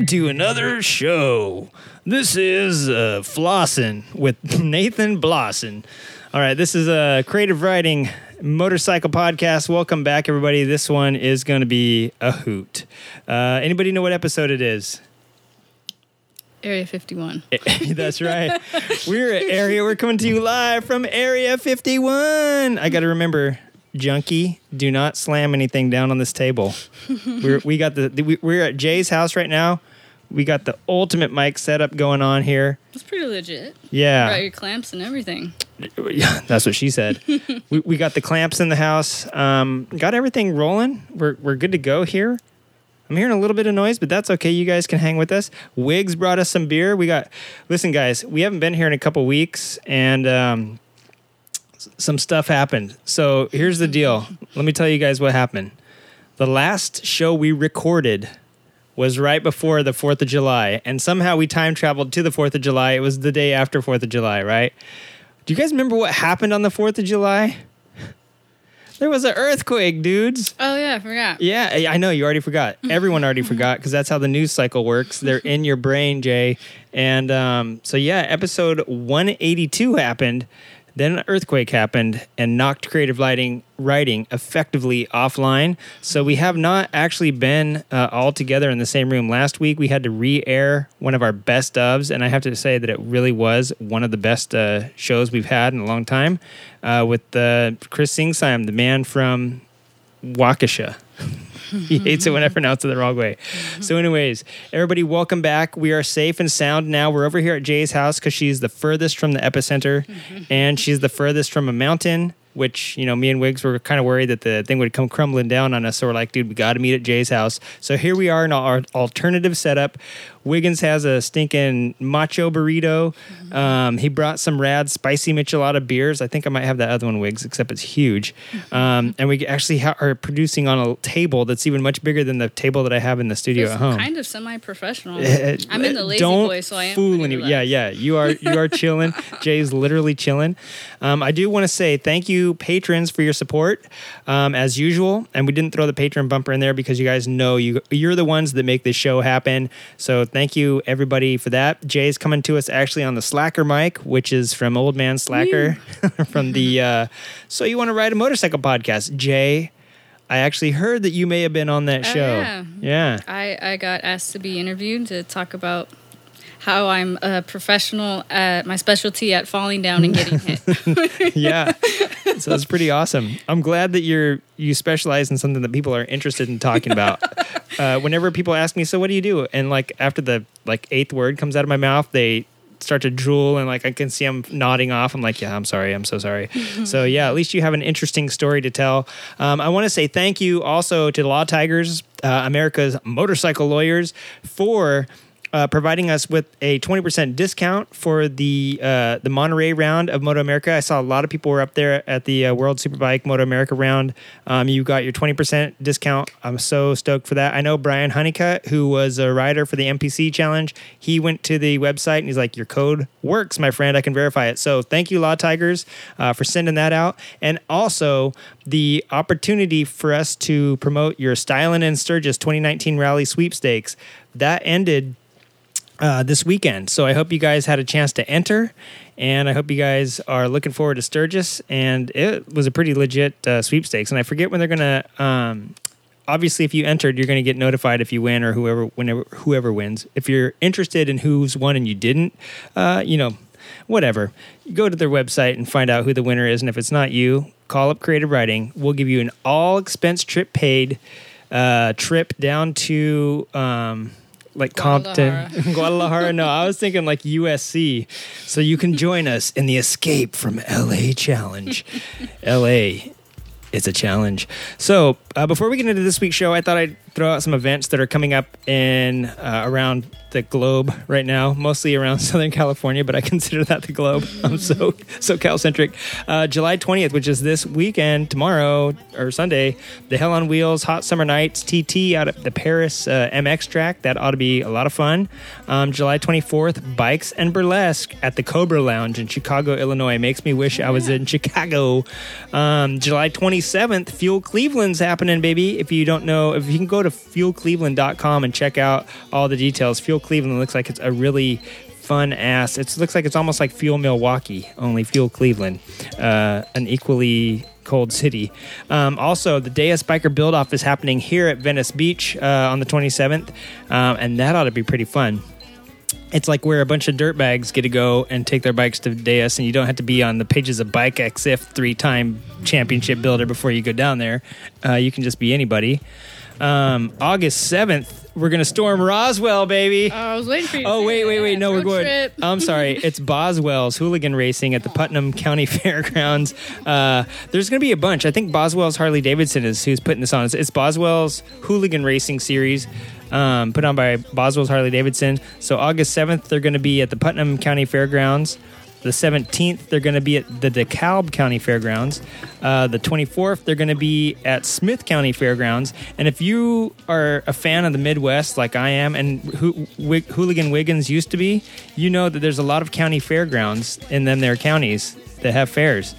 Welcome to another show. This is uh, Flossin with Nathan Blossin. All right, this is a creative riding motorcycle podcast. Welcome back, everybody. This one is going to be a hoot. Uh, anybody know what episode it is? Area 51. That's right. We're at area. We're coming to you live from Area 51. I got to remember, junkie, do not slam anything down on this table. we're we got the we, we're at Jay's house right now. We got the ultimate mic setup going on here. That's pretty legit. Yeah. Brought your clamps and everything. Yeah, that's what she said. we, we got the clamps in the house. Um, got everything rolling. We're, we're good to go here. I'm hearing a little bit of noise, but that's okay. You guys can hang with us. Wigs brought us some beer. We got, listen, guys, we haven't been here in a couple weeks and um, s- some stuff happened. So here's the deal. Let me tell you guys what happened. The last show we recorded was right before the 4th of July, and somehow we time traveled to the 4th of July. It was the day after 4th of July, right? Do you guys remember what happened on the 4th of July? There was an earthquake, dudes. Oh, yeah, I forgot. Yeah, I know you already forgot. Everyone already forgot because that's how the news cycle works. They're in your brain, Jay. And um, so, yeah, episode 182 happened. Then an earthquake happened and knocked creative lighting writing effectively offline. So we have not actually been uh, all together in the same room. Last week we had to re-air one of our best ofs, and I have to say that it really was one of the best uh, shows we've had in a long time. Uh, with uh, Chris Singsheim, the man from Waukesha. he hates it when I pronounce it the wrong way. So, anyways, everybody, welcome back. We are safe and sound now. We're over here at Jay's house because she's the furthest from the epicenter and she's the furthest from a mountain. Which you know, me and Wiggs were kind of worried that the thing would come crumbling down on us. So we're like, dude, we got to meet at Jay's house. So here we are in our alternative setup. Wiggins has a stinking macho burrito. Um, he brought some rad spicy michelada beers. I think I might have that other one, Wiggs, except it's huge. Um, and we actually ha- are producing on a table that's even much bigger than the table that I have in the studio It's at home. kind of semi-professional. Uh, I'm in the lazy don't boy, so I am. fool pretty any- Yeah, yeah. You are you are chilling. Jay's literally chilling. Um, I do want to say thank you, patrons, for your support um, as usual. And we didn't throw the patron bumper in there because you guys know you you're the ones that make this show happen. So thank you everybody for that. Jay's coming to us actually on the Slacker mic, which is from Old Man Slacker from the uh, So You Want to Ride a Motorcycle podcast. Jay. I actually heard that you may have been on that Oh, show. yeah. yeah. I, I got asked to be interviewed to talk about how I'm a professional at my specialty at falling down and getting hit. yeah. So that's pretty awesome. I'm glad that you're you specialize in something that people are interested in talking about. Uh, whenever people ask me so what do you do? And like after the like eighth word comes out of my mouth they start to drool and like i can see I'm nodding off. I'm like yeah i'm sorry. I'm so sorry. So yeah at least you have an interesting story to tell. Um, i want to say thank you also to law tigers uh, america's motorcycle lawyers for uh, providing us with a 20% discount for the uh, the Monterey round of Moto America. I saw a lot of people were up there at the uh, World Superbike Moto America round. Um, you got your 20% discount. I'm so stoked for that. I know Brian Honeycutt, who was a rider for the MPC challenge, he went to the website and he's like, Your code works, my friend. I can verify it. So thank you, Law Tigers, uh, for sending that out. And also the opportunity for us to promote your Stylin' and Sturgis 2019 Rally Sweepstakes. That ended uh, this weekend. So I hope you guys had a chance to enter, and I hope you guys are looking forward to Sturgis. And it was a pretty legit uh, sweepstakes. And I forget when they're gonna. Um, obviously, if you entered, you're gonna get notified if you win or whoever, whenever whoever wins. If you're interested in who's won and you didn't, uh, you know, whatever. Go to their website and find out who the winner is. And if it's not you, call up Creative Riding. We'll give you an all expense trip paid uh, trip down to. Um, like Guadalajara. Compton, Guadalajara. No, I was thinking like USC. So you can join us in the Escape from LA Challenge. LA, it's a challenge. So uh, before we get into this week's show, I thought I'd throw out some events that are coming up in uh, around the globe right now, mostly around Southern California, but I consider that the globe. I'm so so Cal centric. Uh, July 20th, which is this weekend, tomorrow or Sunday, the Hell on Wheels Hot Summer Nights TT out at the Perris uh, MX track. That ought to be a lot of fun. Um, July 24th, Bikes and Burlesque at the Cobra Lounge in Chicago, Illinois. Makes me wish I was in Chicago. Um, July 27th, Fuel Cleveland's happening, baby. If you don't know, if you can go go to fuelcleveland.com and check out all the details. Fuel Cleveland looks like it's a really fun ass. It looks like it's almost like Fuel Milwaukee, only Fuel Cleveland, uh, an equally cold city. Um, also, the Deus Biker Build Off is happening here at Venice Beach uh, on the 27th, um, and that ought to be pretty fun it's like where a bunch of dirtbags get to go and take their bikes to Deus, and you don't have to be on the pages of Bike EXIF three time championship builder before you go down there. Uh, you can just be anybody. Um, August 7th, we're going to storm Roswell, baby. Oh, I was waiting for you. Oh wait, wait, wait! No, we're going. trip. I'm sorry. It's Boswell's Hooligan Racing at the Putnam County Fairgrounds. Uh, there's going to be a bunch. I think Boswell's Harley Davidson is who's putting this on. It's, it's Boswell's Hooligan Racing Series, um, put on by Boswell's Harley Davidson. So August 7th, they're going to be at the Putnam County Fairgrounds. The 17th, they're going to be at the DeKalb County Fairgrounds. Uh, the 24th, they're going to be at Smith County Fairgrounds. And if you are a fan of the Midwest, like I am, and Ho- Wig- Hooligan Wiggins used to be, you know that there's a lot of county fairgrounds in them their counties that have fairs.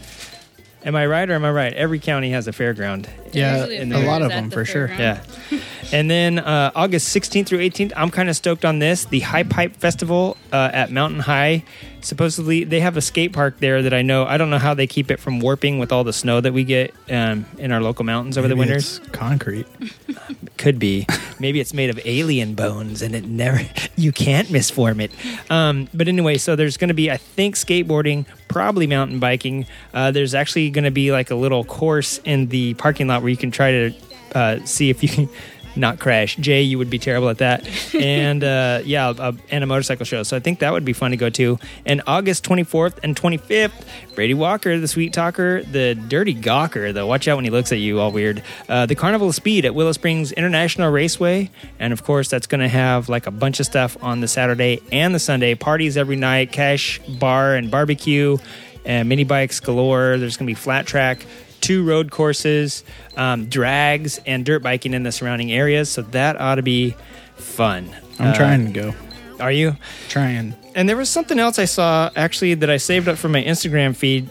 Am I right or am I right? Every county has a fairground. Yeah, Usually in the there. a lot of them the for sure. Yeah. And then uh, August 16th through 18th, I'm kind of stoked on this. The High Pipe Festival uh, at Mountain High. Supposedly, they have a skate park there that I know. I don't know how they keep it from warping with all the snow that we get um, in our local mountains over the winters. it's concrete. Could be. Maybe it's made of alien bones and it never, you can't misform it. Um, but anyway, so there's going to be, I think, skateboarding, probably mountain biking. Uh, there's actually going to be like a little course in the parking lot where you can try to uh, see if you can not crash. Jay, you would be terrible at that. And uh, yeah, uh, and a motorcycle show. So I think that would be fun to go to. And August 24th and 25th, Brady Walker, the sweet talker, the dirty gawker, though. Watch out when he looks at you all weird. Uh, the Carnival of Speed at Willow Springs International Raceway. And of course, that's going to have like a bunch of stuff on the Saturday and the Sunday. Parties every night, cash bar and barbecue, and mini bikes galore. There's going to be flat track two road courses, um, drags, and dirt biking in the surrounding areas. So that ought to be fun. I'm Uh, trying to go. Are you? Trying. And there was something else I saw actually that I saved up from my Instagram feed.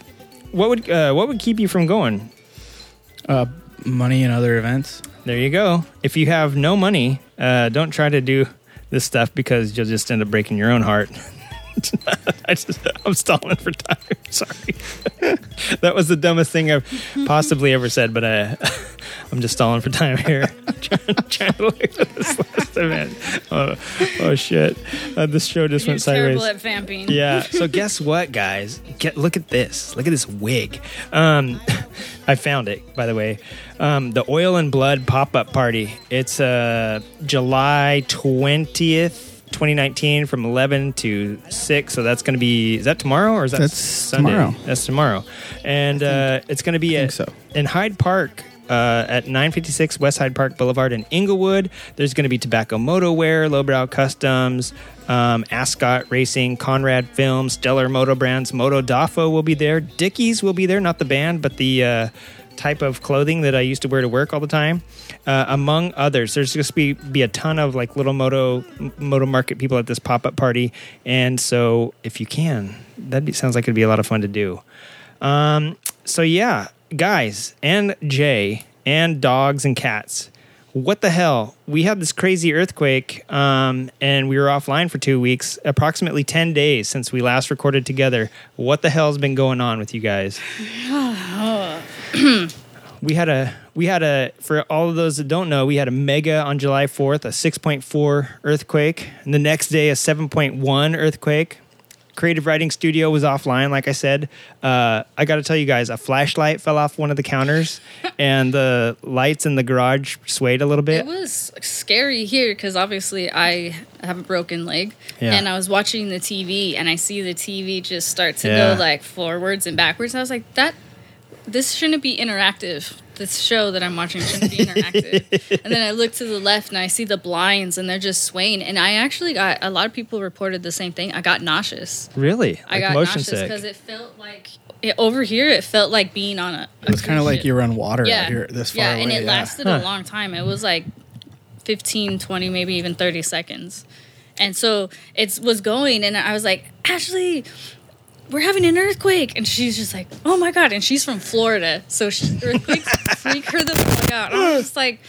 What would uh, what would keep you from going? Uh, money and other events. There you go. If you have no money, uh, don't try to do this stuff because you'll just end up breaking your own heart. I just, I'm stalling for time. Sorry. that was the dumbest thing I've possibly ever said, but uh, I'm just stalling for time here. trying, trying to look at this last event. Oh, oh shit. Uh, this show just You're went sideways. terrible at vamping. Yeah. So guess what, guys? Get look at this. Look at this wig. Um, I found it, by the way. Um, the Oil and Blood pop up party. It's uh, July twentieth. 2019 from 11 to 6 so that's going to be is that tomorrow or is that That's Sunday? tomorrow. that's tomorrow and uh, it's going to be at, so. in Hyde Park uh, at 956 West Hyde Park Boulevard in Inglewood. There's going to be Tobacco Moto Wear, Lowbrow Customs, um, Ascot Racing, Conrad Films, Stellar Moto Brands, Moto Dafo will be there. Dickies will be there, not the band, but the uh, type of clothing that I used to wear to work all the time, uh, among others. There's to be, be a ton of like little moto moto market people at this pop up party, and so if you can, that sounds like it'd be a lot of fun to do. Um, so yeah, guys and Jay and dogs and cats. What the hell? We had this crazy earthquake, um, and we were offline for two weeks, approximately ten days since we last recorded together. What the hell's been going on with you guys? we had a we had a for all of those that don't know we had a mega on july 4th a 6.4 earthquake and the next day a 7.1 earthquake creative riding studio was offline like i said uh, i gotta tell you guys a flashlight fell off one of the counters and the lights in the garage swayed a little bit It was scary here because obviously I have a broken leg, Yeah. and I was watching the TV and I see the TV just start to Yeah. go like forwards and backwards. And I was like, that this shouldn't be interactive. This show that I'm watching shouldn't be interactive. and then I look to the left and I see the blinds and they're just swaying. And I actually got a lot of people reported the same thing. I got nauseous. really I like got motion nauseous because it felt like it, over here. It felt like being on a. a It was kind of like you were on water yeah, out here this far yeah, away. and it yeah. lasted Huh. a long time. It was like 15, 20, maybe even 30 seconds. And so it was going, and I was like, Ashley, we're having an earthquake. And she's just like, oh my God. And she's from Florida. So she, earthquakes freak her the fuck out. And I was just like,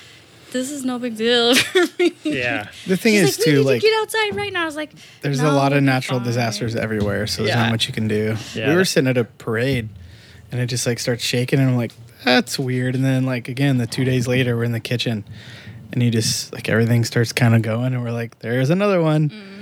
this is no big deal for me. Yeah. The thing He's is like, we too need like to get outside right now. I was like, there's "No, a lot of natural fine." disasters everywhere, so there's Yeah. not much you can do. Yeah, we were sitting at a parade, and it just like starts shaking, and I'm like, that's weird. And then like again, the two days later, we're in the kitchen, and you just like everything starts kind of going, and we're like, there's another one. Mm.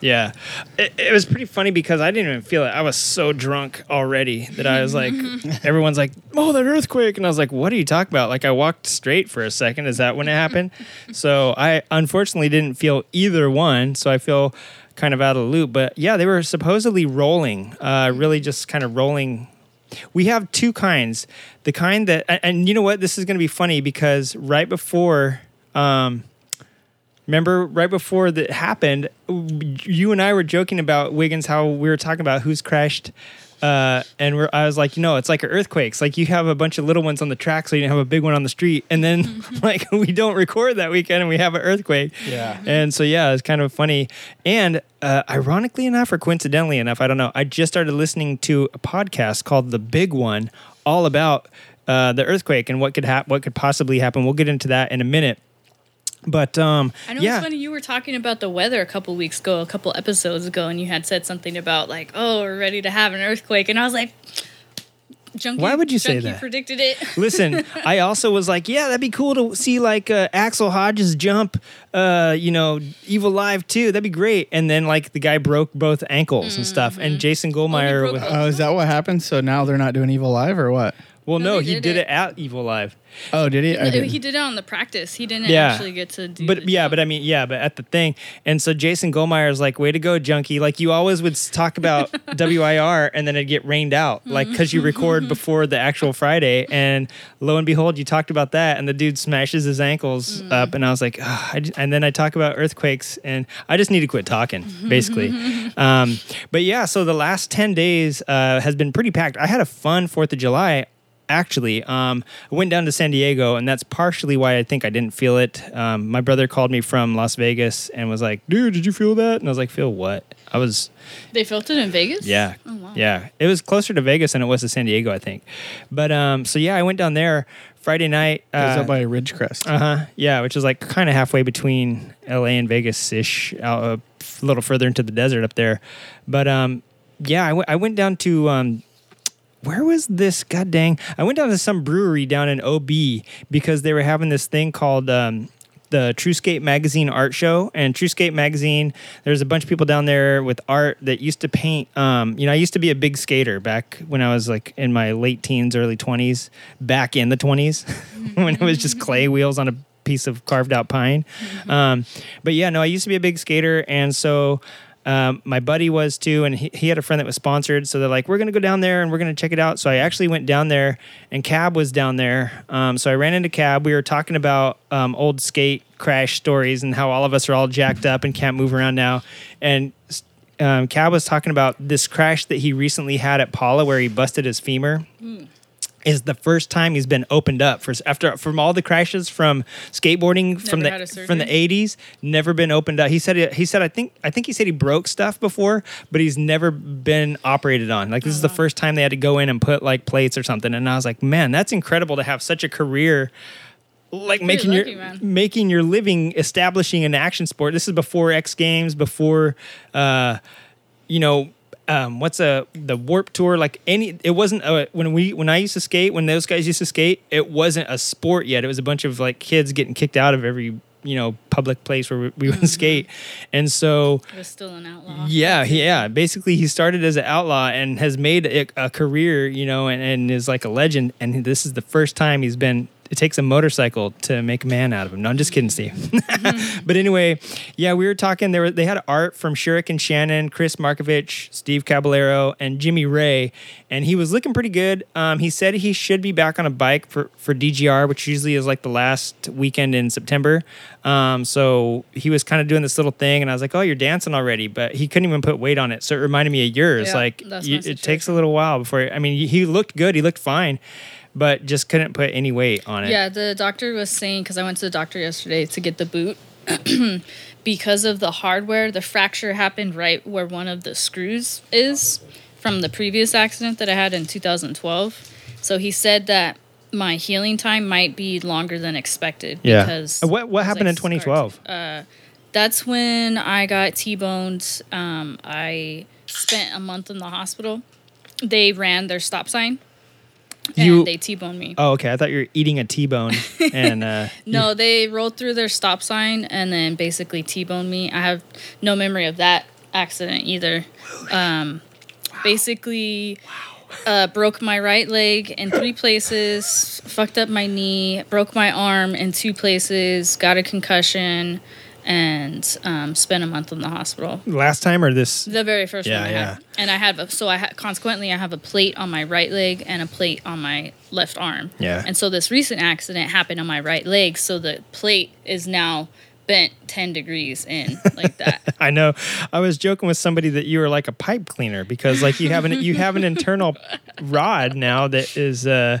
Yeah. It, it was pretty funny because I didn't even feel it. I was so drunk already that I was like, everyone's like, oh, that earthquake. And I was like, what are you talking about? Like, I walked straight for a second. Is that when it happened? so I unfortunately didn't feel either one. So I feel kind of out of the loop. But yeah, they were supposedly rolling, uh, really just kind of rolling we have two kinds the kind that and, and you know what this is going to be funny because right before um remember right before that happened you and i were joking about wiggins how we were talking about who's crashed uh, and we're, I was like, you know, it's like earthquakes. Like you have a bunch of little ones on the track, so you don't have a big one on the street, and then like we don't record that weekend, and we have an earthquake. Yeah. And so yeah, it's kind of funny. And uh, ironically enough, or coincidentally enough, I don't know. I just started listening to a podcast called The Big One, all about uh, the earthquake and what could hap- what could possibly happen. We'll get into that in a minute. But um, I know yeah, it's funny. You were talking about the weather a couple weeks ago, a couple episodes ago, and you had said something about like, "Oh, we're ready to have an earthquake," and I was like, "Junkie." Why would you say Junkie that? Predicted it. Listen, I also was like, yeah, that'd be cool to see like uh, Axell Hodges jump, uh, you know, Evel Live too. That'd be great. And then like the guy broke both ankles and stuff. And Jason Goldmeyer, broke was, both. Oh, is that what happened? So now they're not doing Evel Live or what? Well, No, no, they he did did it. it at Evel Live. Oh, did he? No, he did it on the practice. He didn't Yeah. actually get to do. But the yeah, jump. but I mean, yeah, but at the thing, and so Jason Goldmeyer is like, "Way to go, junkie!" Like you always would talk about WIR, and then it'd get rained out, like because you record before the actual Friday, and lo and behold, you talked about that, and the dude smashes his ankles up, and I was like, "Ugh," I j- and then I talk about earthquakes, and I just need to quit talking, basically. um, but yeah, so the last ten days uh, has been pretty packed. I had a fun Fourth of July actually um, i went down to san diego and that's partially why i think i didn't feel it. Um, my brother called me from las vegas and was like dude did you feel that? And i was like feel what? I was they felt it in Vegas. yeah. Oh wow. yeah. It was closer to vegas than it was to san diego i think. But um, so yeah i went down there friday night It was uh, up by Ridgecrest. uh-huh. Yeah which is like kind of halfway between la and vegas ish out a f- little further into the desert up there. But um yeah I went- went down to um where was this god dang i went down to some brewery down in ob because they were having this thing called um the Truescape Magazine art show and Truescape Magazine. There's a bunch of people down there with art that used to paint. Um, you know, I used to be a big skater back when I was like in my late teens, early 20s, back in the 20s when it was just clay wheels on a piece of carved out pine. Um, but yeah, no, I used to be a big skater. And so um, my buddy was too, and he, he had a friend that was sponsored. So they're like, we're going to go down there and we're going to check it out. So I actually went down there, and Cab was down there. Um, so I ran into Cab. We were talking about um, old skate crash stories and how all of us are all jacked up and can't move around now. And um, Cab was talking about this crash that he recently had at Pala where he busted his femur is the first time he's been opened up for after from all the crashes from skateboarding from Never had the from the 80s never been opened up. He said he said I think I think he said he broke stuff before but he's never been operated on. Like this is the first time they had to go in and put like plates or something. And I was like man that's incredible to have such a career like making lucky, your man. making your living establishing an action sport. This is before X Games before uh you know um, what's a the warp tour like any it wasn't a, when we when i used to skate when those guys used to skate it wasn't a sport yet it was a bunch of like kids getting kicked out of every you know public place where we, we Mm-hmm. would skate and so It was still an outlaw. yeah yeah basically he started as an outlaw and has made a, a career you know and, and is like a legend and this is the first time he's been it takes a motorcycle to make a man out of him. No, I'm just kidding, Steve. but anyway, yeah, we were talking. There, were, they had art from Shurik and Shannon, Chris Markovich, Steve Caballero, and Jimmy Ray, and he was looking pretty good. Um, he said he should be back on a bike for for DGR, which usually is like the last weekend in September. Um, so he was kind of doing this little thing, and I was like, "Oh, you're dancing already," but he couldn't even put weight on it. So it reminded me of yours. Yeah, like you, it takes a little while before. I mean, he looked good. He looked fine. But just couldn't put any weight on it. Yeah, the doctor was saying because I went to the doctor yesterday to get the boot. because of the hardware, the fracture happened right where one of the screws is from the previous accident that I had in 2012. So he said that my healing time might be longer than expected. Yeah. Because Uh, what- what happened in 2012? Uh, that's when I got T-boned. Um, I spent a month in the hospital. They ran their stop sign. And You- they T-boned me. Oh, okay. I thought you were eating a T-bone, and uh, No, they rolled through their stop sign and then basically T-boned me. I have no memory of that accident either. Um, Basically, uh, broke my right leg in three places, fucked up my knee, broke my arm in two places, got a concussion, and um, spent a month in the hospital. last time or this? The very first Yeah, one I yeah. had, and I have a, so I ha- consequently I have a plate on my right leg and a plate on my left arm. Yeah. And so this recent accident happened on my right leg, so the plate is now bent ten degrees in like that. I know. I was joking with somebody that you were like a pipe cleaner because like you have an you have an internal rod now that is uh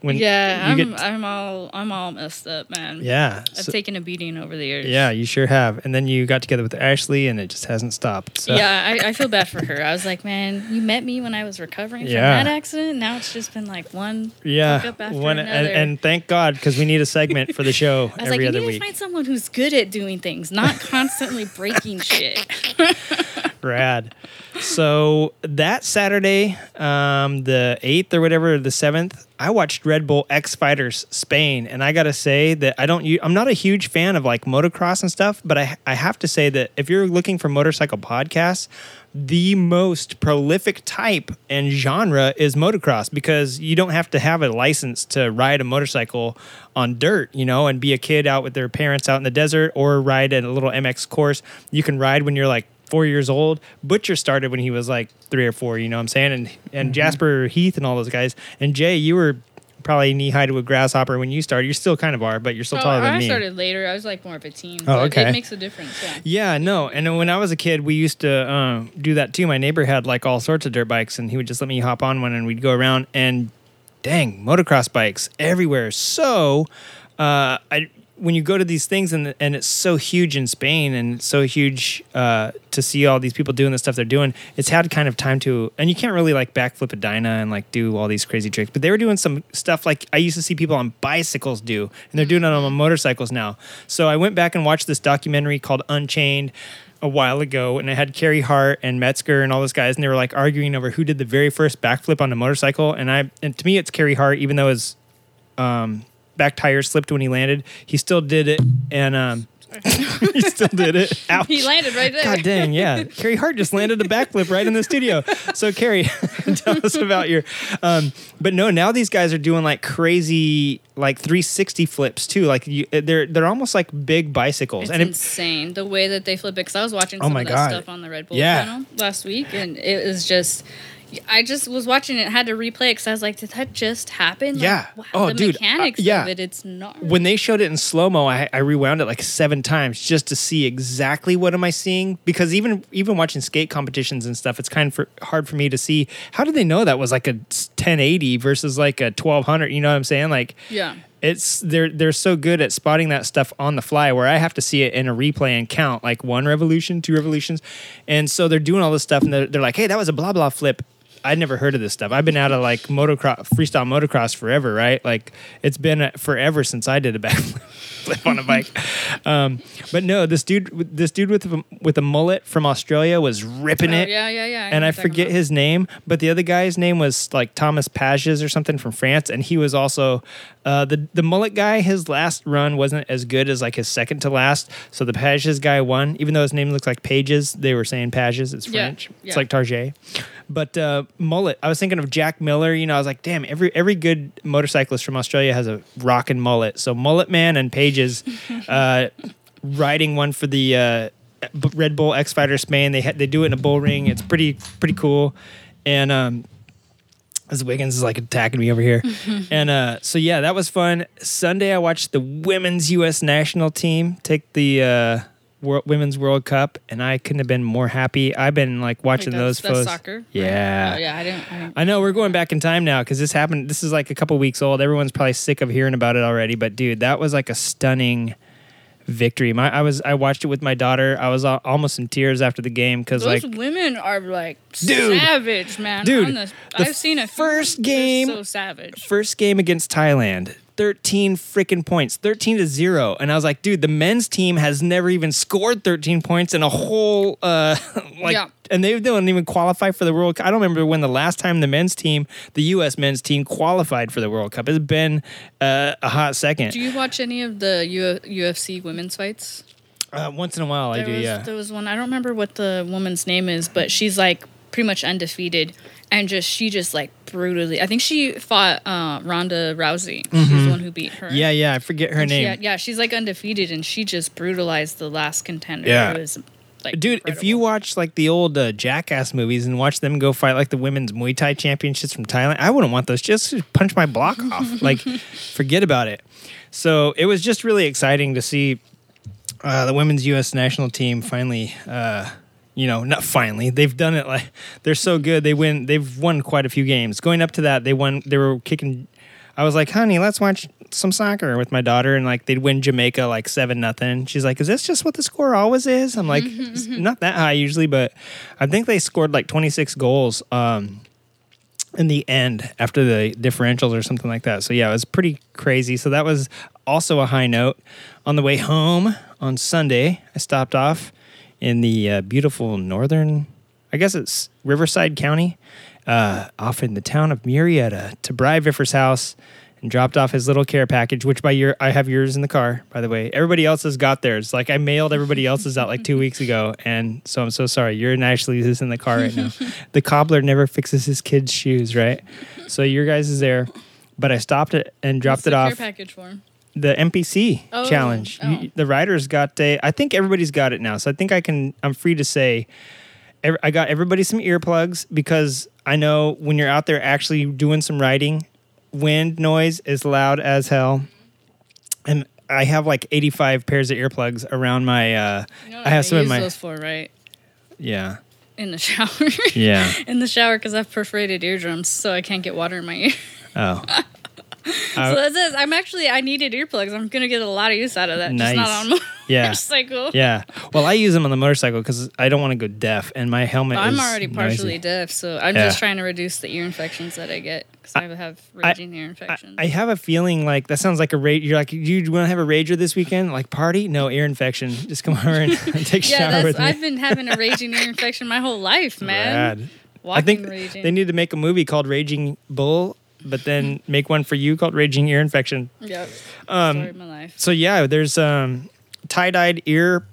when yeah, you I'm get I'm all I'm all messed up, man. yeah I've so- taken a beating over the years. yeah you sure have and then you got together with Ashley and it just hasn't stopped so Yeah, I, I feel bad for her. I was like, man, you met me when I was recovering from that accident. Now it's just been like one yeah after one and, and thank God because we need a segment for the show I was every like, you other need week to find someone who's good at doing things, not constantly breaking shit. Rad. So that Saturday, um, the eighth or whatever, the seventh, I watched Red Bull X Fighters Spain, and I gotta say that I don't. I'm not a huge fan of like motocross and stuff, but I I have to say that if you're looking for motorcycle podcasts. The most prolific type and genre is motocross because you don't have to have a license to ride a motorcycle on dirt, you know, and be a kid out with their parents out in the desert or ride at a little MX course. You can ride when you're like four years old. Butcher started when he was like three or four, you know what I'm saying? And and Jasper Heath and all those guys. And Jay, you were probably knee high to a grasshopper when you started. You still kind of are, but you're still Oh, taller than I me. started later. I was like more of a teen. Oh, okay. It makes a difference. Yeah. Yeah, no. And when I was a kid, we used to um, do that too. My neighbor had like all sorts of dirt bikes, and he would just let me hop on one, and we'd go around. And dang, motocross bikes everywhere. So, uh, I when you go to these things, and and it's so huge in Spain, and so huge uh, to see all these people doing the stuff they're doing. It's had kind of time to, and you can't really like backflip a Dyna and like do all these crazy tricks. But they were doing some stuff like I used to see people on bicycles do, and they're doing it on motorcycles now. So I went back and watched this documentary called Unchained a while ago, and it had Carey Hart and Metzger and all those guys, and they were like arguing over who did the very first backflip on a motorcycle. And I, and to me, it's Carey Hart, even though his um, back tire slipped when he landed, he still did it, and um, he still did it. Ouch. He landed right there. God dang, yeah. Carey Hart just landed a backflip right in the studio. So, Carey, tell us about your. Um, but no, now these guys are doing like crazy, like 360 flips too. Like you, they're they're almost like big bicycles, It's and it, insane the way that they flip it. Because I was watching Oh some my of that God. stuff on the Red Bull Yeah. channel last week, and it was just. I just was watching it, had to replay it because I was like, "Did that just happen?" Like, Yeah. wow, Oh, the dude, uh, mechanics yeah. of it, it's not. when they showed it in slow mo, I, I rewound it like seven times just to see exactly what am I seeing. Because even even watching skate competitions and stuff, it's kind of for, hard for me to see how did they know that was like a 1080 versus like a 1200. You know what I'm saying? Like, yeah. it's they're they're so good at spotting that stuff on the fly where I have to see it in a replay and count like one revolution, two revolutions, and so they're doing all this stuff and they're, they're like, hey, that was a blah blah flip. I'd never heard of this stuff. I've been out of like motocross, freestyle motocross forever, right? Like it's been forever since I did a backflip flip on a bike. Um, but no, this dude, this dude with a, with a mullet from Australia was ripping Oh, it yeah, yeah, yeah. know and I forget his name, but the other guy's name was like Thomas Pages or something from France, and he was also uh, the the mullet guy. His last run wasn't as good as like his second to last, so the Pages guy won. Even though his name looks like Pages, they were saying Pages. It's Yeah, French. It's like Target. But uh, mullet, I was thinking of Jack Miller. You know, I was like, damn, every every good motorcyclist from Australia has a rockin' mullet. So Mullet Man and Pages, uh, riding one for the uh, Red Bull X Fighter Spain. They ha- they do it in a bull ring. It's pretty pretty cool. And um, as Wiggins is like attacking me over here. and uh, so yeah, that was fun. Sunday I watched the women's U.S. national team take the uh, World, women's World Cup, and I couldn't have been more happy. I've been like watching those that's- soccer. Yeah. Oh, yeah, I didn't. I didn't I know we're going back in time now because this happened. This is like a couple weeks old. Everyone's probably sick of hearing about it already. But dude, that was like a stunning victory. My I was I watched it with my daughter. I was al- almost in tears after the game because Those like women are like Dude. savage, man. Dude, On the, the I've seen a few, first they're game- so savage. first game against Thailand. 13 freaking points, 13 to 0. And I was like, dude, the men's team has never even scored 13 points in a whole uh like Yeah. and they don't even qualify for the World Cup. I don't remember when the last time the men's team, the US men's team qualified for the World Cup. It's been uh, a hot second. Do you watch any of the U- UFC women's fights? Uh, once in a while I do, was, yeah. There was one. I don't remember what the woman's name is, but she's like pretty much undefeated, and just she just like brutally. I think she fought uh, Ronda Rousey. She's the one who beat her. Mm-hmm. Yeah, yeah, I forget her And she name. had- yeah, she's like undefeated, and she just brutalized the last contender. Yeah. It was like Dude, if you watch like the old uh, Jackass movies and watch them go fight like the women's Muay Thai championships from Thailand, I wouldn't want those. Just punch my block off. Like, forget about it. So it was just really exciting to see uh, the women's U.S. national team finally. Uh, you know, not finally. They've done it like they're so good. They win. They've won quite a few games. Going up to that, they won. They were kicking. I was like, honey, let's watch some soccer with my daughter, and like they'd win Jamaica like seven nothing. She's like, is this just what the score always is? I'm like, not that high usually, but I think they scored like 26 goals um, in the end after the differentials or something like that. So yeah, it was pretty crazy. So that was also a high note. On the way home on Sunday, I stopped off in the uh, beautiful northern, I guess it's Riverside County, uh, off in the town of Murrieta to Bri Viffer's house and dropped off his little care package, which by your I have yours in the car, by the way. Everybody else has got theirs. Like I mailed everybody else's out like two weeks ago, and so I'm so sorry. Your and Ashley's is in the car right now. the cobbler never fixes his kids' shoes, right? So your guys is there. But I stopped it and dropped What's it off Care package for? The NPC Oh, challenge. oh. You- the writers got a. I think everybody's got it now, so I think I can. I'm free to say. ev- I got everybody some earplugs because I know when you're out there actually doing some writing, wind noise is loud as hell, and I have like 85 pairs of earplugs around my. Uh, You know I have some in my. those for right Yeah, in the shower. yeah. in the shower because I have perforated eardrums, so I can't get water in my ear. Oh, Uh, so that's it. I'm actually I needed earplugs. I'm gonna get a lot of use out of that. Just Nice. not on my Yeah. motorcycle. yeah. Well, I use them on the motorcycle because I don't want to go deaf, and my helmet. I'm already noisy. partially deaf, so I'm Yeah. just trying to reduce the ear infections that I get because I, have raging ear infections. I have a feeling like that sounds like a rage. You're like, you want to have a rager this weekend? Like party? No ear infection. Just come over and take a yeah, shower with me. I've been having a raging ear infection my whole life, man. Rad. Walking I think raging. they need to make a movie called Raging Bull, but then make one for you called Raging Ear Infection. Yep. Um, Story of my life. So yeah, there's um, tie-dyed ear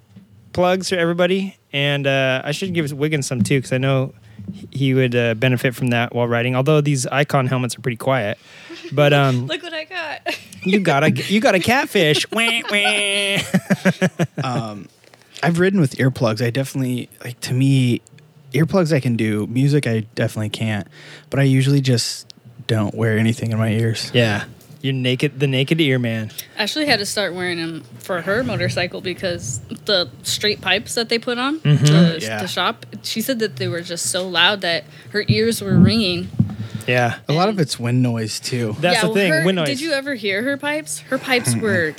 plugs for everybody, and uh, I should give Wiggins some too because I know he would uh, benefit from that while riding. Although these Icon helmets are pretty quiet, but um, Look what I got. you got a you got a catfish. Wah, wah. I've ridden with earplugs. I definitely like to me earplugs I can do. Music I definitely can't. But I usually just don't wear anything in my ears. Yeah, you're naked, the naked ear man. Ashley had to start wearing them for her motorcycle because the straight pipes that they put on Mm-hmm. to, Yeah. to shop, she said that they were just so loud that her ears were ringing. Yeah, A lot of it's wind noise too. that's the well, thing. her- wind noise. Did you ever hear her pipes? Her pipes were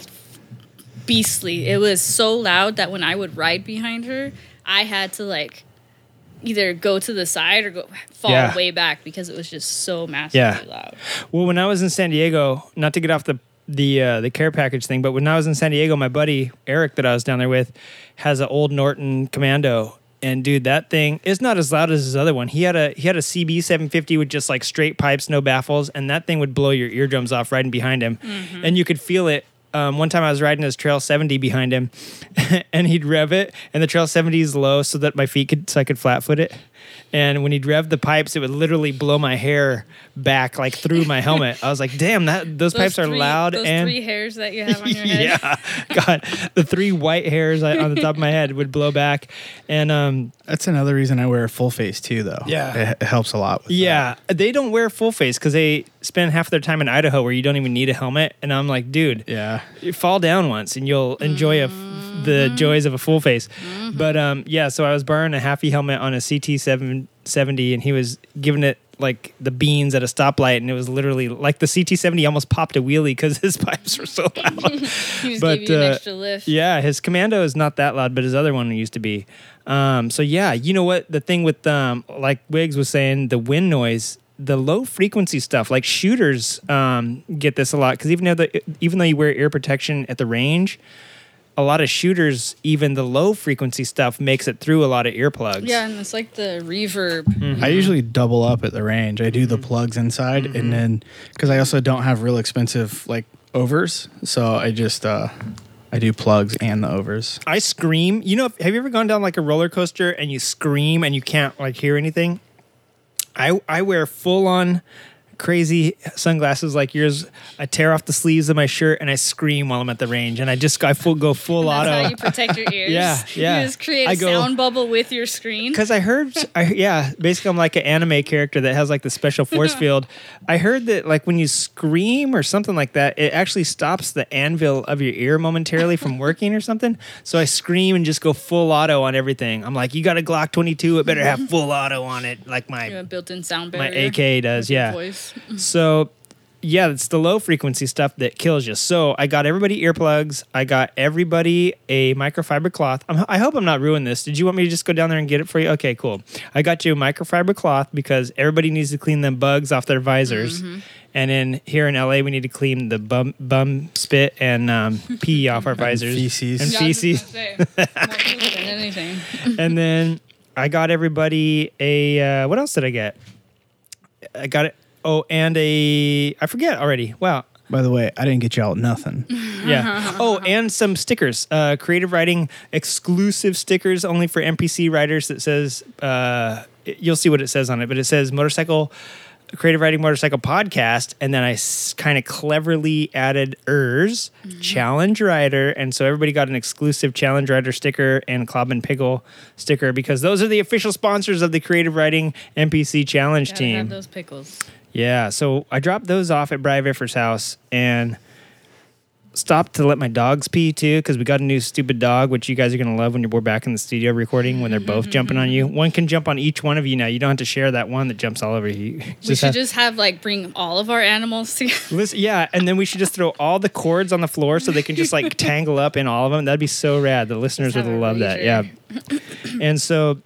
beastly. It was so loud that when I would ride behind her, I had to like either go to the side or go fall Yeah. way back because it was just so massively Yeah. loud. Well, when I was in San Diego, not to get off the the uh, the care package thing, but when I was in San Diego, my buddy Eric that I was down there with has an old Norton Commando, and dude, that thing is not as loud as his other one. He had a he had a CB 750 with just like straight pipes, no baffles, and that thing would blow your eardrums off riding behind him, and you could feel it. Um, one time I was riding his Trail 70 behind him, and he'd rev it, and the Trail 70 is low so that my feet could so I could flat foot it. And when he'd rev the pipes, it would literally blow my hair back like through my helmet. I was like, "Damn, that those, pipes are three- loud Those and three hairs that you have on your head. yeah, God, the three white hairs on the top of my head would blow back, and um, That's another reason I wear a full face too, though. Yeah. it, it helps a lot. With yeah, they don't wear full face because they spend half their time in Idaho where you don't even need a helmet. And I'm like, dude, yeah. you fall down once and you'll enjoy a the joys of a full face. But um, yeah, so I was borrowing a halfy helmet on a CT seven seventy, and he was giving it like the beans at a stoplight, and it was literally like the CT70 almost popped a wheelie because his pipes were so loud. But, gave you an uh, extra lift. yeah, his Commando is not that loud, but his other one used to be. Um, so yeah, you know what? The thing with um, like Wiggs was saying, the wind noise, the low frequency stuff, like shooters um, get this a lot because even though the, even though you wear ear protection at the range, a lot of shooters, even the low frequency stuff, makes it through a lot of earplugs. Yeah, and it's like the reverb. Mm-hmm. I usually double up at the range. I do the plugs inside, Mm-hmm. and then because I also don't have real expensive like overs, so I just uh I do plugs and the overs. I scream. You know, have you ever gone down like a roller coaster and you scream and you can't like hear anything? I I wear full on crazy sunglasses like yours. I tear off the sleeves of my shirt and I scream while I'm at the range, and I just I full go full That's how you protect your ears. Yeah, yeah. You just create a I go- sound bubble with your screen. Because I heard, I, yeah, basically I'm like an anime character that has like the special force field. I heard that like when you scream or something like that, it actually stops the anvil of your ear momentarily from working or something. So I scream and just go full auto on everything. I'm like, you got a Glock 22, it better have full auto on it, like my a built-in sound barrier. my. AK does, yeah. Voice. So, yeah, it's the low frequency stuff that kills you. So, I got everybody earplugs. I got everybody a microfiber cloth. I'm, I hope I'm not ruining this. Did you want me to just go down there and get it for you? Okay, cool. I got you a microfiber cloth because everybody needs to clean them bugs off their visors. And then here in LA, we need to clean the bum, bum spit and um, pee off our visors. feces. And Yeah, I was just feces. gonna say, more poop than anything. and then I got everybody a uh, what else did I get? I got it. Oh, and a I forget already. Wow. By the way, I didn't get y'all nothing. Yeah. Oh, and some stickers. Uh, creative riding exclusive stickers only for NPC writers. That says uh, you'll see what it says on it, but it says motorcycle. Creative Riding Motorcycle Podcast, and then I s- kind of cleverly added ERS, Challenge Rider, and so everybody got an exclusive Challenge Rider sticker and Club and Pickle sticker because those are the official sponsors of the Creative Riding NPC Challenge Gotta team. have those pickles. Yeah, so I dropped those off at Bri Viffer's house and stopped to let my dogs pee too because we got a new stupid dog, which you guys are gonna love when you're we're back in the studio recording when they're both jumping on you. Mm-hmm. One can jump on each one of you now. You don't have to share that one that jumps all over you. we should have- just have like bring all of our animals together. Listen, yeah, and then we should just throw all the cords on the floor so they can just like tangle up in all of them. That'd be so rad. The listeners would love that. Yeah. and so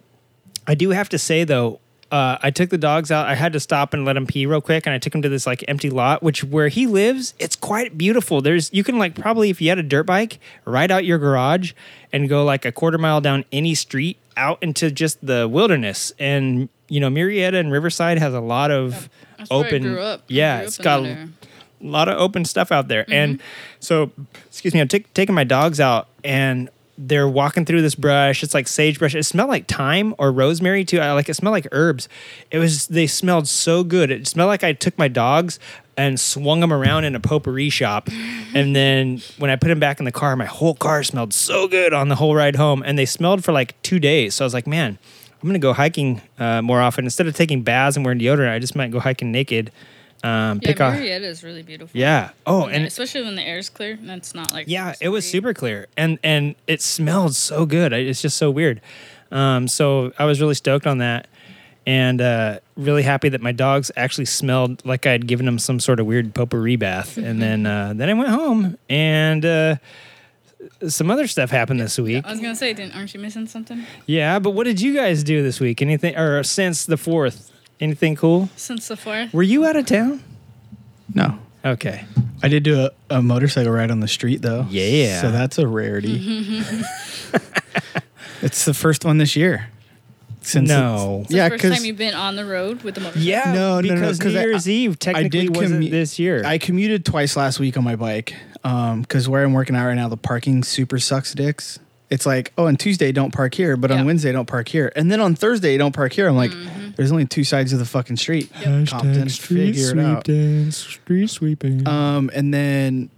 I do have to say though, uh, I took the dogs out. I had to stop and let them pee real quick, and I took them to this like empty lot, which where he lives, it's quite beautiful. There's you can like probably if you had a dirt bike, ride out your garage and go like a quarter mile down any street out into just the wilderness. And you know, Murrieta and Riverside has a lot of That's where I open. grew up. I Yeah, it's got a lot of open stuff out there. And Mm-hmm. so, excuse me, I'm tak- taking my dogs out and they're walking through this brush. It's like sagebrush. It smelled like thyme or rosemary too. I like it smelled like herbs. It was they smelled so good. It smelled like I took my dogs and swung them around in a potpourri shop. And then when I put them back in the car, my whole car smelled so good on the whole ride home. And they smelled for like two days. So I was like, man, I'm gonna go hiking uh, more often. Instead of taking baths and wearing deodorant, I just might go hiking naked. Um, Yeah, pick off. Murrieta is really beautiful. Yeah. Oh, and especially when the air is clear and it's not like yeah, it was super clear, and and it smelled so good. I- It's just so weird. Um, so I was really stoked on that, and uh, really happy that my dogs actually smelled like I had given them some sort of weird potpourri bath. and then uh, then I went home, and uh, some other stuff happened this week. I was gonna say, didn't aren't you missing something Yeah, but what did you guys do this week? Anything or since the fourth? Anything cool? since the fourth? Were you out of town? No. Okay. I did do a, a motorcycle ride on the street though. Yeah. So that's a rarity. it's the first one this year. Since No. it's- It's yeah, the first time you've been on the road with the motorcycle. Yeah, No, no, no, because 'cause New I- Year's Eve technically wasn't commu- this year. I commuted twice last week on my bike. Um, because where I'm working out right now, the parking super sucks dicks. It's like, oh, on Tuesday don't park here, but Yeah. on Wednesday don't park here, and then on Thursday don't park here. I'm like, there's only two sides of the fucking street. Compton, figure it out. street sweeping. Um, and then,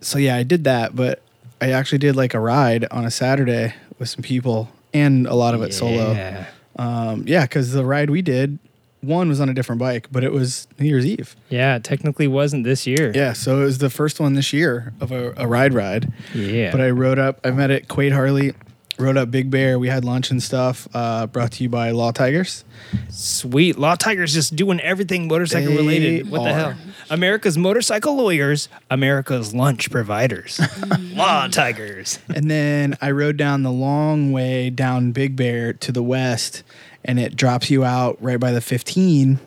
so yeah, I did that, but I actually did like a ride on a Saturday with some people, and a lot of it solo. Yeah. Um, yeah, because the ride we did, one was on a different bike, but it was New Year's Eve. Yeah, it technically wasn't this year. Yeah, so it was the first one this year of a, a ride ride. Yeah. But I rode up. I met at Quaid Harley. Rode up Big Bear. We had lunch and stuff. Uh, brought to you by Law Tigers. Sweet. Law Tigers just doing everything motorcycle They related. What the are. hell? America's motorcycle lawyers, America's lunch providers. Law Tigers. and then I rode down the long way down Big Bear to the west, and it drops you out right by the 15.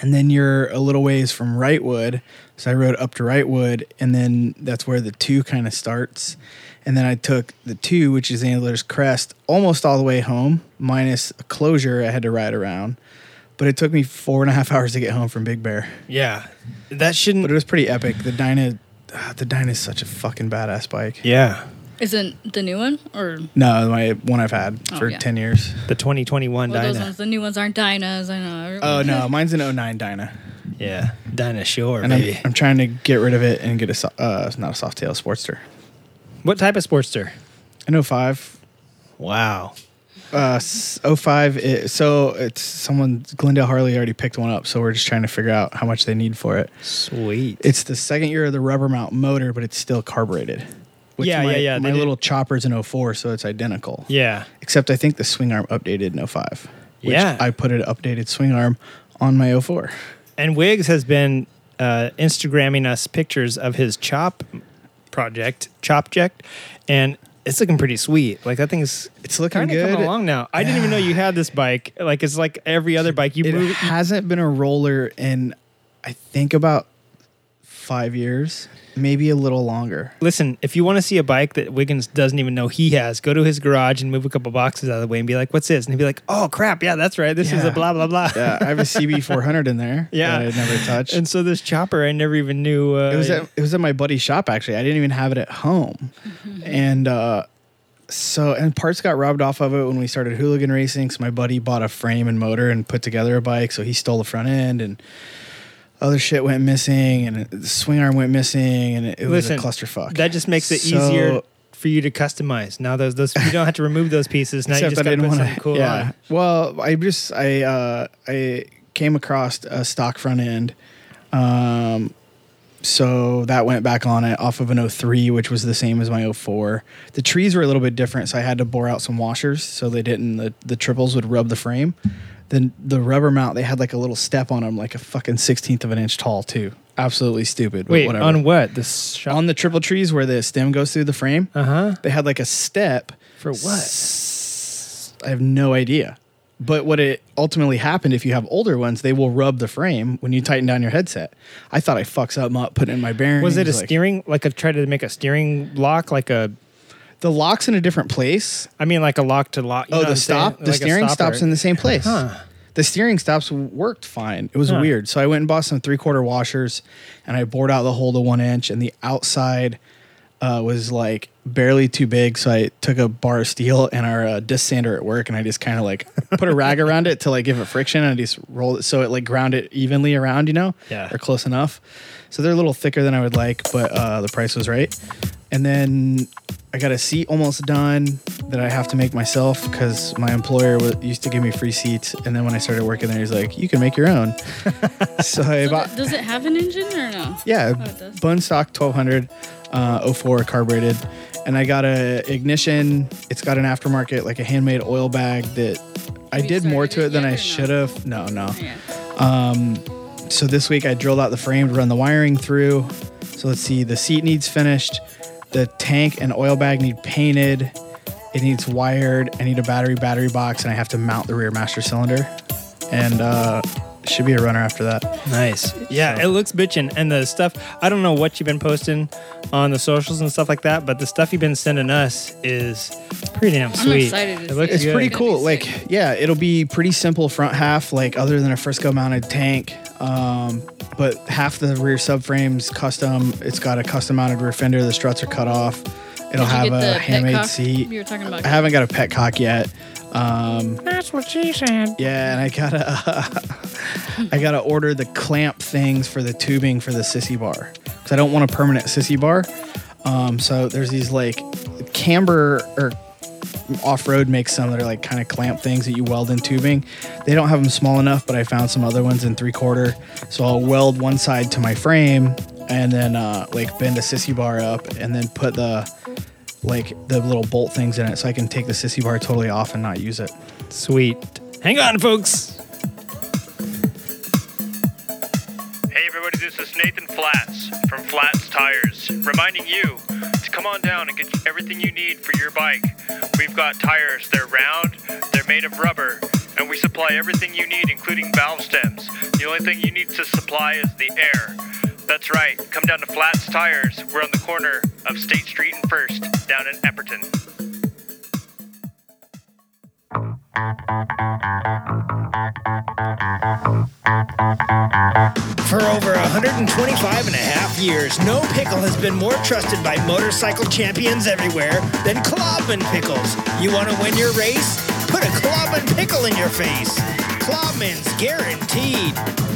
And then you're a little ways from Wrightwood. So I rode up to Wrightwood, and then that's where the two kind of starts. And then I took the two, which is Angeles Crest, almost all the way home, minus a closure I had to ride around. But it took me four and a half hours to get home from Big Bear. Yeah. That shouldn't. But it was pretty epic. The Dyna, ah, the Dyna is such a fucking badass bike. yeah. Is it the new one or No, my one I've had Oh, for yeah. 10 years. The 2021 well, those Dyna. ones? The new ones aren't Dynas. I know. Oh no, mine's an 09 Dyna, Yeah. Dyna Shore, and I'm, baby. I'm trying to get rid of it and get a so- uh, not a soft tail Sportster. What type of Sportster? An 05, Wow. uh, s- 05. It, so it's someone Glendale Harley already picked one up, so we're just trying to figure out how much they need for it. Sweet. It's the second year of the rubber mount motor, but it's still carbureted. Yeah, my, yeah, yeah, they My did- little chopper's in 04, so it's identical. yeah. Except I think the swing arm updated in 05. Which Yeah. I put an updated swing arm on my 04. And Wiggs has been uh, Instagramming us pictures of his chop project, Chopject, and it's looking pretty sweet. Like that thing's It's looking good. coming along now. I didn't even know you had this bike. Like it's like every other bike you it move. hasn't been a roller in I think about five years, maybe a little longer. Listen, if you want to see a bike that Wiggins doesn't even know he has, go to his garage and move a couple boxes out of the way and be like, "What's this?" And he'd be like, "Oh crap, yeah, that's right. This is a blah blah blah." Yeah, I have a CB 400 in there. Yeah. that I never touched. And so this chopper, I never even knew. Uh, it was at, it was at my buddy's shop actually. I didn't even have it at home, and uh, so and parts got robbed off of it when we started hooligan racing. So my buddy bought a frame and motor and put together a bike. So he stole the front end and. Other shit went missing, and the swing arm went missing, and it, it Listen, was a clusterfuck. that just makes it So- easier for you to customize. Now those those you don't have to remove those pieces. Now you just got to put want something cool yeah. on. Well, I just I uh, I came across a stock front end, um, so that went back on it off of an 03, which was the same as my 04. The trees were a little bit different, so I had to bore out some washers so they didn't the the triples would rub the frame. Then the rubber mount they had like a little step on them, like a fucking sixteenth of an inch tall too. Absolutely stupid. but Wait, whatever. on what? The shop? on the triple trees where the stem goes through the frame, uh huh. they had like a step For what? S- I have no idea. But what it ultimately happened if you have older ones, they will rub the frame when you tighten down your headset. I thought I fucked something up putting in my bearings. Was it a like- steering? Like a tried to make a steering lock, like a. The lock's in a different place. I mean, like a lock to lock. you oh, the stop. The Like steering stopper. stops in the same place. Huh. The steering stops worked fine. It was Huh. weird. So I went and bought some three quarter washers, and I bored out the hole to one inch, and the outside uh, was like barely too big. So I took a bar of steel and our uh, disc sander at work, and I just kind of like put a rag around it to like give it friction, and I just rolled it so it like ground it evenly around, you know, Yeah. or close enough. So they're a little thicker than I would like, but uh, the price was right. And then I got a seat almost done that I have to make myself because my employer wa used to give me free seats, and then when I started working there, he's like, "You can make your own." so I So bought. does it have an engine or no? Yeah, Oh, it stock 1200, uh, 04 carbureted, and I got a ignition. It's got an aftermarket, like a handmade oil bag that I Have you did more to it it than I no? should have. No, no. Yeah. So this week I drilled out the frame to run the wiring through. So let's see, the seat needs finished, the tank and oil bag need painted. It needs wired. I need a battery battery box, and I have to mount the rear master cylinder. And uh, should be a runner after that. Nice. Yeah, So- it looks bitchin'. And the stuff, I don't know what you've been posting on the socials and stuff like that, but the stuff you've been sending us is pretty damn sweet. excited to It looks it. It's good. pretty It's cool. Like, yeah, it'll be pretty simple front half, like other than a Frisco mounted tank. Um, but half the rear subframes custom. It's got a custom mounted rear fender. The struts are cut off. It'll Did have a handmade petcock seat. You were talking about. I haven't got a pet cock yet. Um, That's what she said. yeah, and I gotta, uh, I gotta order the clamp things for the tubing for the sissy bar because I don't want a permanent sissy bar. Um, so there's these like camber or off road makes some that are like kind of clamp things that you weld in tubing. They don't have them small enough, but I found some other ones in three quarter. So I'll weld one side to my frame and then uh, like bend a sissy bar up and then put the like the little bolt things in it, so I can take the sissy bar totally off and not use it. Sweet. Hang on, folks. Hey everybody, this is Nathan Flats from Flats Tires, reminding you to come on down and get everything you need for your bike. We've got tires, they're round, they're made of rubber, and we supply everything you need, including valve stems. The only thing you need to supply is the air. That's right, come down to Flats Tires. We're on the corner of State Street and First, down in Epperton. For over 125 and a half years, no pickle has been more trusted by motorcycle champions everywhere than Klobman Pickles. You want to win your race? Put a Klobman pickle in your face. Klobman's guaranteed.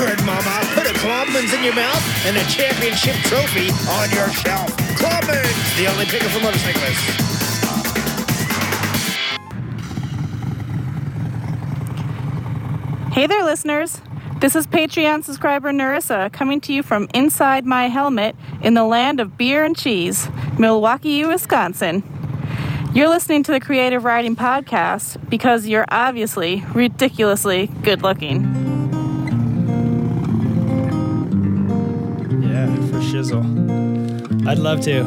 Mama. Put a Klobman's in your mouth and a championship trophy on your shelf. Klobman's, the only pickle for motorcyclists. Hey there, listeners. This is Patreon subscriber Narissa coming to you from inside my helmet in the land of beer and cheese, Milwaukee, Wisconsin. You're listening to the Creative Riding Podcast because you're obviously ridiculously good looking. Shizzle. I'd love to.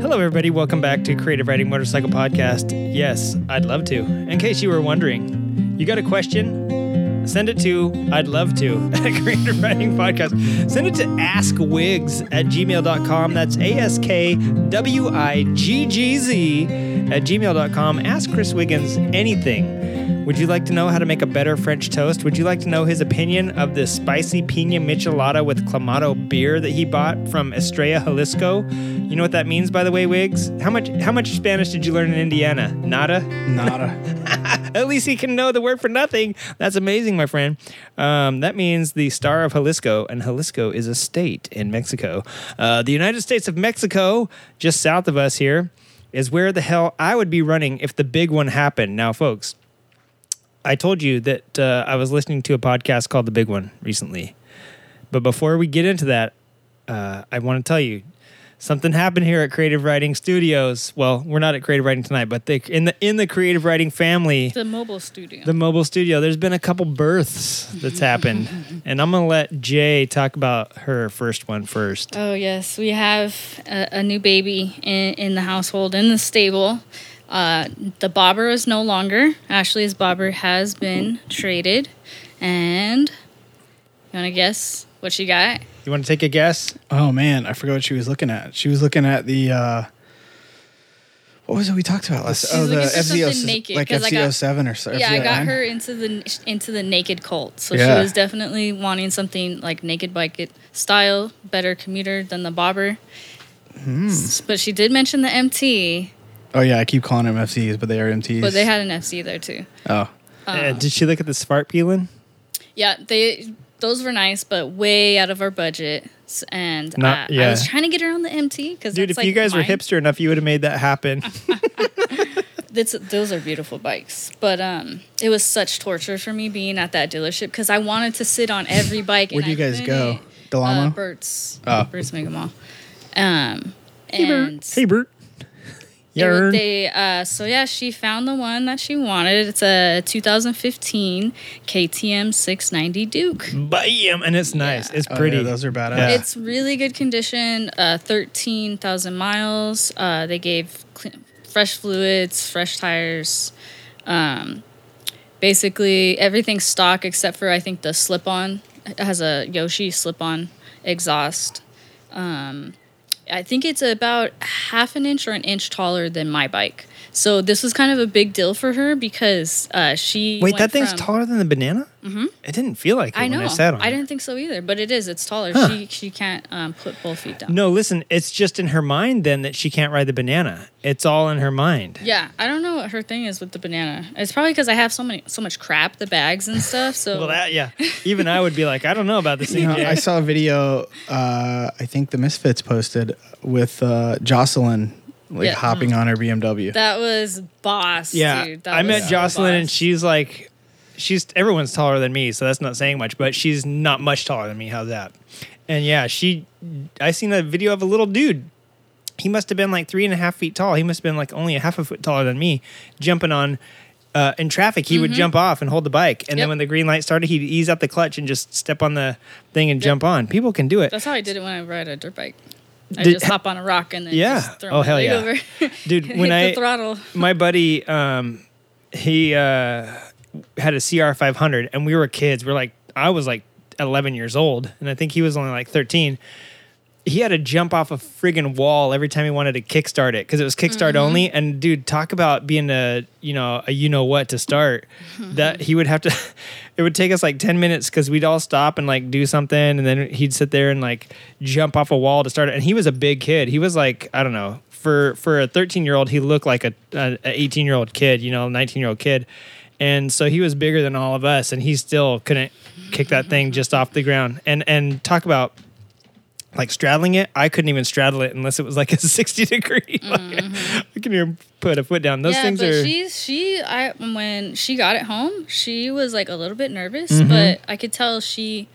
Hello, everybody. Welcome back to Creative Riding Motorcycle Podcast. Yes, I'd love to. In case you were wondering, you got a question? Send it to I'd love to at Creative Riding Podcast. Send it to askwigs at gmail.com. That's A S K W I G G Z at gmail.com. Ask Chris Wiggins anything. Would you like to know how to make a better French toast? Would you like to know his opinion of the spicy pina michelada with clamato beer that he bought from Estrella, Jalisco? You know what that means, by the way, Wiggs? How much how much Spanish did you learn in Indiana? Nada. Nada. At least he can know the word for nothing. That's amazing, my friend. Um, that means the star of Jalisco, and Jalisco is a state in Mexico. Uh, the United States of Mexico, just south of us here, is where the hell I would be running if the big one happened. Now, folks, I told you that uh, I was listening to a podcast called The Big One recently. But before we get into that, uh, I want to tell you something happened here at Creative Riding Studios. Well, we're not at Creative Riding tonight, but they, in the in the Creative Riding family, The mobile studio. the mobile studio, there's been a couple births that's happened, and I'm gonna let Jay talk about her first one first. Oh yes, we have a, a new baby in, in the household in the stable. Uh, the bobber is no longer. Ashley's bobber has been traded, and you want to guess what she got? You want to take a guess? Oh man, I forgot what she was looking at. She was looking at the uh what was it we talked about last? She's Oh, the FZO something naked, like 'cause I got- FZO seven or so. yeah, I got FZ09? her into the into the naked cult. So Yeah. she was definitely wanting something like naked bike style, better commuter than the bobber. Hmm. But she did mention the MT, Oh yeah, I keep calling them FCs, but they are MTs. but they had an FC there too. oh Uh, did she look at the spark peeling? Yeah, they those were nice, but way out of our budget. And Not- uh, yeah. I was trying to get her on the MT because Dude, if you guys were hipster enough, you would have made that happen. that's, those are beautiful bikes. But um, it was such torture for me being at that dealership because I wanted to sit on every bike. Where'd and you I guys go? couldn't. Uh, Amo? Bert's. Oh. Bert's Mega Mall. Um, hey, and Bert. Hey, Bert. They, were- they uh, so yeah, she found the one that she wanted. It's a 2015 KTM 690 Duke. Bam! And it's nice. It's Oh, pretty. yeah, those are badass. Yeah. It's really good condition. Uh, Thirteen thousand miles. Uh, they gave cl- fresh fluids, fresh tires. Um, basically everything stock except for I think the slip on. It has a Yoshi slip on exhaust. Um, I think it's about half an inch or an inch taller than my bike. So this was kind of a big deal for her because uh, she Wait, that thing's from- taller than the banana? Mm-hmm. It didn't feel like it I when know. I sat on I it. didn't think so either, but it is. It's taller. Huh. She she can't um, put both feet down. No, listen, it's just in her mind then that she can't ride the banana. It's all in her mind. Yeah, I don't know what her thing is with the banana. It's probably because I have so many so much crap, the bags and stuff. So Well, that, yeah. Even I would be like, I don't know about this thing. You know, I saw a video. Uh, I think the Misfits posted with uh, Jocelyn like Yeah. hopping on her BMW. that was boss. yeah. dude. That I was met so Jocelyn and she's like, she's everyone's taller than me, so that's not saying much. But she's not much taller than me. How's that? And yeah, she. I seen a video of a little dude. He must have been like three and a half feet tall. He must have been like only a half a foot taller than me, jumping on. Uh, in traffic, he would jump off and hold the bike, and Mm-hmm. Yep. then when the green light started, he'd ease up the clutch and just step on the thing and jump on. People can do it. That's how I did it when I ride a dirt bike. I Did- just hop on a rock and then Yeah. just throw Oh, my hell yeah. over. Dude, hit when the I throttle. my buddy um he uh had a CR 500 and we were kids. We're like I was like 11 years old and I think he was only like 13. He had to jump off a friggin' wall every time he wanted to kickstart it because it was kickstart Mm-hmm. only. And dude, talk about being a you know a you know what to start. that he would have to. It would take us like ten minutes because we'd all stop and like do something, and then he'd sit there and like jump off a wall to start it. And he was a big kid. He was like I don't know for for a thirteen year old, he looked like a a eighteen year old kid, you know, nineteen year old kid. And so he was bigger than all of us, and he still couldn't kick that thing just off the ground. And and talk about like straddling it, I couldn't even straddle it unless it was like a sixty degree. Like, I couldn't even put a foot down. Those yeah, things but are. she's she I when she got it home, she was like a little bit nervous, Mm-hmm. but I could tell she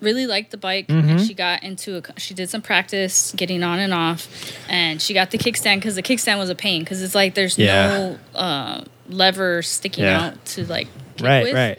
really liked the bike Mm-hmm. and she got into a she did some practice getting on and off and she got the kickstand because the kickstand was a pain because it's like there's Yeah. no uh, lever sticking Yeah. out to like kick right, with. right.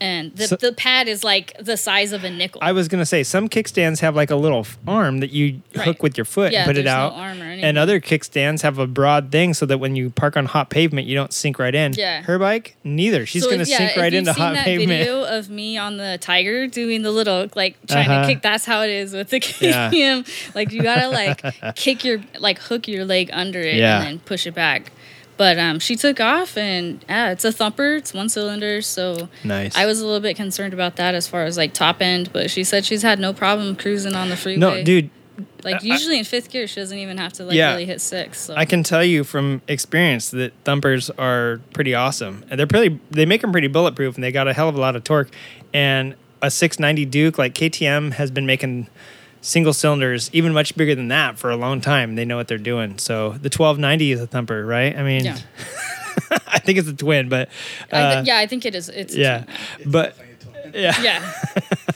and the, So- the pad is like the size of a nickel I was gonna say some kickstands have like a little arm that you Right. hook with your foot Yeah, and put it no out, or and other kickstands have a broad thing so that when you park on hot pavement, you don't sink right in. Yeah. her bike neither. She's So gonna if- yeah, sink right into hot that pavement. video of me on the Tiger doing the little like trying Uh-huh. to kick. That's how it is with the Yeah. Like you gotta like kick your like hook your leg under it Yeah. and then push it back. But um, she took off and yeah, it's a thumper. It's one cylinder, so Nice. I was a little bit concerned about that as far as like top end. But she said she's had no problem cruising on the freeway. no, dude. Like usually in fifth gear, she doesn't even have to like Yeah. really hit six. So. I can tell you from experience that thumpers are pretty awesome. And they're pretty they make them pretty bulletproof and they got a hell of a lot of torque. And a 690 Duke like KTM has been making single cylinders even much bigger than that for a long time. They know what they're doing. So the 1290 is a thumper, right? I mean, Yeah. I think it's a twin, but I uh, th- yeah, I think it is. It's yeah. But yeah. yeah.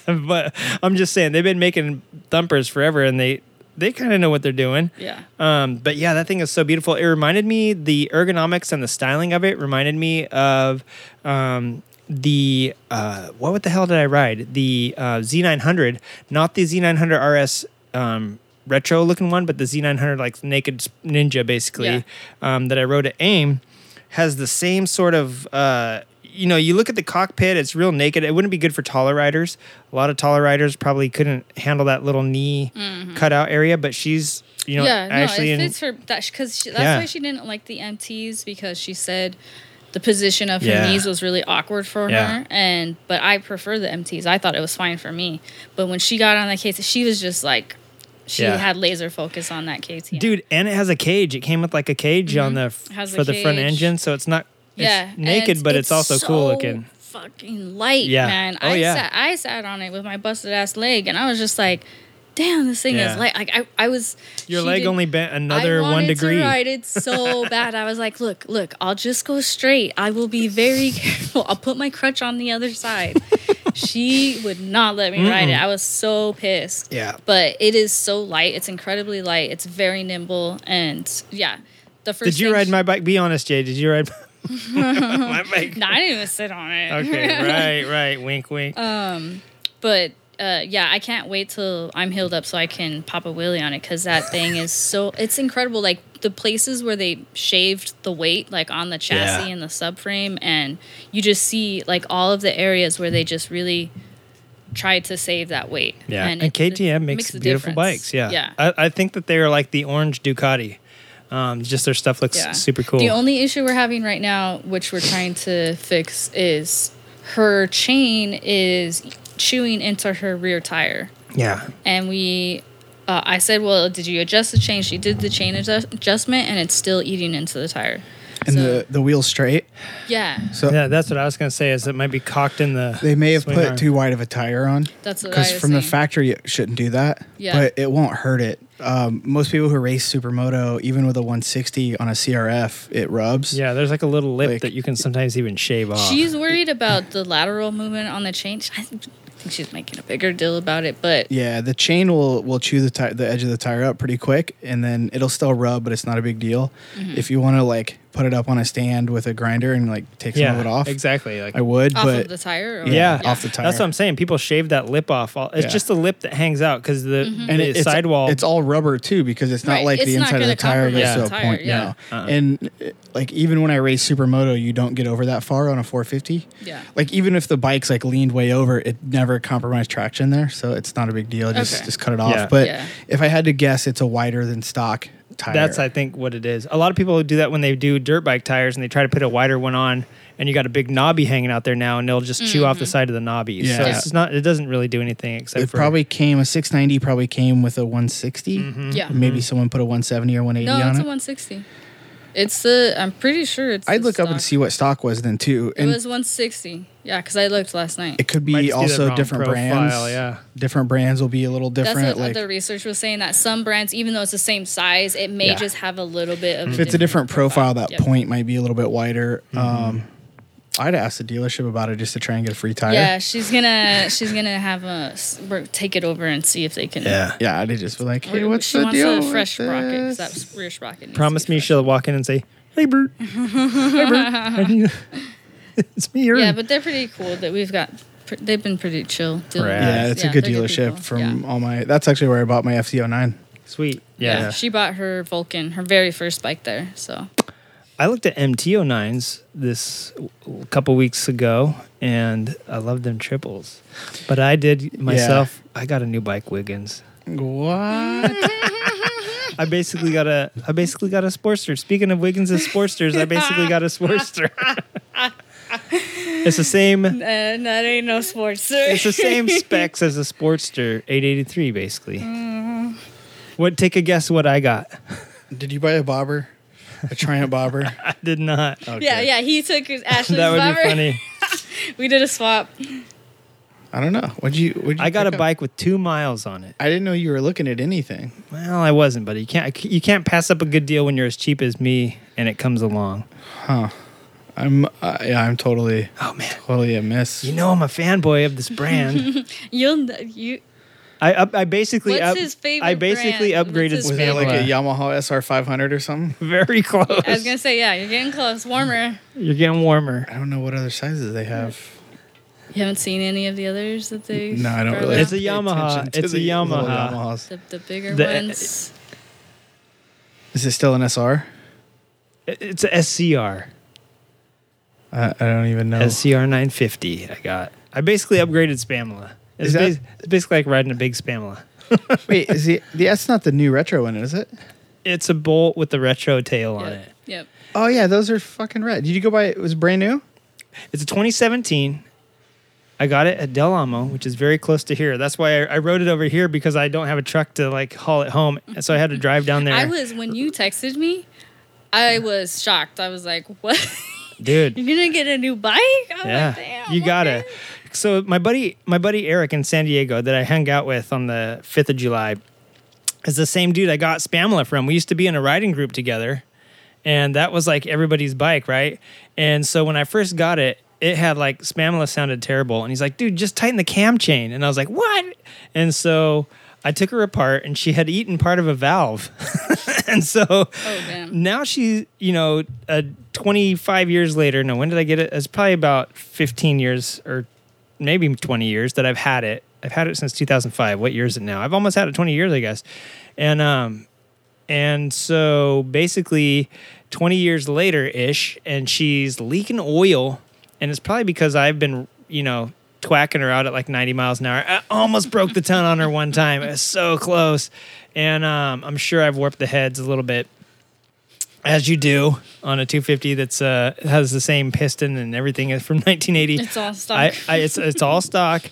but I'm just saying they've been making thumpers forever and they they kind of know what they're doing. Yeah. Um, but yeah, that thing is so beautiful. It reminded me the ergonomics and the styling of it reminded me of um, the uh, what the hell did I ride? The uh, Z900, not the Z900 RS um, retro looking one, but the Z900 like naked ninja basically Yeah. um, that I rode at AIM has the same sort of. Uh, you know, you look at the cockpit; it's real naked. It wouldn't be good for taller riders. A lot of taller riders probably couldn't handle that little knee cutout area. But she's, you know, yeah, actually no, in it fits her that because that's Yeah. why she didn't like the MTs because she said the position of her Yeah. knees was really awkward for Yeah. her. And but I prefer the MTs. I thought it was fine for me. But when she got on that case, she was just like she Yeah. had laser focus on that case Dude, and it has a cage. It came with like a cage on the Mm-hmm. For the front engine, so it's not it's yeah, naked, and but it's, also cool looking. Fucking light, Yeah. man. Oh, I yeah. sat I sat on it with my busted ass leg, and I was just like, "Damn, this thing Yeah. is light." Like I, I was. Your leg did- only bent another I one wanted degree. To ride it so bad. I was like, "Look, look, I'll just go straight. I will be very careful. I'll put my crutch on the other side." she would not let me ride it. I was so pissed. Yeah. But it is so light. It's incredibly light. It's very nimble, and yeah. The first. Did you ride she- my bike? Be honest, Jay. Did you ride my bike? No, I didn't even sit on it. Okay, right, right. Wink, wink. Um. But uh, yeah, I can't wait till I'm healed up so I can pop a wheelie on it because that thing is so it's incredible. Like the places where they shaved the weight, like on the chassis Yeah. and the subframe, and you just see like all of the areas where they just really tried to save that weight. yeah, and, it- KTM it makes, a beautiful bikes. Yeah, yeah. I, I think that they are like the orange Ducati. Um, just their stuff looks Yeah. super cool. The only issue we're having right now, which we're trying to fix, is her chain is chewing into her rear tire. yeah, and we uh, i said well did you adjust the chain she did the chain adjust- adjustment and it's still eating into the tire And So- the the wheels straight. Yeah, So Yeah, that's what I was gonna say. Is it might be cocked in the. they may have put arm. too wide of a tire on. that's what I because was from the factory it shouldn't do that Yeah. but it won't hurt it um, most people who race supermoto even with a 160 on a crf it rubs Yeah, there's like a little lip Like- that you can sometimes even shave off. She's worried about the lateral movement on the chain. I think she's making a bigger deal about it, but yeah the chain will will chew the tire the edge of the tire up pretty quick and then it'll still rub but it's not a big deal Mm-hmm. if you want to like put it up on a stand with a grinder and like take some of it off exactly. Like i would off but of the tire. Or, yeah, off the tire. That's what I'm saying. People shave that lip off. All, it's Yeah. just the lip that hangs out because the, Mm-hmm. and the it's, sidewall. it's all rubber too because it's not Right, like it's the inside of gonna the tire gets to a compromise the tire, point yeah. no Uh-uh. and like even when i race supermoto you don't get over that far on a 450 Yeah. like even if the bike's like leaned way over it never compromised traction there so it's not a big deal just Okay. just cut it off Yeah. but Yeah. if i had to guess it's a wider than stock tire That's I think what it is. A lot of people do that when they do dirt bike tires and they try to put a wider one on, and you got a big knobby hanging out there now, and they'll just chew off the side of the knobby. Yeah. So Yeah. it's not. It doesn't really do anything except it for probably came a 690 probably came with a 160 Mm-hmm. Yeah. maybe someone put a 170 or 180 No, on it's a 160. It's the. I'm pretty sure it's. i'd the look up and stock. see what stock was then too It and was 160. Yeah, because I looked last night. it could Might be just be the also wrong different profile, brands yeah. different brands will be a little That's different what like the research was saying that some brands, even though it's the same size, it may Yeah. just have a little bit of. if it's a different profile, that Yep. point might be a little bit wider. Mm-hmm. Um, I'd ask the dealership about it just to try and get a free tire. Yeah, she's gonna she's gonna have a s- we're- take it over and see if they can. yeah, yeah. I'd just be like, hey, what's she the wants deal? a with fresh sprocket because that this? rear sprocket. promise me fresh. she'll walk in and say, "Hey, Bert, hey, Bert, it's me." Aaron." Yeah, but they're pretty cool. That we've got. They've been pretty chill. dealing Rad. with Yeah, it's a good dealership people. from Yeah. all my. That's actually where I bought my FZ09. sweet. Yeah. Yeah. she bought her Vulcan, her very first bike there. So I looked at MT09s this w- couple weeks ago, and I love them triples. But I did myself. I got a new bike, Wiggins. What? I basically got a I basically got a Sportster. Speaking of Wiggins' and Sportsters, I basically got a Sportster. it's the same. uh, that ain't no Sportster. It's the same specs as a Sportster 883, basically. What? Take a guess. What I got? Did you buy a bobber? A Triumph bobber? I did not. Yeah, yeah. He took his Ashley's that would bobber. be funny. We did a swap. I don't know. What'd you? What'd you I got a up? bike with two miles on it. I didn't know you were looking at anything. Well, I wasn't, but you can't you can't pass up a good deal when you're as cheap as me and it comes along. Huh? I'm. Uh, yeah, I'm totally, Oh man, totally a miss. you know I'm a fanboy of this brand. You'll you. I up, I basically What's up, his favorite I basically brand? upgraded What's his was that like a Spamla. Yamaha SR 500 or something? Very close. I was gonna say yeah. You're getting close. Warmer. You're getting warmer. I don't know what other sizes they have. You haven't seen any of the others that they. No, I don't brought really. out? It's a pay Yamaha. attention to It's a the little Yamaha. Yamahas. the, the bigger The- ones. Is it still an SR? It- It's a SCR. I, I don't even know. SCR 950. I got. I basically upgraded Spamla. It's, that- bas- it's basically like riding a big Spamla. Wait, is the the that's not the new retro one, is it? It's a bolt with the retro tail on it. Yep. Oh yeah, those are fucking red. Did you go buy it? It was brand new. It's a 2017. I got it at Del Amo, which is very close to here. That's why I, I rode it over here because I don't have a truck to like haul it home, and so I had to drive down there. I was when you texted me. I was shocked. I was like, "What? Dude, You're gonna get a new bike?" I'm yeah, like, Damn, you gotta. okay." So my buddy, my buddy Eric in San Diego that I hung out with on the 5th of July is the same dude I got Spamla from. We used to be in a riding group together, and that was like everybody's bike, right? And so when I first got it, it had like Spamla sounded terrible, and he's like, "Dude, just tighten the cam chain." And I was like, "What?" And so I took her apart, and she had eaten part of a valve, and so Oh damn. now she's you know, uh, 25 years later. No, when did I get it? It's probably about 15 years or maybe 20 years that I've had it. I've had it since 2005. What year is it now? I've almost had it 20 years, I guess. And um, and so basically, 20 years later ish, and she's leaking oil, and it's probably because I've been, you know. Twacking her out at like 90 miles an hour. I almost broke the ton on her one time. It was so close. And um, I'm sure I've warped the heads a little bit as you do on a 250 that's uh has the same piston and everything is from 1980 It's all stock. I, I it's it's all stock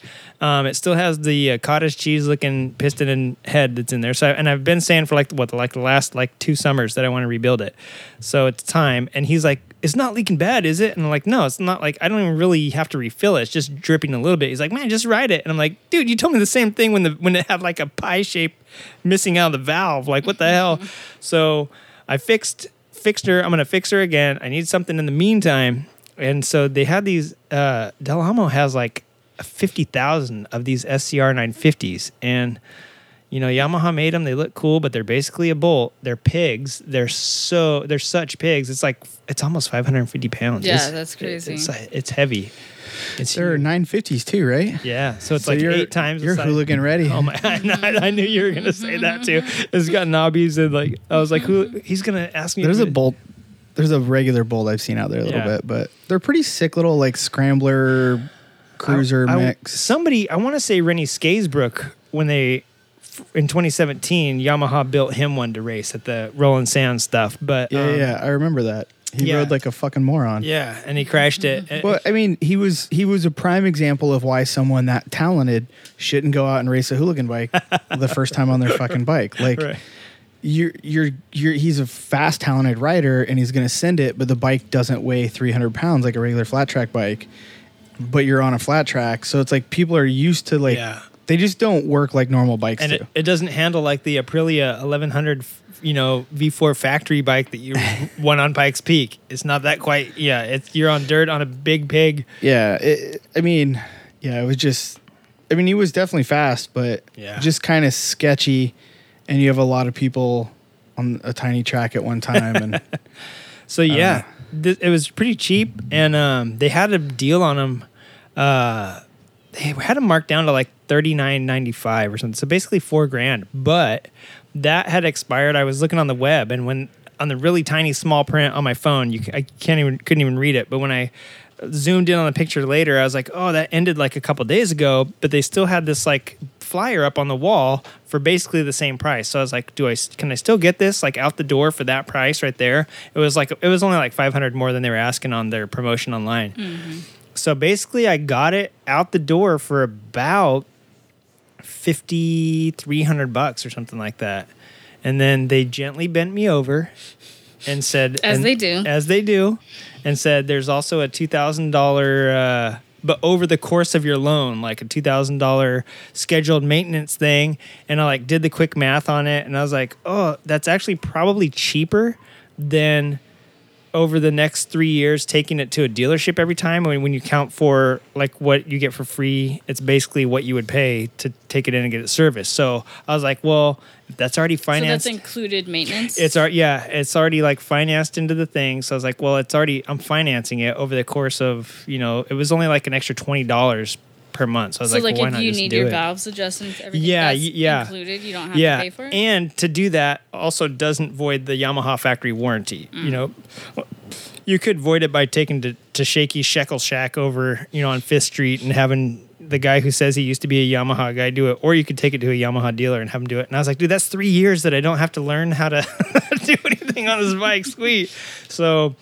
um it still has the uh, cottage cheese looking piston and head that's in there so and i've been saying for like what like the last like two summers that i want to rebuild it so it's time and he's like it's not leaking bad, is it? And I'm like, no, it's not like I don't even really have to refill it. It's just dripping a little bit. He's like, man, just ride it. And I'm like, dude, you told me the same thing when the when it had like a pie shape missing out of the valve. Like, what the hell? So I fixed fixed her. I'm gonna fix her again. I need something in the meantime. And so they had these. Uh, Del Amo has like fifty thousand of these SCR 950s, and you know Yamaha made them. They look cool, but they're basically a bolt. They're pigs. They're so they're such pigs. It's like it's almost 550 pounds. Yeah, It's- that's crazy. It's, uh, it's heavy. It's There are 950s too, right? yeah. So it's So like you're, eight times. the You're size. hooligan ready. Oh my! I, I knew you were gonna say that too. It's got knobbies and like I was like, who? He's gonna ask me. There's a it- bolt. There's a regular bolt I've seen out there a little Yeah. bit, but they're pretty sick little like scrambler cruiser I- I- mix. Somebody, I want to say Rennie Scaysbrook when they in 2017 Yamaha built him one to race at the Rolling Sands stuff. But yeah, um, yeah, I remember that. He yeah. rode like a fucking moron. yeah, and he crashed it. Well, I mean, he was he was a prime example of why someone that talented shouldn't go out and race a hooligan bike the first time on their fucking bike. Like Right. you're you're you're he's a fast talented rider and he's gonna send it, but the bike doesn't weigh 300 pounds like a regular flat track bike. But you're on a flat track, so it's like people are used to like Yeah. They just don't work like normal bikes and do. it, it doesn't handle like the Aprilia 1100 you know V4 factory bike that you won on Pikes Peak. It's not that quite. Yeah, it's you're on dirt on a big pig. Yeah, it, I mean, yeah, it was just. I mean, he was definitely fast, but Yeah. just kind of sketchy, and you have a lot of people on a tiny track at one time, and So yeah, th- it was pretty cheap, and um, they had a deal on them. Uh, they had them marked down to like thirty nine ninety five or something. So basically four grand. But that had expired. I was looking on the web, and when on the really tiny small print on my phone, you I can't even couldn't even read it. But when I zoomed in on the picture later, I was like, oh, that ended like a couple days ago. But they still had this like flyer up on the wall for basically the same price. So I was like, do I can I still get this like out the door for that price right there? It was like it was only like 500 more than they were asking on their promotion online. Mm-hmm. So basically I got it out the door for about 5300 bucks or something like that. And then they gently bent me over and said As and- they do. As they do and said there's also a $2000 uh but over the course of your loan, like a two thousand dollar scheduled maintenance thing, and I like did the quick math on it, and I was like, oh, that's actually probably cheaper than over the next three years taking it to a dealership every time when, when you count for like what you get for free it's basically what you would pay to take it in and get it serviced so i was like well that's already financed. So that's included maintenance. it's already yeah it's already like financed into the thing so i was like well it's already i'm financing it over the course of you know it was only like an extra $20 per month so i was so like, like, why if not you just need do your it? valves adjusted, everything Yeah, that's yeah. included. You don't have yeah to pay for it. and to do that also doesn't void the yamaha factory warranty Mm. you know you could void it by taking to, to shaky shekel shack over you know on fifth street and having the guy who says he used to be a yamaha guy do it or you could take it to a yamaha dealer and have him do it and i was like dude that's three years that i don't have to learn how to do anything on this bike sweet so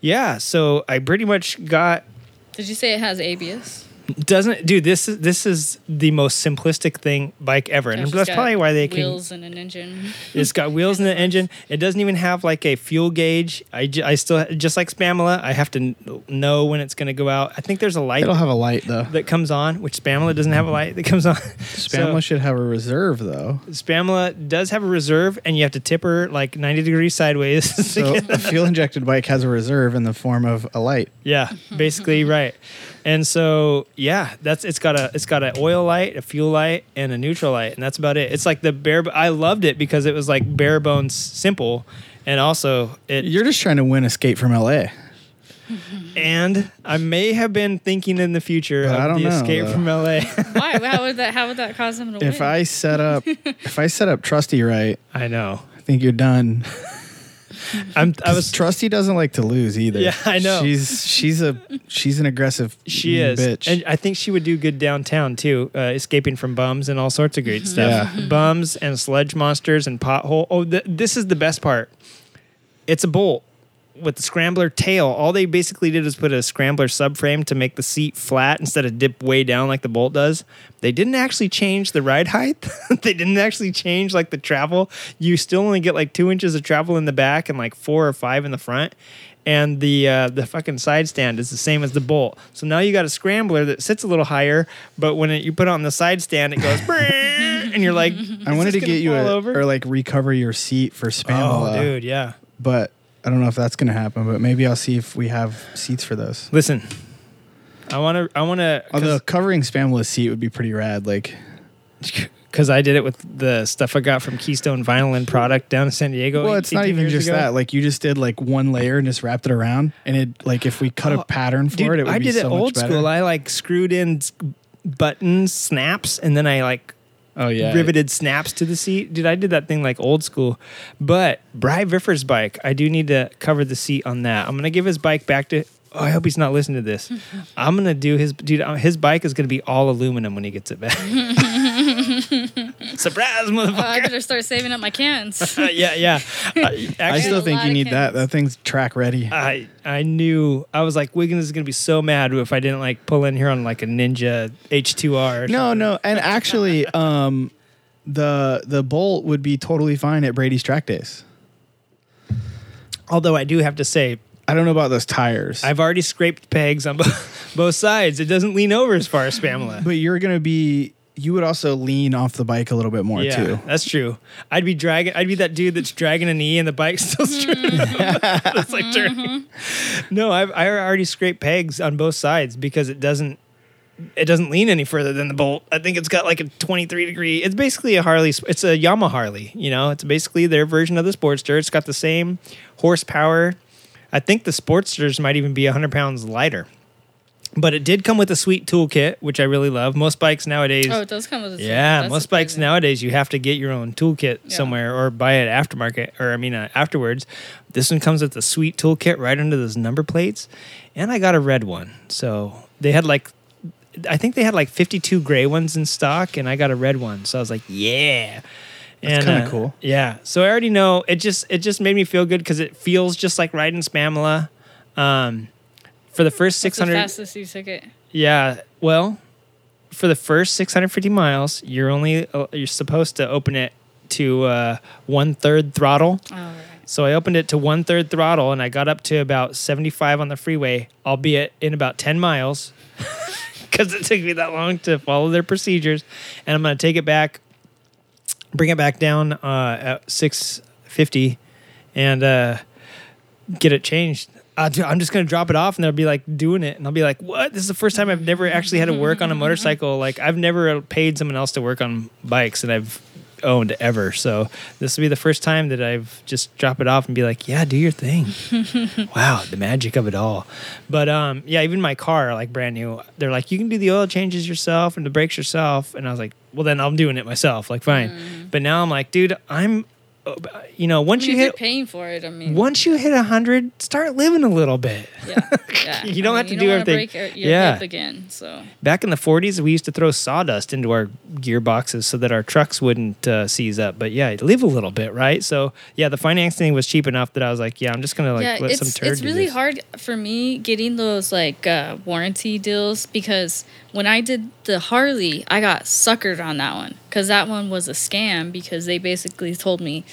yeah so i pretty much got Did you say it has ABS? Doesn't dude this is this is the most simplistic thing bike ever and Josh has that's got probably why they can wheels and an engine. it's got wheels in the engine. It doesn't even have like a fuel gauge. I, I still just like Spamula. I have to know when it's going to go out. I think there's a light it'll have a light though. that comes on, which Spamula doesn't have a light that comes on. Spamla should have a reserve though. So, Spamula does have a reserve, and you have to tip her like 90 degrees sideways. So a fuel injected bike has a reserve in the form of a light. yeah, basically right. And so yeah, that's it's got a it's got an oil light, a fuel light, and a neutral light, and that's about it. It's like the bare. I loved it because it was like bare bones simple, and also it You're just trying to win Escape from LA. And I may have been thinking in the future But of I don't the know, escape though. from LA. Why? How would that? How would that cause them to If win? I set up, if I set up Trusty right, I know. I think you're done. I'm. I was. Trusty doesn't like to lose either. Yeah, I know. She's she's a she's an aggressive She is, bitch. and I think she would do good downtown too, uh, escaping from bums and all sorts of great stuff. Yeah. Bums and sludge monsters and pothole. Oh, th- this is the best part. It's a bolt with the scrambler tail. All they basically did was put a scrambler subframe to make the seat flat instead of dip way down like the bolt does. They didn't actually change the ride height. they didn't actually change like the travel. You still only get like two inches of travel in the back and like four or five in the front. and the uh, the fucking side stand is the same as the bolt. So now you got a scrambler that sits a little higher, but when it, you put it on the side stand, it goes, and you're like, I wanted to get you a, over? or like recover your seat for spam. oh, dude, yeah. but I don't know if that's gonna happen. But maybe I'll see if we have seats for those. Listen, I want to, I want to, Although covering Spamula's seat would be pretty rad. Like, because I did it with the stuff I got from Keystone Vinyl and Product down in San Diego. well, it's not even just ago. that. Like, you just did like one layer and just wrapped it around, and it like if we cut Oh, a pattern for Dude, it, it would be so much better. I did it old school. I like screwed in buttons, snaps, and then I like oh yeah, riveted snaps to the seat. Dude, I did that thing like old school. But Bry Viffer's bike, I do need to cover the seat on that. I'm gonna give his bike back to. Oh, I hope he's not listening to this. I'm gonna do his dude. uh, His bike is gonna be all aluminum when he gets it back. Surprise, Oh, I better start saving up my cans. Uh, yeah, yeah. Uh, I still think you need that. cans. That thing's track ready. I I knew I was like Wiggins is gonna be so mad if I didn't like pull in here on like a Ninja H2R. or No, no, and actually, um, the the bolt would be totally fine at Brady's track days. Although I do have to say, I don't know about those tires, I've already scraped pegs on both, both sides. It doesn't lean over as far as Spamula. but you're gonna be. You would also lean off the bike a little bit more yeah, too. that's true. I'd be dragging. I'd be that dude that's dragging a knee and the bike's still straight. Mm-hmm. it's like turning. Mm-hmm. No, I've I already scraped pegs on both sides because it doesn't. It doesn't lean any further than the bolt. I think it's got like a 23 degree. It's basically a Harley. It's a Yamaha Harley. You know, it's basically their version of the Sportster. It's got the same horsepower. I think the Sportsters might even be 100 pounds lighter. But it did come with a sweet toolkit, which I really love. Most bikes nowadays. oh, it does come with a Yeah, that's most bikes nowadays you have to get your own toolkit Yeah. somewhere or buy it aftermarket or I mean uh, afterwards. This one comes with a sweet toolkit right under those number plates, and I got a red one. So they had like, I think they had like fifty-two gray ones in stock, and I got a red one. So I was like, yeah. That's kinda uh, cool. Yeah. So I already know it. Just it just made me feel good because it feels just like riding Spamula. Um, for the first six hundred. fastest you took it? Yeah, well, for the first 650 miles, you're only uh, you're supposed to open it to uh, one third throttle. Oh, right. So I opened it to one third throttle, and I got up to about 75 on the freeway, albeit in about 10 miles, because it took me that long to follow their procedures. And I'm going to take it back, bring it back down uh, at 650, and uh, get it changed. Uh, dude, I'm just gonna drop it off, and they'll be like doing it, and I'll be like, "What? This is the first time I've never actually had to work on a motorcycle. Like I've never paid someone else to work on bikes, and I've owned ever. So this will be the first time that I've just drop it off and be like, "Yeah, do your thing." wow, the magic of it all. But um, yeah, even my car, like brand new, they're like, "You can do the oil changes yourself and the brakes yourself," and I was like, "Well, then I'm doing it myself. Like, fine." But now I'm like, dude, I'm, you know, once I mean, you hit you're paying for it, I mean, once you hit 100 start living a little bit yeah, yeah. You don't I have to do everything. Break your Yeah. hip again. So back in the 40s we used to throw sawdust into our gearboxes so that our trucks wouldn't uh, seize up but yeah live a little bit right so yeah the financing was cheap enough that i was like yeah i'm just gonna like yeah, let it's some turd it's really this. hard for me getting those like uh, warranty deals because when I did the Harley, I got suckered on that one because that one was a scam because they basically told me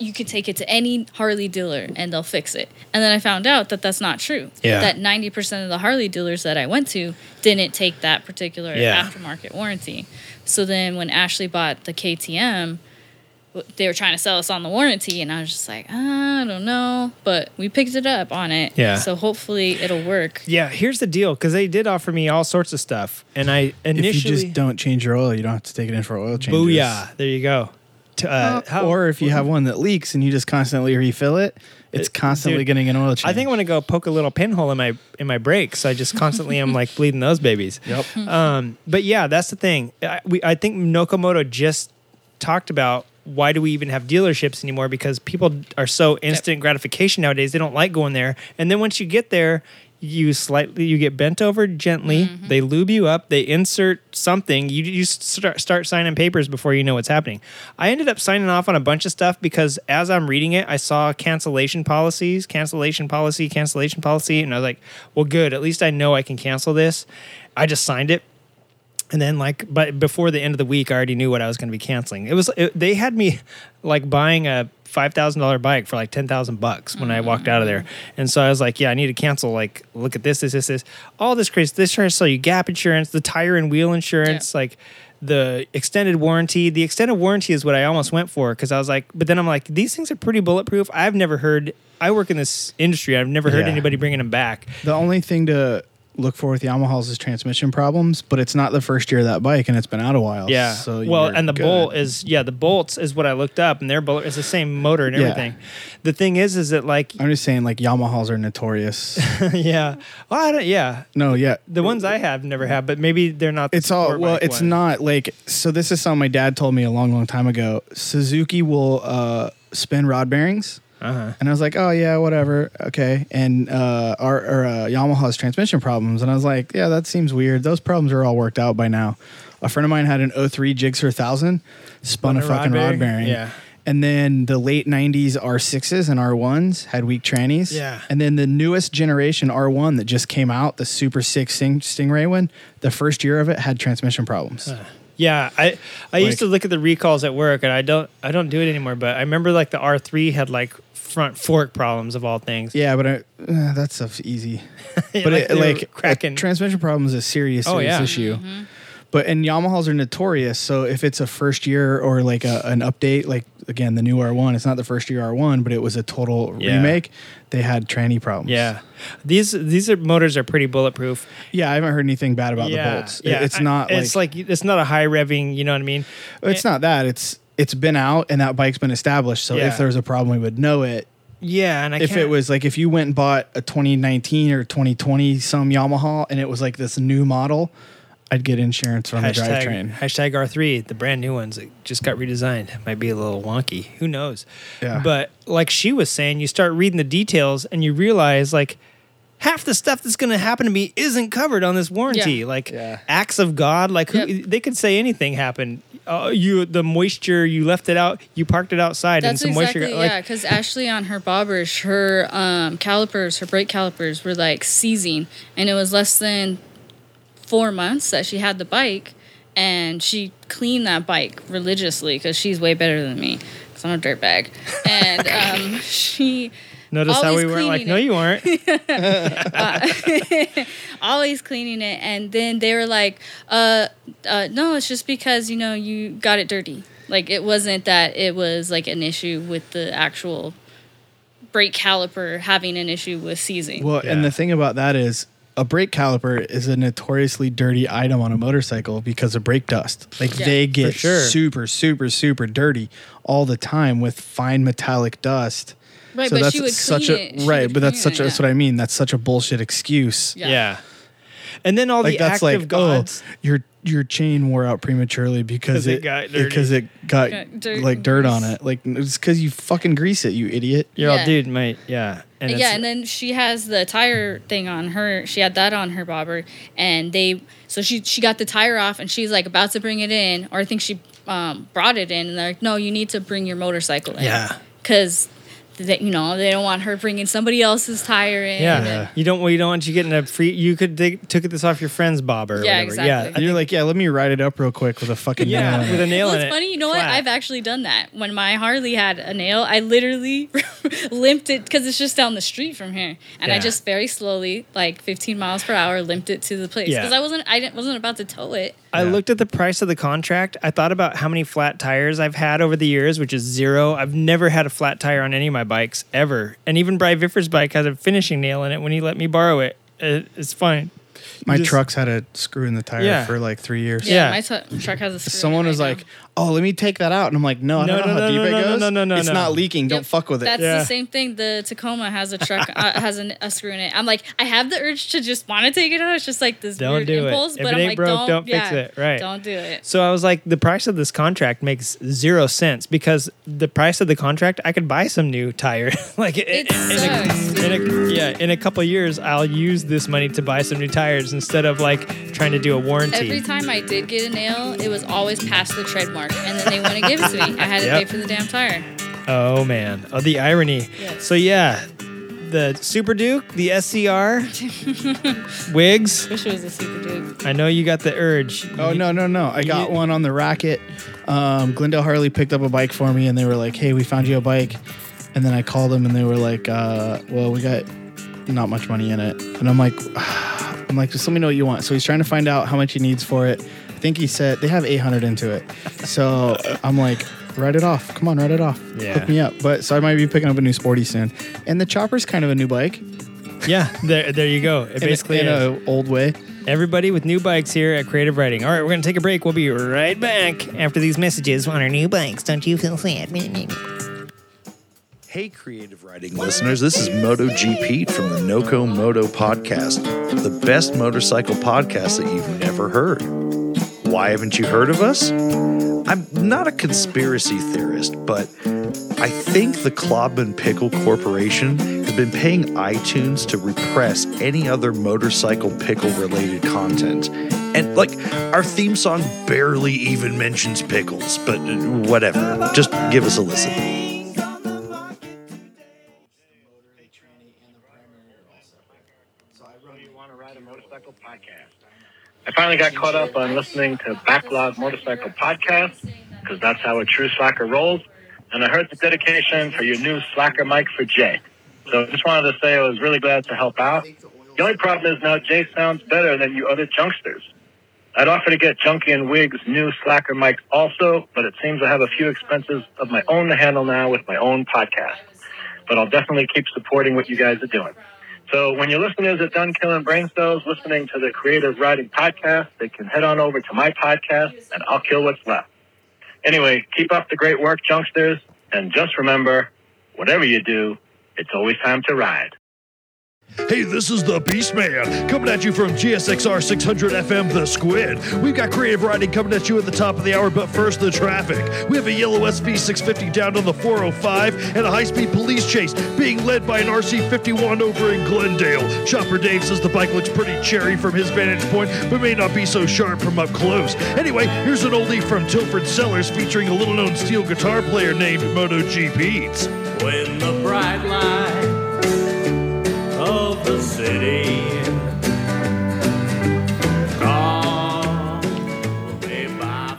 you could take it to any Harley dealer and they'll fix it. And then I found out that that's not true. Yeah. That 90% of the Harley dealers that I went to didn't take that particular Yeah. aftermarket warranty. So then when Ashley bought the KTM, they were trying to sell us on the warranty and I was just like, I don't know, but we picked it up on it. Yeah. So hopefully it'll work. yeah here's the deal because they did offer me all sorts of stuff and i initially if you just don't change your oil, you don't have to take it in for oil changes. booyah there you go To, uh, how- Or if you have one that leaks and you just constantly refill it, it's constantly dude, getting an oil change. I think I'm gonna go poke a little pinhole in my in my brakes. I just constantly am like bleeding those babies. Yep. Um, but yeah, that's the thing. I, we I think Nokomoto just talked about why do we even have dealerships anymore? Because people are so instant gratification nowadays. They don't like going there, and then once you get there. You slightly you get bent over gently. Mm-hmm. They lube you up. They insert something. You you start start signing papers before you know what's happening. I ended up signing off on a bunch of stuff because as I'm reading it, I saw cancellation policies, cancellation policy, cancellation policy, and I was like, "Well, good. At least I know I can cancel this." I just signed it, and then like, but before the end of the week, I already knew what I was going to be canceling. It was it, they had me like buying a five thousand dollar bike for like ten thousand bucks when I walked out of there. And so I was like, yeah, I need to cancel. Like, look at this, this, this, this, all this crazy. This trying to sell you gap insurance, the tire and wheel insurance, like the extended warranty. The extended warranty is what I almost went for because I was like, but then I'm like, these things are pretty bulletproof. I've never heard. I work in this industry. I've never heard Yeah. anybody bringing them back. The only thing to look for with Yamahas is transmission problems, but it's not the first year of that bike and it's been out a while. Yeah. So well, and the good. bolt is yeah, the bolts is what I looked up, and their bolt is the same motor and Yeah. everything. The thing is, is that like I'm just saying, like Yamahas are notorious. yeah, well, I don't, yeah, no, yeah. the ones I have never have, but maybe they're not. The It's all well. It's ones. not like so. This is something my dad told me a long, long time ago. Suzuki will uh, spin rod bearings, Uh-huh. and I was like, oh yeah, whatever, okay. And uh, our, our uh, Yamaha's transmission problems, and I was like, yeah, that seems weird. Those problems are all worked out by now. A friend of mine had an 03 Gixxer thousand, spun a, a rod fucking rod bearing? bearing. Yeah. And then the late 90s R6s and R1s had weak trannies. Yeah. And then the newest generation R1 that just came out, the Super 6 Sting- Stingray one, the first year of it had transmission problems. Yeah, I I Like- used to look at the recalls at work, and I don't I don't do it anymore. But I remember like the R three had like front fork problems of all things. Yeah, but I, uh, that stuff's easy. But like, it, like cracking. transmission problem is a serious, Oh, yeah. issue. But and Yamahas are notorious. So if it's a first year or like a, an update, like again the new R1, it's not the first year R1, but it was a total Yeah. remake. They had tranny problems. yeah, these these are motors are pretty bulletproof. yeah. I haven't heard anything bad about yeah, the bolts. It- yeah. it's I- not. It's like, like it's not a high revving. You know what I mean? it's not that. It's it's been out and that bike's been established. So Yeah. if there was a problem, we would know it. Yeah, and I if it was like if you went and bought a 2019 or 2020 some Yamaha and it was like this new model, I'd get insurance from the hashtag, drivetrain. hashtag R3, the brand new ones that just got redesigned. Might be a little wonky. Who knows? Yeah. But like she was saying, you start reading the details and you realize like half the stuff that's going to happen to me isn't covered on this warranty. Yeah. Like Yeah. acts of God, like who, Yep. they could say anything happened. Uh, you the moisture you left it out, you parked it outside, That's and some exactly moisture. got- yeah. Because Ashley on her bobbers, her um, calipers, her brake calipers were like seizing, and it was less than four months that she had the bike, and she cleaned that bike religiously because she's way better than me. Cause I'm a dirtbag, and um, she notice how we weren't like, cleaning no, you weren't. always cleaning it and then they were like uh, uh no it's just because you know you got it dirty like it wasn't that it was like an issue with the actual brake caliper having an issue with seizing Well, and the thing about that is a brake caliper is a notoriously dirty item on a motorcycle because of brake dust. Like Yeah. they get sure. super, super, super dirty all the time with fine metallic dust. Right so but that's she would such clean a it. She right, would but that's clean such it, a, that's yeah. what I mean. That's such a bullshit excuse. Yeah. yeah. And then all Like the that's active like gods. oh your your chain wore out prematurely because 'Cause it it got dirty. because it got Got dirt like dirt on it. Like it's because you fucking grease it, you idiot. You're all Yeah. dude, mate. Yeah. And yeah, it's- and then she has the tire thing on her. She had that on her bobber, and they so she she got the tire off, and she's like about to bring it in, or I think she um, brought it in, and they're like, no, you need to bring your motorcycle in, Yeah. because that you know they don't want her bringing somebody else's tire in. Yeah. and- you don't. Well, you don't want you getting a free. You could take took this off your friend's bobber. Yeah, whatever. exactly. Yeah, And you're like, yeah, let me ride it up real quick with a fucking yeah, nail with a nail Well, in it's it. funny. You know what? I've actually done that. When my Harley had a nail, I literally limped it because it's just down the street from here, and I just very slowly, like 15 miles per hour, limped it to the place Yeah. because I wasn't, I didn't, wasn't about to tow it. I Yeah. looked at the price of the contract. I thought about how many flat tires I've had over the years, which is zero. I've never had a flat tire on any of my bikes ever. And even Brian Viffer's bike has a finishing nail in it when he let me borrow it. It- It's fine. My just- truck's had a screw in the tire Yeah. for like three years. Yeah, Yeah. my t- truck has a. screw in it Someone right was now. like, "Oh, let me take that out," and I'm like, "No, I No, don't know no, how no, deep no, it no, goes. no, no, no, it's no. not leaking. Don't fuck with it." That's Yeah. the same thing. The Tacoma has a truck uh, has an, a screw in it. I'm like, I have the urge to just want to take it out. It's just like this Don't weird do it. impulse, If but it I'm ain't like, broke, don't, don't fix it. Right. Don't do it. So I was like, the price of this contract makes zero sense because the price of the contract, I could buy some new tire. like in, It sucks, in a yeah, in a couple years, I'll use this money to buy some new tires instead of like trying to do a warranty. Every time I did get a nail, it was always past the tread mark, and then they wouldn't give it to me. I had to Yep. pay for the damn tire. Oh man, oh the irony. Yes. So yeah, the Super Duke, the SCR, Wigs. Wish it was a super dude. I know you got the urge. Oh no no no! I got You- one on the racket. Um, Glendale Harley picked up a bike for me, and they were like, "Hey, we found you a bike." And then I called them, and they were like, uh, "Well, we got not much money in it." And I'm like, "I'm like, just let me know what you want." So he's trying to find out how much he needs for it. I think he said they have 800 into it. So I'm like, "Write it off. Come on, write it off. Yeah. Hook me up." But so I might be picking up a new sporty soon. And the chopper's kind of a new bike, Yeah, there, there you go. It basically in is. a old way. Everybody with new bikes here at Creative Riding. All right, we're going to take a break. We'll be right back after these messages on our new bikes. Don't you feel sad? Hey, creative riding listeners, this is MotoG Pete from the Noco Moto Podcast, the best motorcycle podcast that you've never heard. Why haven't you heard of us? I'm not a conspiracy theorist, but I think the Klobman Pickle Corporation has been paying iTunes to repress any other motorcycle pickle related content. And like our theme song barely even mentions pickles, but uh, whatever. Just give us a listen. I finally got caught up on listening to Backlog Motorcycle Podcast because that's how a true slacker rolls. And I heard the dedication for your new slacker mic for Jay. So I just wanted to say I was really glad to help out. The only problem is now Jay sounds better than you other junksters. I'd offer to get Junkie and Wig's new slacker mics also, but it seems I have a few expenses of my own to handle now with my own podcast. But I'll definitely keep supporting what you guys are doing. So when your listeners are done killing brain cells listening to the Creative Riding Podcast, they can head on over to my podcast and I'll kill what's left. Anyway, keep up the great work, Junksters, and just remember, whatever you do, it's always time to ride. Hey, this is the Beast Man coming at you from GSXR 600 FM, The Squid. We've got creative riding coming at you at the top of the hour, but first, the traffic. We have a yellow SV 650 down on the 405 and a high speed police chase being led by an RC 51 over in Glendale. Chopper Dave says the bike looks pretty cherry from his vantage point, but may not be so sharp from up close. Anyway, here's an oldie from Tilford Cellars featuring a little known steel guitar player named Moto G Pete. when the bright light of the city.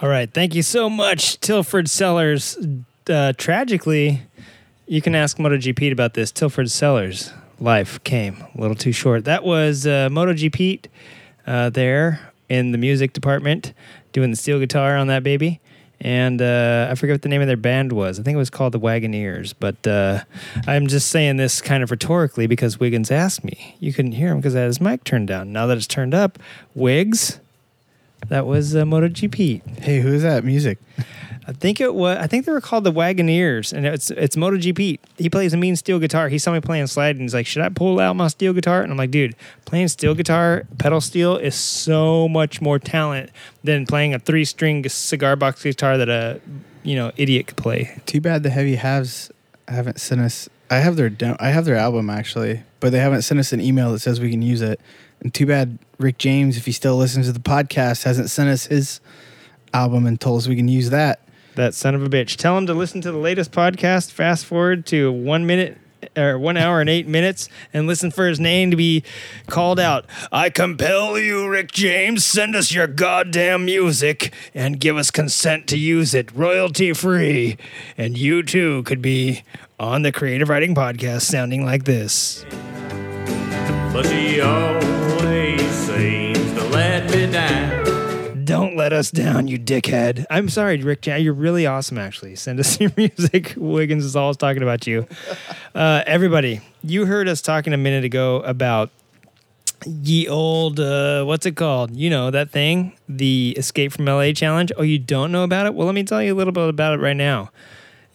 All right, thank you so much, Tilford Sellers. Uh, tragically, you can ask MotoG Pete about this. Tilford Sellers' life came a little too short. That was uh, MotoG Pete uh, there in the music department doing the steel guitar on that baby. And uh, I forget what the name of their band was. I think it was called the Wagoneers. But uh, I'm just saying this kind of rhetorically because Wiggins asked me. You couldn't hear him because I had his mic turned down. Now that it's turned up, Wiggs, that was uh, MotoG Pete. Hey, who's that music? I think it was. I think they were called the Wagoneers, and it's it's MotoG Pete. He plays a mean steel guitar. He saw me playing slide, and he's like, "Should I pull out my steel guitar?" And I'm like, "Dude, playing steel guitar, pedal steel, is so much more talent than playing a three string cigar box guitar that a you know idiot could play." Too bad the Heavy Halves haven't sent us. I have their dem- I have their album actually, but they haven't sent us an email that says we can use it. And too bad Rick James, if he still listens to the podcast, hasn't sent us his album and told us we can use that. That son of a bitch. Tell him to listen to the latest podcast. Fast forward to one minute or one hour and eight minutes and listen for his name to be called out. I compel you, Rick James, send us your goddamn music and give us consent to use it royalty free. And you too could be on the Creative Riding Podcast sounding like this. But he always seems to let me down. Don't let us down, you dickhead. I'm sorry, Rick. You're really awesome, actually. Send us your music. Wiggins is always talking about you. Uh, everybody, you heard us talking a minute ago about ye old, uh, what's it called? You know, that thing, the Escape from LA challenge. Oh, you don't know about it? Well, let me tell you a little bit about it right now.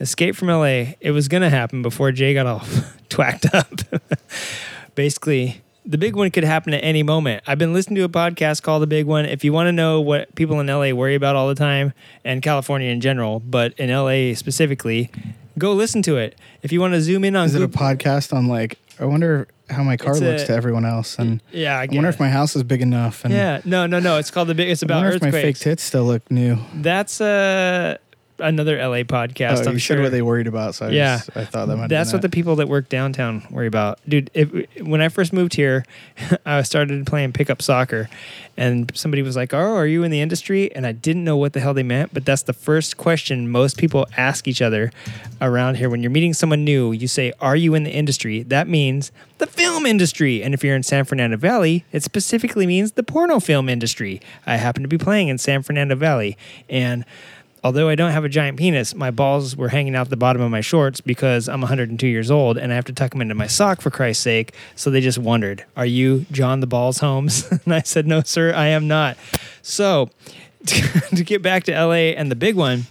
Escape from LA, it was going to happen before Jay got all twacked up. Basically, the big one could happen at any moment. I've been listening to a podcast called The Big One. If you want to know what people in LA worry about all the time and California in general, but in LA specifically, go listen to it. If you want to zoom in on Is it a podcast on like? I wonder how my car It's looks a- to everyone else, and yeah, I, I wonder guess. if my house is big enough. And Yeah, no, no, no. It's called the big. It's I about wonder if my fake earthquakes. tits still look new. That's uh another LA podcast. Oh, I'm you sure said what they worried about, so I, Yeah. just, I thought that might. That's what the people that work downtown worry about, dude. If, when I first moved here, I started playing pickup soccer, and somebody was like, "Oh, are you in the industry?" And I didn't know what the hell they meant, but that's the first question most people ask each other around here when you're meeting someone new. You say, "Are you in the industry?" That means the film industry, and if you're in San Fernando Valley, it specifically means the porno film industry. I happen to be playing in San Fernando Valley, and although I don't have a giant penis, my balls were hanging out the bottom of my shorts because I'm 102 years old and I have to tuck them into my sock for Christ's sake. So they just wondered, Are you John the Balls Holmes? and I said, No, sir, I am not. So to get back to LA and the big one,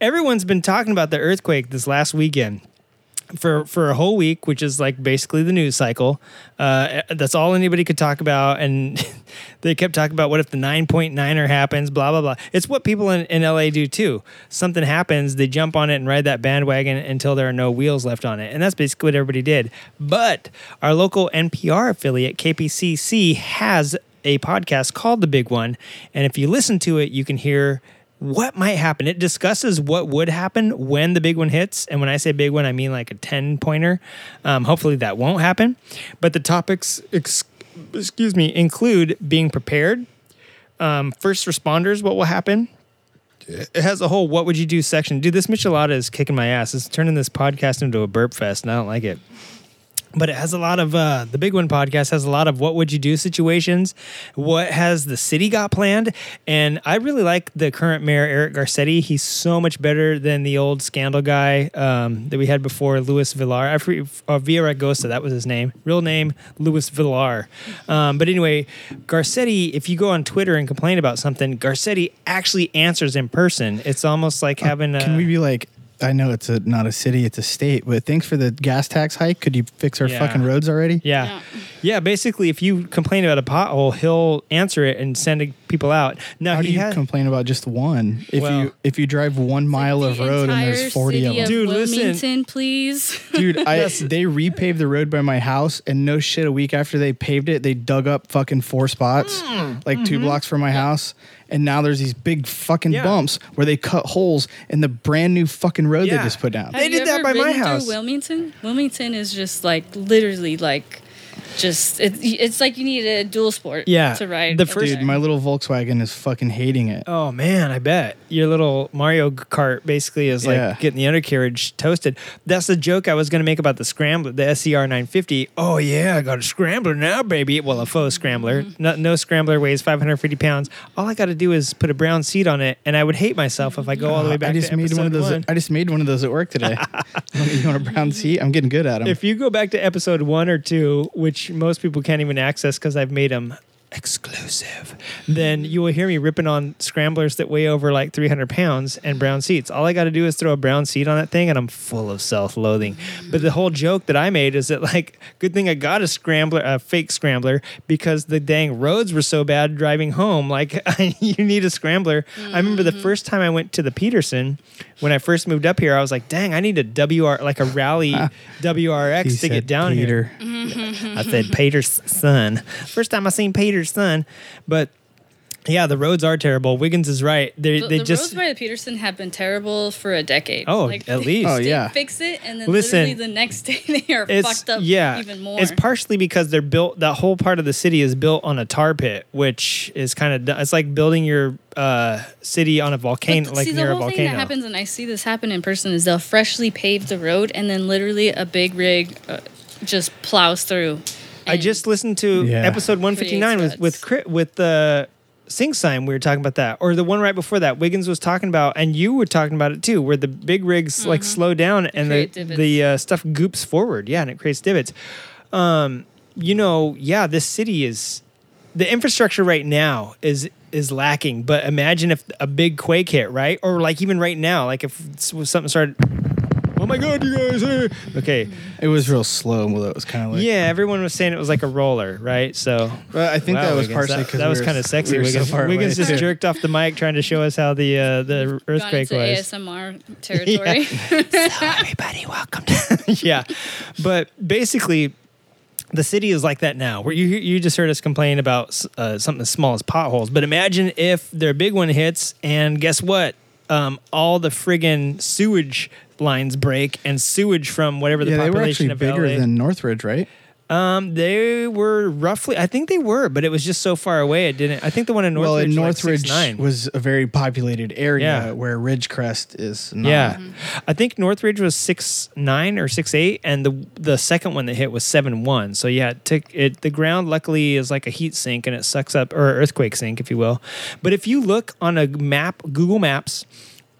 everyone's been talking about the earthquake this last weekend for for a whole week, which is like basically the news cycle. Uh, that's all anybody could talk about, and they kept talking about what if the nine point niner happens, blah blah blah. It's what people in, in LA do too. Something happens, they jump on it and ride that bandwagon until there are no wheels left on it, and that's basically what everybody did. But our local NPR affiliate KPCC has a podcast called The Big One, and if you listen to it, you can hear what might happen. It discusses what would happen when the big one hits. And when I say big one, I mean like a 10 pointer. Um, hopefully that won't happen. But the topics, ex- excuse me, include being prepared, um, first responders, what will happen. It has a whole what would you do section. Dude, this Michelada is kicking my ass. It's turning this podcast into a burp fest, and I don't like it but it has a lot of uh, the big one podcast has a lot of what would you do situations what has the city got planned and i really like the current mayor eric garcetti. He's so much better than the old scandal guy um, that we had before luis villar. I forget uh, that was his name. Real name luis villar. Um, but anyway garcetti if you go on twitter and complain about something garcetti actually answers in person. It's almost like having a Uh, Can we be like? I know it's a not a city, it's a state, but thanks for the gas tax hike. Could you fix our Yeah. fucking roads already? Yeah. Yeah. yeah. basically, if you complain about a pothole, he'll answer it and send people out. Now, How do he you has. complain about just one? If Well- you if you drive one mile of The road and entire there's forty of city them, Dude, listen. Wilmington, please. dude, I they repaved the road by my house, and no shit. A week after they paved it, they dug up fucking four spots, Hmm. like 2 blocks from my house, and now there's these big fucking Yeah. bumps where they cut holes in the brand new fucking road Yeah. they just put down. They Have you did that ever by my ridden through house. Wilmington. Wilmington is just like literally like, just it, it's like you need a dual sport. Yeah. to ride. The first- Dude, my little Volkswagen is fucking hating it. Oh man, I bet your little Mario Kart basically is like Yeah. getting the undercarriage toasted. That's the joke I was going to make about the scrambler, the SCR 950. Oh yeah, I got a scrambler now, baby. Well, a faux scrambler. Mm-hmm. No, no scrambler weighs 550 pounds. All I got to do is put a brown seat on it, and I would hate myself if I go all the way back I just to made one of those. one. I just made one of those at work today. you, you want a brown seat? I'm getting good at them. If you go back to episode one or two, which most people can't even access because I've made them exclusive, then you will hear me ripping on scramblers that weigh over like 300 pounds and brown seats. All I got to do is throw a brown seat on that thing, and I'm full of self loathing. But the whole joke that I made is that, like, good thing I got a scrambler, a fake scrambler, because the dang roads were so bad driving home. Like, you need a scrambler. I remember the mm. first time I went to the Peterson when I first moved up here, I was like, dang, I need a WR, like a rally WRX He to get down here. I said Peter's son. First time I seen Peter's son, but yeah, the roads are terrible. Wiggins is right. They The, they the just roads by the Peterson have been terrible for a decade. Oh, at least. Oh, yeah. fix it, and then Listen, literally the next day they are it's fucked up yeah, even more. It's partially because they're built. That whole part of the city is built on a tar pit, which is kind of it's like building your uh, city on a volcano, th- like see, near the a whole volcano. thing that happens, and I see this happen in person, is they'll freshly pave the road, and then literally a big rig uh, just plows through. I just listened to Yeah. episode 159 with Creates with ruts. With the Sing Sign. We were talking about that, or the one right before that. Wiggins was talking about, and you were talking about it too, where the big rigs like slow down and the Mm-hmm. divots. the uh, stuff goops forward. Yeah, and it creates divots. Um, you know, yeah, this city is the infrastructure right now is is lacking. But imagine if a big quake hit, right? Or like even right now, like if s- something started. Oh my God, you guys! Are... Okay, It was real slow, well, it was kind of like yeah, everyone was saying it was like a roller, right? So Well, I think Wow, that was Wiggins, partially that, because that was kind of sexy. We were so Wiggins, far Wiggins just jerked off the mic trying to show us how the uh, the gone earthquake into was. ASMR territory. Everybody, welcome. yeah, but basically, the city is like that now. Where you you just heard us complain about uh, something as small as potholes, but imagine if their big one hits, and guess what? um, all the friggin' sewage lines break and sewage from whatever the yeah, they were actually of bigger LA. than Northridge, right? um, they were roughly. I think they were, but it was just so far away. It didn't. I think the one in Northridge, well, in like Northridge 6'9". was a very populated area Yeah. where Ridgecrest is not. Yeah, I think Northridge was six nine or six eight, and the the second one that hit was seven one. So yeah, it, took, it the ground luckily is like a heat sink, and it sucks up or earthquake sink, if you will. But if you look on a map, Google Maps,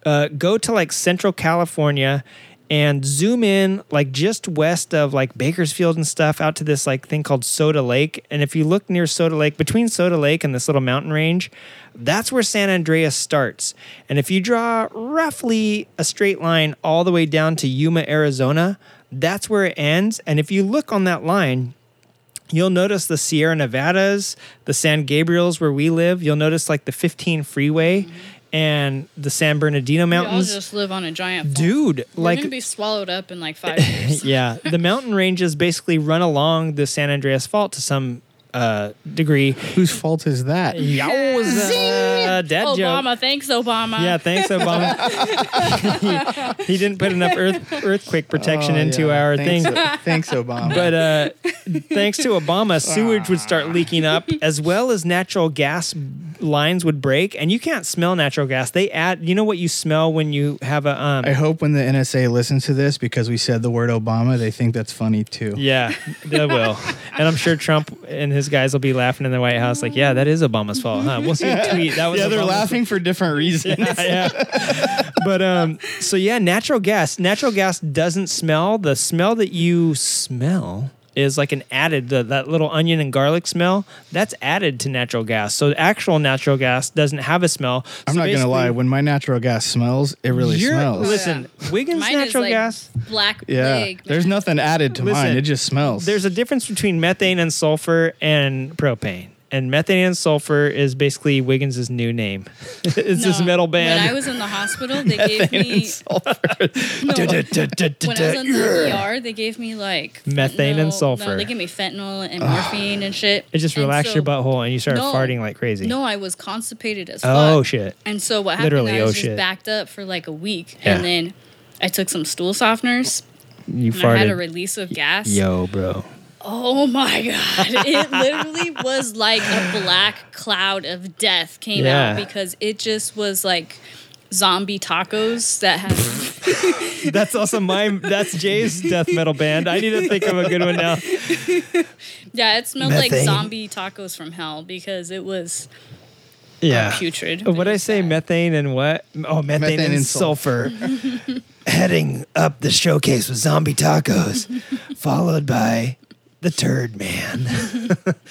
uh, go to like Central California. And zoom in like just west of like Bakersfield and stuff out to this like thing called Soda Lake. And if you look near Soda Lake, between Soda Lake and this little mountain range, that's where San Andreas starts. And if you draw roughly a straight line all the way down to Yuma, Arizona, that's where it ends. And if you look on that line, you'll notice the Sierra Nevadas, the San Gabriels where we live. You'll notice like the 15 freeway and the San Bernardino We all Mountains. just live on a giant. Farm. Dude, We're like gonna be swallowed up in like five years. yeah, the mountain ranges basically run along the San Andreas Fault to some uh, degree. Whose fault is that? Yowza, dad joke. Obama, thanks Obama. Yeah, thanks, Obama. he, he didn't put enough earth, earthquake protection Oh, into yeah. our thanks, thing. O- thanks, Obama. But uh, thanks to Obama, sewage would start leaking up, as well as natural gas lines would break, and you can't smell natural gas. They add, you know what you smell when you have a um. I hope when the NSA listens to this because we said the word Obama, they think that's funny too. Yeah, they will, and I'm sure Trump and his guys will be laughing in the White House, like, "Yeah, that is Obama's fault, huh?" We'll see a tweet. That was Yeah, they're Obama's laughing for different reasons. yeah. But um, so yeah, natural gas. Natural gas doesn't smell. The smell that you smell is like an added the, that little onion and garlic smell. That's added to natural gas. So actual natural gas doesn't have a smell. I'm So not gonna lie. When my natural gas smells, it really smells. Listen, Wiggins Mine is natural like gas. black yeah, plague. there's nothing added to Listen, mine. It just smells. There's a difference between methane and sulfur and propane. And methane and sulfur is basically Wiggins' new name. it's this No, metal band. When I was in the hospital, they gave me no, when I was in the ER, they gave me like Methane no, and sulfur. No, they gave me fentanyl and morphine and shit. it just relaxed so- your butthole and you started No, farting like crazy. No, I was constipated as fuck. oh shit. And so what happened? Literally, I was oh, just shit. backed up for like a week, Yeah. and then I took some stool softeners. You And I had a release of gas. Yo, bro. Oh my god! It literally was like a black cloud of death came Yeah. out because it just was like zombie tacos that had That's also my. That's Jay's death metal band. I need to think of a good one now. yeah it smelled like zombie tacos from hell because it was Yeah. putrid. What It I say? bad. Methane and what? Oh, methane, Methane and, and sulfur. Heading up the showcase with zombie tacos, followed by the Turd Man.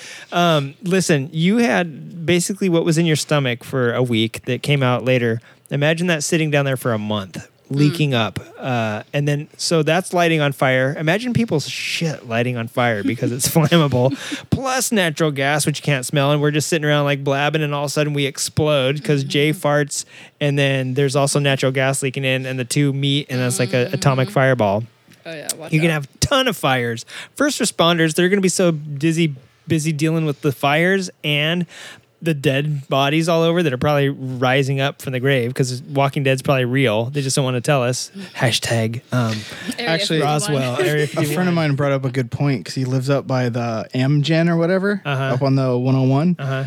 um, listen, you had basically what was in your stomach for a week that came out later. Imagine that sitting down there for a month, leaking up, uh, and then so that's lighting on fire. Imagine people's shit lighting on fire because it's flammable, plus natural gas which you can't smell, and we're just sitting around like blabbing, and all of a sudden we explode because Jay farts, and then there's also natural gas leaking in, and the two meet, and that's like an atomic fireball. Oh yeah, watch You're gonna out. have a ton of fires. First responders, they're gonna be so dizzy, busy dealing with the fires and the dead bodies all over that are probably rising up from the grave because Walking Dead's probably real. They just don't want to tell us. Hashtag um, Actually, 51. Roswell. A friend of mine brought up a good point because he lives up by the Amgen or whatever, Uh-huh. up on the 101. Uh-huh.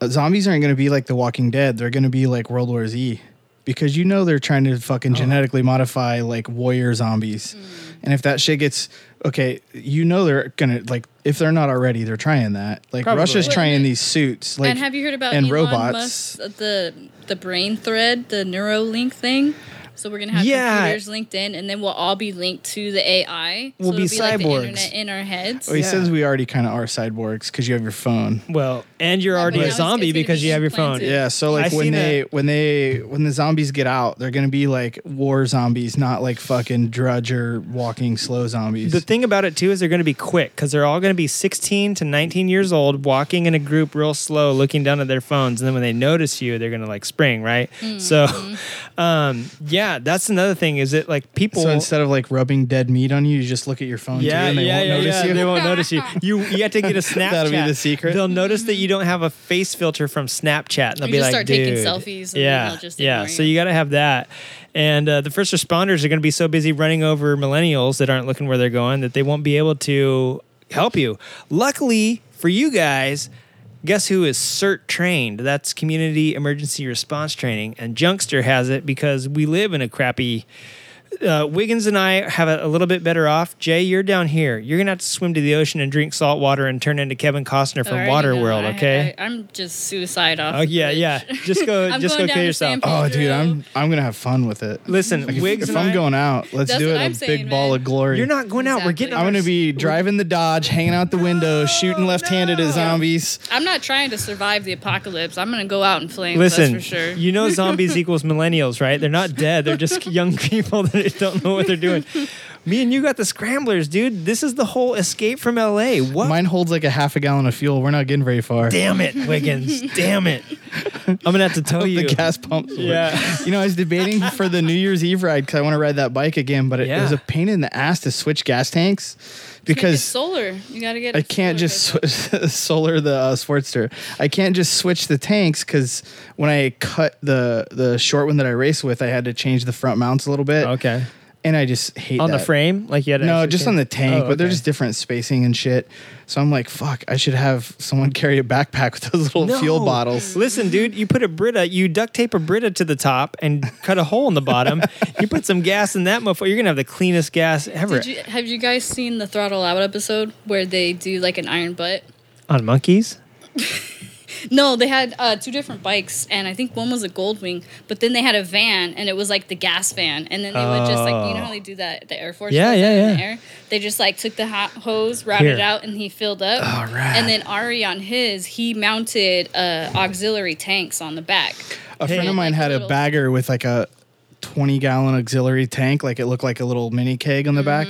Uh, zombies aren't going to be like The Walking Dead. They're going to be like World War Z because you know they're trying to fucking Oh. genetically modify like warrior zombies. Mm. And if that shit gets okay, you know they're gonna like if they're not already, they're trying that. Like Probably. Russia's Wait a trying minute. these suits. Like and have you heard about and Elon robots. Musk's the the brain thread, the Neuralink thing? So we're gonna have Yeah. computers linked in, and then we'll all be linked to the AI. We'll so be it'll like the cyborgs. internet in our heads. Oh, he Yeah. says we already kind of are cyborgs because you have your phone. Well, and you're already but a zombie because be you have your phone. implanted. Yeah, so like I when they that. when they when the zombies get out, they're gonna be like war zombies, not like fucking drudge or walking slow zombies. The thing about it too is they're going to be quick because they're all going to be 16 to 19 years old, walking in a group real slow, looking down at their phones, and then when they notice you, they're going to like spring, right? So, um, yeah, Yeah, that's another thing. Is it like people? So instead of like rubbing dead meat on you, you just look at your phone yeah, too, and they yeah, won't yeah, notice yeah. you. They won't notice you. You you have to get a Snapchat. That'll be the secret. They'll notice that you don't have a face filter from Snapchat, and they'll You be just like, start taking "Dude." selfies and yeah, just yeah. ignore So you. you got to have that. And uh, the first responders are going to be so busy running over millennials that aren't looking where they're going that they won't be able to help you. Luckily for you guys, guess who is CERT trained? That's Community Emergency Response Training. And Junkster has it because we live in a crappy. Uh, Wiggins and I have it a little bit better off. Jay, you're down here. You're gonna have to swim to the ocean and drink salt water and turn into Kevin Costner from Already know. Waterworld. I- Okay. I, am just suicide off. Oh yeah, yeah. Just go, just go kill yourself. Oh, dude, I'm I'm gonna have fun with it. Listen, Like, if, if and I'm I- going out, let's do it I'm a saying, big ball of glory. You're not going out. We're getting. I'm gonna be driving the Dodge, hanging out the window, shooting left-handed at zombies. I'm not trying to survive the apocalypse. I'm gonna go out in flames. Listen, that's for sure. you know zombies equals millennials, right? They're not dead. They're just young people that don't know what they're doing. Me and you got the scramblers, dude. This is the whole escape from LA. What? Mine holds like a half a gallon of fuel. We're not getting very far. Damn it, Wiggins. Damn it. I'm gonna have to tell you. the you. gas pumps. work. Yeah. You know, I was debating for the New Year's Eve ride because I want to ride that bike again, but it, it was a pain in the ass to switch gas tanks because solar. You gotta get. I can't just bed. switch, solar the uh, Sportster. I can't just switch the tanks because when I cut the the short one that I race with, I had to change the front mounts a little bit. Okay. And I just hate On the frame, like you had. to No, just change- on the tank, Oh, but they're okay. just different spacing and shit. So I'm like, fuck, I should have someone carry a backpack with those little fuel bottles. Listen, dude, you put a Brita, you duct tape a Brita to the top and cut a hole in the bottom. you put some gas in that motherfucker. You're gonna have the cleanest gas ever. Did you, have you guys seen the Throttle Out episode where they do like an iron butt? On monkeys? No, they had uh, two different bikes, and I think one was a Goldwing, but then they had a van, and it was like the gas van, and then they would just like you know how they do that at the Air Force. Yeah, does yeah, in yeah. the air? They just like took the hot hose, routed Here. it out, and he filled up. Oh, rad. And then Ari on his, he mounted uh, auxiliary tanks on the back. A friend of mine had a bagger with like a 20 gallon auxiliary tank, like it looked like a little mini keg on the back.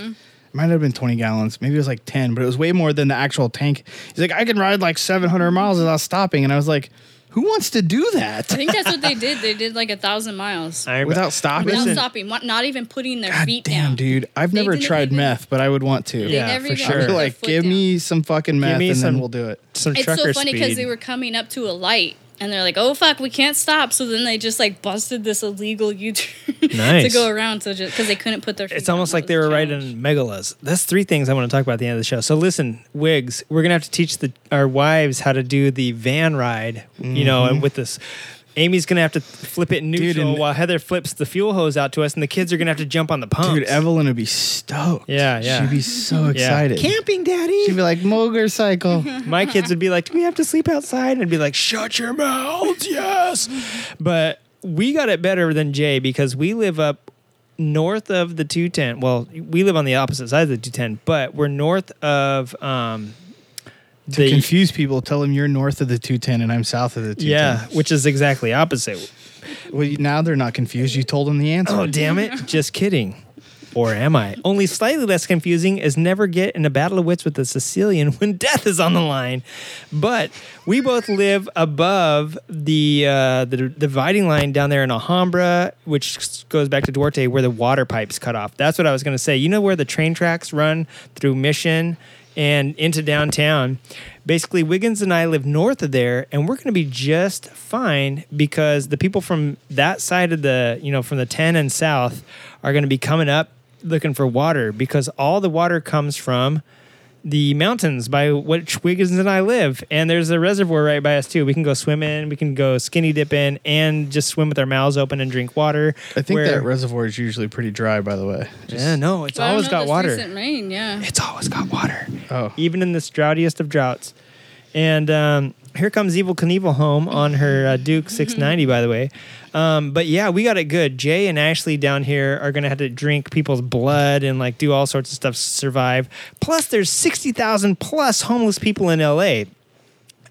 It might have been 20 gallons. Maybe it was like 10, but it was way more than the actual tank. He's like, I can ride like 700 miles without stopping. And I was like, who wants to do that? I think that's what they did. They did like a thousand miles I- Without stopping? without stopping, not even putting their God feet damn, down. dude. I've They never tried even- meth, but I would want to. Yeah, never for sure. put I'd be their like, give down. me some fucking meth me and some- then we'll do it. Some It's trucker so funny because they were coming up to a light and they're like, "Oh fuck, we can't stop." So then they just like busted this illegal U-turn to go around so just because they couldn't put their. Feet It's almost like they were challenge. riding megalas. That's three things I want to talk about at the end of the show. So listen, Wigs, we're gonna have to teach the our wives how to do the van ride. You know, and mm-hmm. with this. Amy's gonna have to flip it in Dude, neutral and- while Heather flips the fuel hose out to us, and the kids are gonna have to jump on the pumps. Dude, Evelyn would be stoked. Yeah, yeah. She'd be so excited. Camping, Daddy. She'd be like, motorcycle. My kids would be like, "Do we have to sleep outside?" And I'd be like, "Shut your mouths, yes." But we got it better than Jay because we live up north of the 210. Well, we live on the opposite side of the 210, but we're north of um to the confuse people, tell them you're north of the 210 and I'm south of the 210. yeah, which is exactly opposite. Well, now they're not confused. You told them the answer. Oh, damn it. Just kidding. Or am I? Only slightly less confusing is never get in a battle of wits with a Sicilian when death is on the line. But we both live above the uh, the dividing line down there in Alhambra, which goes back to Duarte, where the water pipes cut off. That's what I was going to say. You know where the train tracks run through Mission and into downtown. Basically, Wiggins and I live north of there, and we're going to be just fine because the people from that side of the, you know, from the 10 and south are going to be coming up looking for water because all the water comes from the mountains by which Wiggins and I live. And there's a reservoir right by us, too. We can go swim in, we can go skinny dip in, and just swim with our mouths open and drink water. I think where- that reservoir is usually pretty dry, by the way. Just- Yeah, no, it's Well, I don't always know, got this water. Recent rain, yeah. It's always got water Oh. even in this droughtiest of droughts. And um, here comes Evel Knievel home on her uh, Duke 690, by the way. Um, but yeah, we got it good. Jay and Ashley down here are going to have to drink people's blood and like do all sorts of stuff to survive. Plus, there's 60,000 plus homeless people in LA.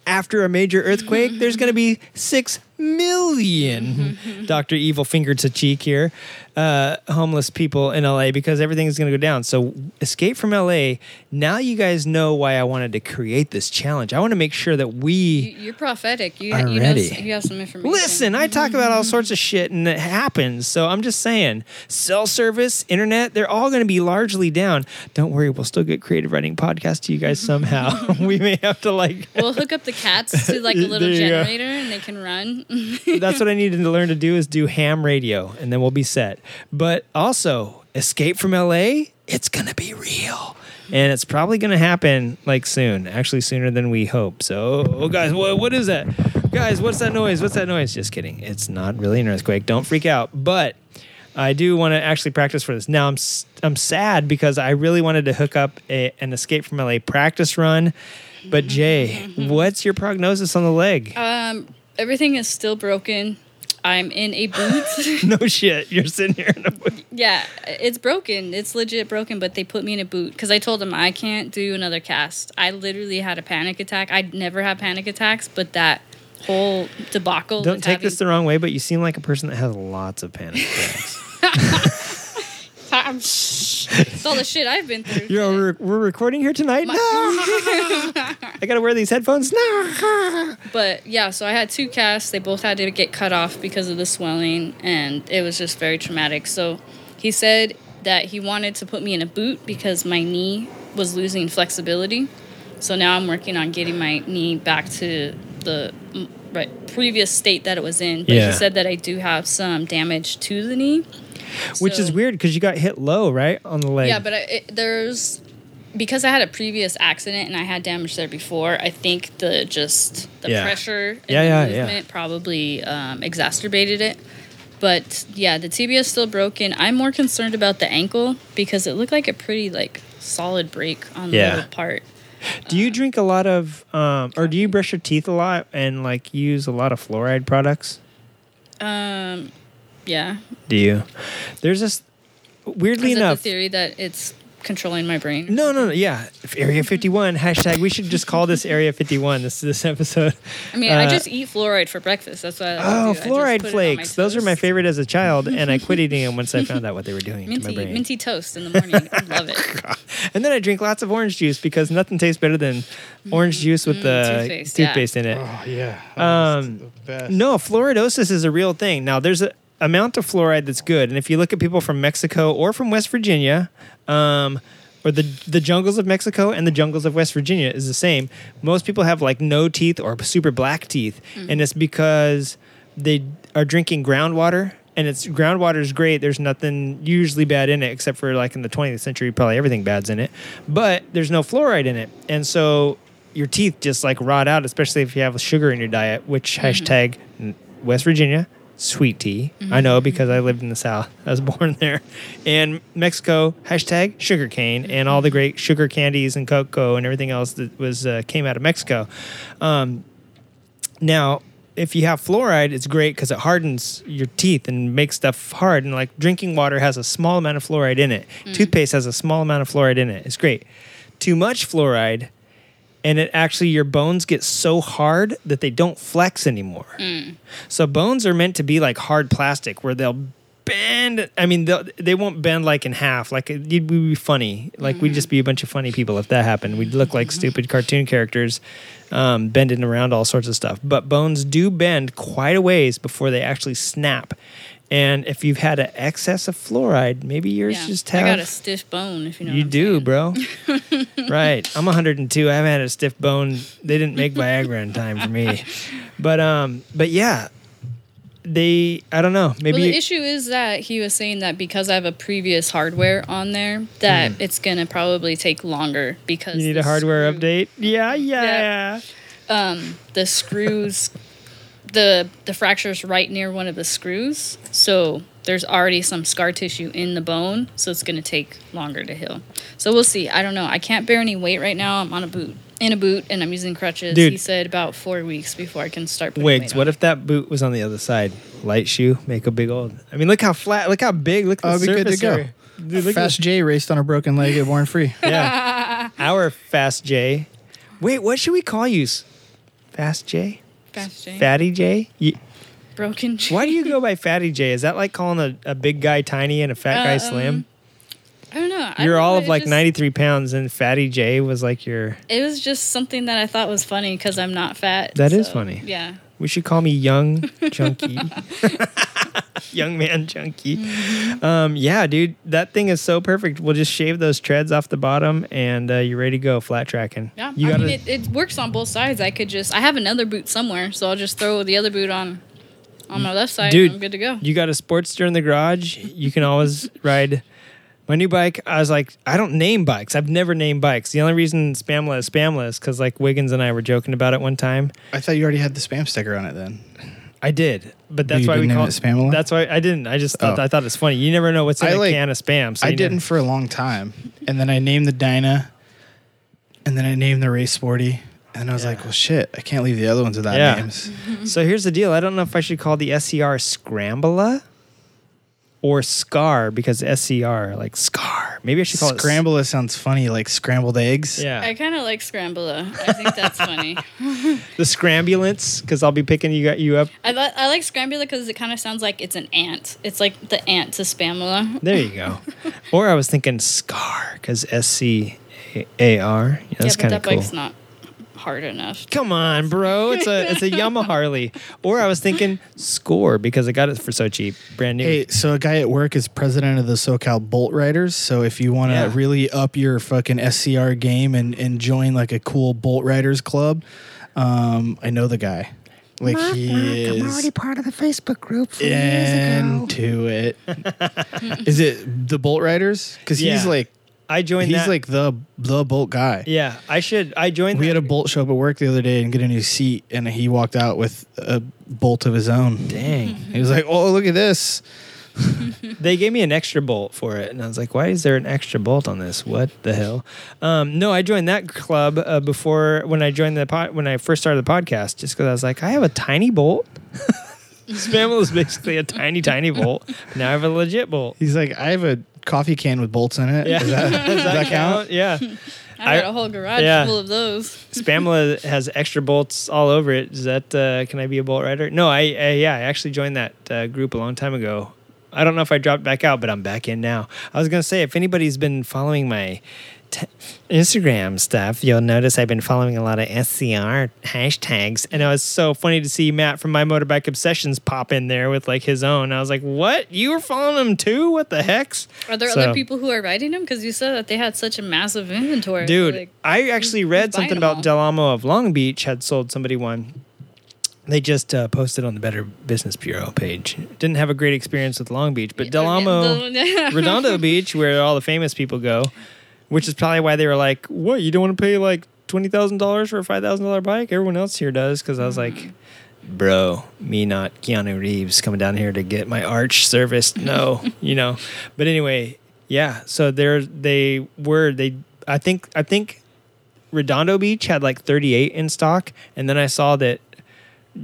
After a major earthquake, there's going to be 6 million Dr. Evil Finger to cheek here, uh, homeless people in LA because everything's going to go down. So, Escape from LA, now you guys know why I wanted to create this challenge. I want to make sure that we. You- You're prophetic. You, Are you, know, ready. s- you have some information. Listen, I talk about all sorts of shit and it happens. So I'm just saying, cell service, internet, they're all going to be largely down. Don't worry, we'll still get creative riding podcast to you guys somehow. we may have to like We'll hook up the cats to like a little There go. generator and they can run. that's what I needed to learn to do is do ham radio and then we'll be set. But also, Escape from LA, it's going to be real. And it's probably going to happen like soon, actually sooner than we hope. So, oh, guys, what, what is that? Guys, what's that noise? What's that noise? Just kidding. It's not really an earthquake. Don't freak out. But I do want to actually practice for this. Now I'm I'm sad because I really wanted to hook up a, an Escape from LA practice run. But Jay, what's your prognosis on the leg? um, everything is still broken. I'm in a boot. no shit. You're sitting here in a boot. yeah, it's broken. It's legit broken, but they put me in a boot because I told them I can't do another cast. I literally had a panic attack. I'd never had panic attacks, but that whole debacle. Don't take having- this the wrong way, but you seem like a person that has lots of panic attacks. I'm- it's all the shit I've been through. Yo, we're, we're recording here tonight. No, I gotta wear these headphones. Nah. But yeah, so I had two casts. They both had to get cut off because of the swelling, and it was just very traumatic. So he said that he wanted to put me in a boot because my knee was losing flexibility. So now I'm working on getting my knee back to the right previous state that it was in. But Yeah. he said that I do have some damage to the knee. Which is weird because you got hit low, right, on the leg. Yeah, but I, it, there's because I had a previous accident and I had damage there before. I think the just the Yeah. pressure and Yeah, the yeah, yeah. movement probably um, exacerbated it. But yeah, the tibia is still broken. I'm more concerned about the ankle because it looked like a pretty like solid break on the little part. do you drink a lot of, um, or do you brush your teeth a lot and like use a lot of fluoride products? Um, yeah, Do you? There's this weirdly is it the enough. theory that it's controlling my brain? No, no, no. Yeah, If Area 51 hashtag. We should just call this Area 51. This this episode. I mean, I Uh, just eat fluoride for breakfast. That's what. I Oh, do. Fluoride put it on my flakes. Those are my favorite as a child, and I quit eating them once I found out what they were doing to my Minty, brain. minty toast in the morning. I love it. And then I drink lots of orange juice because nothing tastes better than orange juice with the Mm, toothpaste, yeah. in it. Oh yeah. Um, No, fluoridosis is a real thing. Now, there's an amount of fluoride that's good, and if you look at people from Mexico or from West Virginia, um, or the the jungles of Mexico and the jungles of West Virginia is the same. Most people have like no teeth or super black teeth, and it's because they are drinking groundwater. And it's groundwater is great. There's nothing usually bad in it, except for like in the 20th century, probably everything bad's in it. But there's no fluoride in it, and so your teeth just like rot out, especially if you have sugar in your diet. Which hashtag West Virginia sweet tea. I know because I lived in the South. I was born there. And Mexico hashtag sugar cane and all the great sugar candies and cocoa and everything else that was uh, came out of Mexico. Um, now, if you have fluoride, it's great because it hardens your teeth and makes stuff hard. And like drinking water has a small amount of fluoride in it. Toothpaste has a small amount of fluoride in it. It's great. Too much fluoride, and it actually your bones get so hard that they don't flex anymore. So bones are meant to be like hard plastic, where they'll bend. I mean, they won't bend like in half. Like it- we'd be funny. Like we'd just be a bunch of funny people if that happened. We'd look like stupid cartoon characters, um, bending around all sorts of stuff. But bones do bend quite a ways before they actually snap. And if you've had an excess of fluoride, maybe yours Yeah. just I got a stiff bone. If you know. You do, saying. bro. right. I'm 102. I haven't had a stiff bone. They didn't make Viagra in time for me. But um, but yeah, they. I don't know. Maybe well, the issue is that he was saying that because I have a previous hardware on there, that it's gonna probably take longer because you need a hardware screw- update. Yeah, yeah. Um, the screws, the the fracture's right near one of the screws, so there's already some scar tissue in the bone, so it's gonna take longer to heal. So we'll see. I don't know. I can't bear any weight right now. I'm on a boot. In a boot, and I'm using crutches. Dude. He said about four weeks before I can start. Putting Wigs. weight What on. if that boot was on the other side? Light shoe, make a big old. I mean, look how flat. Look how big. Look at Oh, the it'd be good to surface go. area. Dude, look at Fast J raced on a broken leg at Born Free. Yeah. Our Fast J. Wait, what should we call you? Fast J? Fast? Fatty J? You, broken. J. Why do you go by Fatty J? Is that like calling a, a big guy tiny and a fat guy Uh, slim? I don't know. I You're don't all know, of it like just- 93 pounds, and Fatty J was like your. It was just something that I thought was funny because I'm not fat. That is so, funny. Yeah. We should call me Young Chunky. young man Chunky. Um, yeah, dude, that thing is so perfect. We'll just shave those treads off the bottom, and uh, you're ready to go flat tracking. Yeah. You I gotta. mean, it, it works on both sides. I could just, I have another boot somewhere, so I'll just throw the other boot on on my left side Dude, I'm good to go. You got a Sportster in the garage. You can always ride. My new bike, I was like, I don't name bikes. I've never named bikes. The only reason Spamla is Spamla is because like Wiggins and I were joking about it one time. I thought you already had the spam sticker on it then. I did, but that's you why we call it Spamla? That's why I didn't. I just thought Oh. I thought it's funny. You never know what's in I a like- can of spam. So I didn't never- for a long time. And then I named the Dyna. And then I named the Race Sporty. And I was like, well, shit, I can't leave the other ones without Yeah. names. So here's the deal. I don't know if I should call the SCR Scrambler or Scar because SCR like Scar. Maybe I should call it Scramble sounds funny, like scrambled eggs. Yeah, I kind of like Scrambler. I think that's funny. the Scrambulance because I'll be picking you you up. I, li- I like Scrambler because it kind of sounds like it's an ant. It's like the ant to Spamula. There you go. or I was thinking Scar because S C A R. Yeah, yeah, that's but kind of cool. that cool. bike's not hard enough. Come on, bro. It's a it's a Yamaha Harley. Or I was thinking Score because I got it for so cheap, brand new. Hey, so a guy at work is president of the SoCal Bolt Riders. So if you want to Yeah. really up your fucking SCR game and, and join like a cool Bolt Riders club, um, I know the guy. Like he I'm already is part of the Facebook group from years into it. is it the Bolt Riders? Because he's Yeah. like I joined he's that. like the the Bolt guy. yeah, I should. I joined. We that. had a Bolt show up at work the other day and get a new seat, and he walked out with a Bolt of his own. Dang. He was like, "Oh, look at this." they gave me an extra bolt for it, and I was like, "Why is there an extra bolt on this? What the hell?" Um, no, I joined that club uh, before when I joined the pod, when I first started the podcast, just because I was like, "I have a tiny bolt." Spamel is basically a tiny, tiny bolt. Now I have a legit bolt. He's like, "I have a coffee can with bolts in it. Yeah, Does that, does that count?" Yeah, I I- got a whole garage yeah. full of those. Spamla has extra bolts all over it. Is that uh, can I be a bolt rider? No, I, I yeah, I actually joined that uh, group a long time ago. I don't know if I dropped back out, but I'm back in now. I was gonna say if anybody's been following my t- Instagram stuff, you'll notice I've been following a lot of SCR hashtags, and it was so funny to see Matt from My Motorbike Obsessions pop in there with like his own. I was like, "What? You were following him too? What the hex?" Are there So- other people who are riding them? Because you said that they had such a massive inventory. Dude, Like, I actually read something about? Del Amo of Long Beach had sold somebody one. They just uh, posted on the Better Business Bureau page. Didn't have a great experience with Long Beach, but Del Amo, Redondo Beach, where all the famous people go, which is probably why they were like, "What? You don't want to pay like twenty thousand dollars for a five thousand dollar bike? Everyone else here does." Because I was like, "Bro, me not Keanu Reeves coming down here to get my arch serviced. No, you know." But anyway, yeah. So there they were. They I think I think Redondo Beach had like 38 in stock, and then I saw that.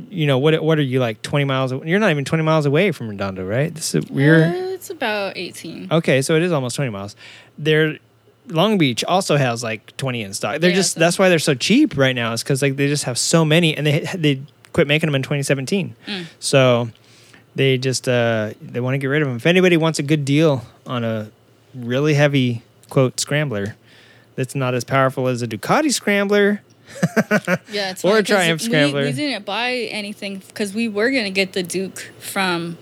You know what? What are you like? Twenty miles? Away? You're not even twenty miles away from Redondo, right? This is we're Uh, it's about 18. Okay, so it is almost 20 miles. There Long Beach also has like 20 in stock. They're Yeah, just so- that's why they're so cheap right now is cuz like they just have so many and they they quit making them in 2017. Mm. So they just uh they want to get rid of them. If anybody wants a good deal on a really heavy quote scrambler that's not as powerful as a Ducati scrambler, Yeah, it's Or a Triumph we- Scrambler. We, didn't buy anything because we were gonna get the Duke from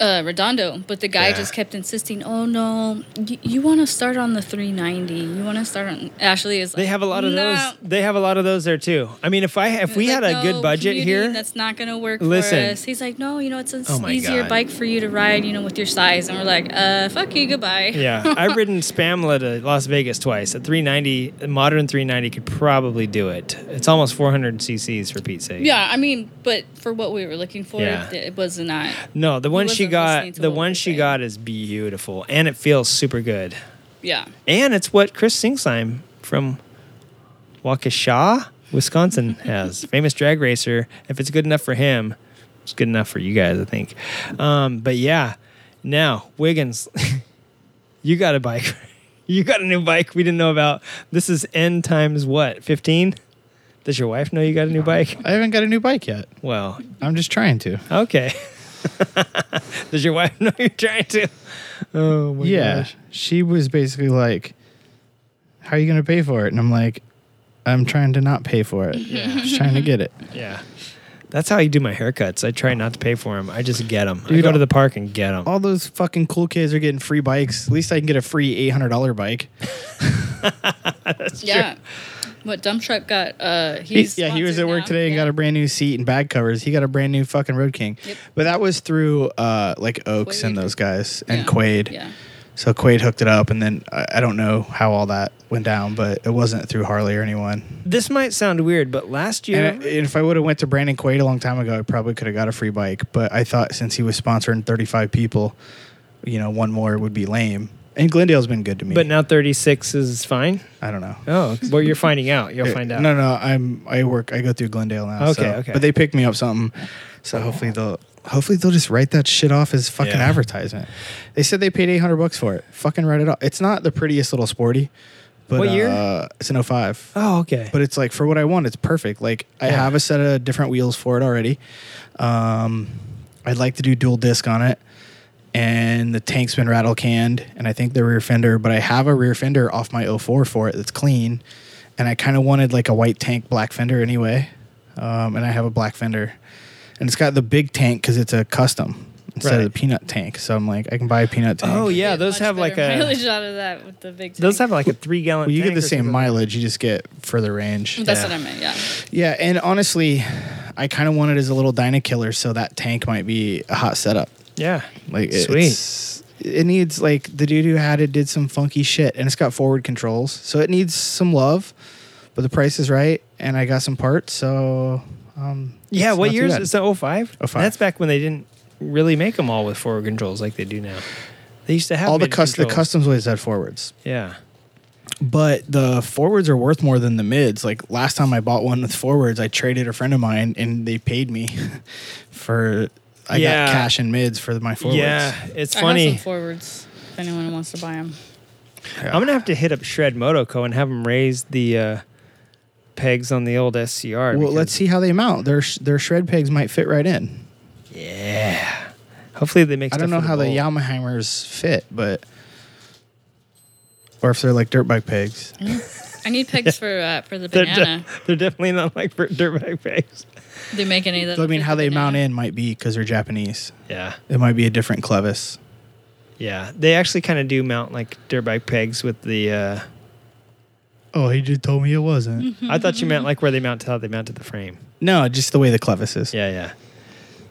uh, Redondo, but the guy Yeah. just kept insisting, "Oh no, you, you want to start on the 390? You want to start on?" Ashley is. they have a lot of "No." those. They have a lot of those there too. I mean, if I if we Like, had a "No, good budget here, that's not gonna work Listen. for us. He's like, no, you know, it's an Oh easier God. bike for you to ride, you know, with your size. And we're like, uh, fuck you, goodbye. Yeah, I've ridden Spamla to Las Vegas twice. A 390, a modern 390 could probably do it. It's almost 400 cc's for Pete's sake. Yeah, I mean, but for what we were looking for, Yeah. it, it was not. No, the one she got, the one she saying. got is beautiful, and it feels super good. Yeah. And it's what Chris Singsheim from Waukesha, Wisconsin has. Famous drag racer. If it's good enough for him, it's good enough for you guys, I think. Um, but yeah, now Wiggins, you got a bike. You got a new bike we didn't know about. This is N times what? 15? Does your wife know you got a new bike? I haven't got a new bike yet. Well, I'm just trying to. okay. Does your wife know you're trying to? Oh my yeah, gosh. she was basically like, "How are you going to pay for it?" And I'm like, "I'm trying to not pay for it. Yeah. just trying to get it." Yeah. That's how I do my haircuts. I try not to pay for them. I just get them. I go to the park and get them. All those fucking cool kids are getting free bikes. At least I can get a free eight hundred dollar bike. Yeah. What dump truck got? Uh, He- he's yeah, he was sponsored at work now. today and Yeah. got a brand new seat and bag covers. He got a brand new fucking Road King. Yep. But that was through uh, like Oaks and those guys and Yeah. Quaid. Yeah. So Quaid hooked it up, and then I, I don't know how all that went down, but it wasn't through Harley or anyone. This might sound weird, but last year, And, I- and if I would have went to Brandon Quaid a long time ago, I probably could have got a free bike. But I thought since he was sponsoring 35 people, you know, one more would be lame. And Glendale's been good to me. but now 36 is fine. I don't know. Oh, well, you're finding out. You'll find out. No, no, I'm I work. I go through Glendale now. Okay, so- okay. But they picked me up something, so hopefully they'll hopefully they'll just write that shit off as fucking Yeah. advertisement. They said they paid 800 bucks for it. Fucking write it off. It's not the prettiest little sporty. But, What year? Uh, it's an 05. Oh, okay. But it's like for what I want, it's perfect. Like I Yeah. have a set of different wheels for it already. Um, I'd like to do dual disc on it, and the tank's been rattle canned, and I think the rear fender. But I have a rear fender off my 04 for it that's clean, and I kind of wanted like a white tank black fender anyway, um, and I have a black fender, and it's got the big tank because it's a custom instead Right. of the peanut tank. So I'm like, I can buy a peanut tank. oh, yeah. Those have like better a. mileage out of that with the big. Those have like a three gallon. Well, you get the same something. mileage, you just get further range. That's yeah. what I meant. Yeah. Yeah, and honestly, I kind of want it as a little Dyna killer, so that tank might be a hot setup. Yeah. Like it- Sweet. it's, it needs like the dude who had it did some funky shit, and it's got forward controls, so it needs some love. But the price is right, and I got some parts, so um, Yeah. What years? It's the 05? 05. That's back when they didn't really make them all with forward controls like they do now. They used to have all the cus- the customs always had forwards, Yeah. but the forwards are worth more than the mids. Like last time I bought one with forwards, I traded a friend of mine, and they paid me for. I Yeah. got cash and mids for my forwards. Yeah. It's funny. I funny. have some forwards. If anyone wants to buy them. Yeah. I'm gonna have to hit up Shred Motoco and have them raise the uh, pegs on the old SCR. Well, let's see how they mount. Their sh- their shred pegs might fit right in. Yeah. Hopefully they make. I don't know for how the bowl. Yamahaimers fit, but or if they're like dirt bike pegs. I need pegs for uh, for the They're, de- banana. they're definitely not like for dirt bike pegs. they make any of that. So, I mean, how they mount in might be because they're Japanese. Yeah. It might be a different clevis. Yeah. They actually kind of do mount like dirt bike pegs with the. Uh, Oh, he just told me it wasn't. I thought you meant like where they mount to how they mounted the frame. No, just the way the clevis is. Yeah, yeah.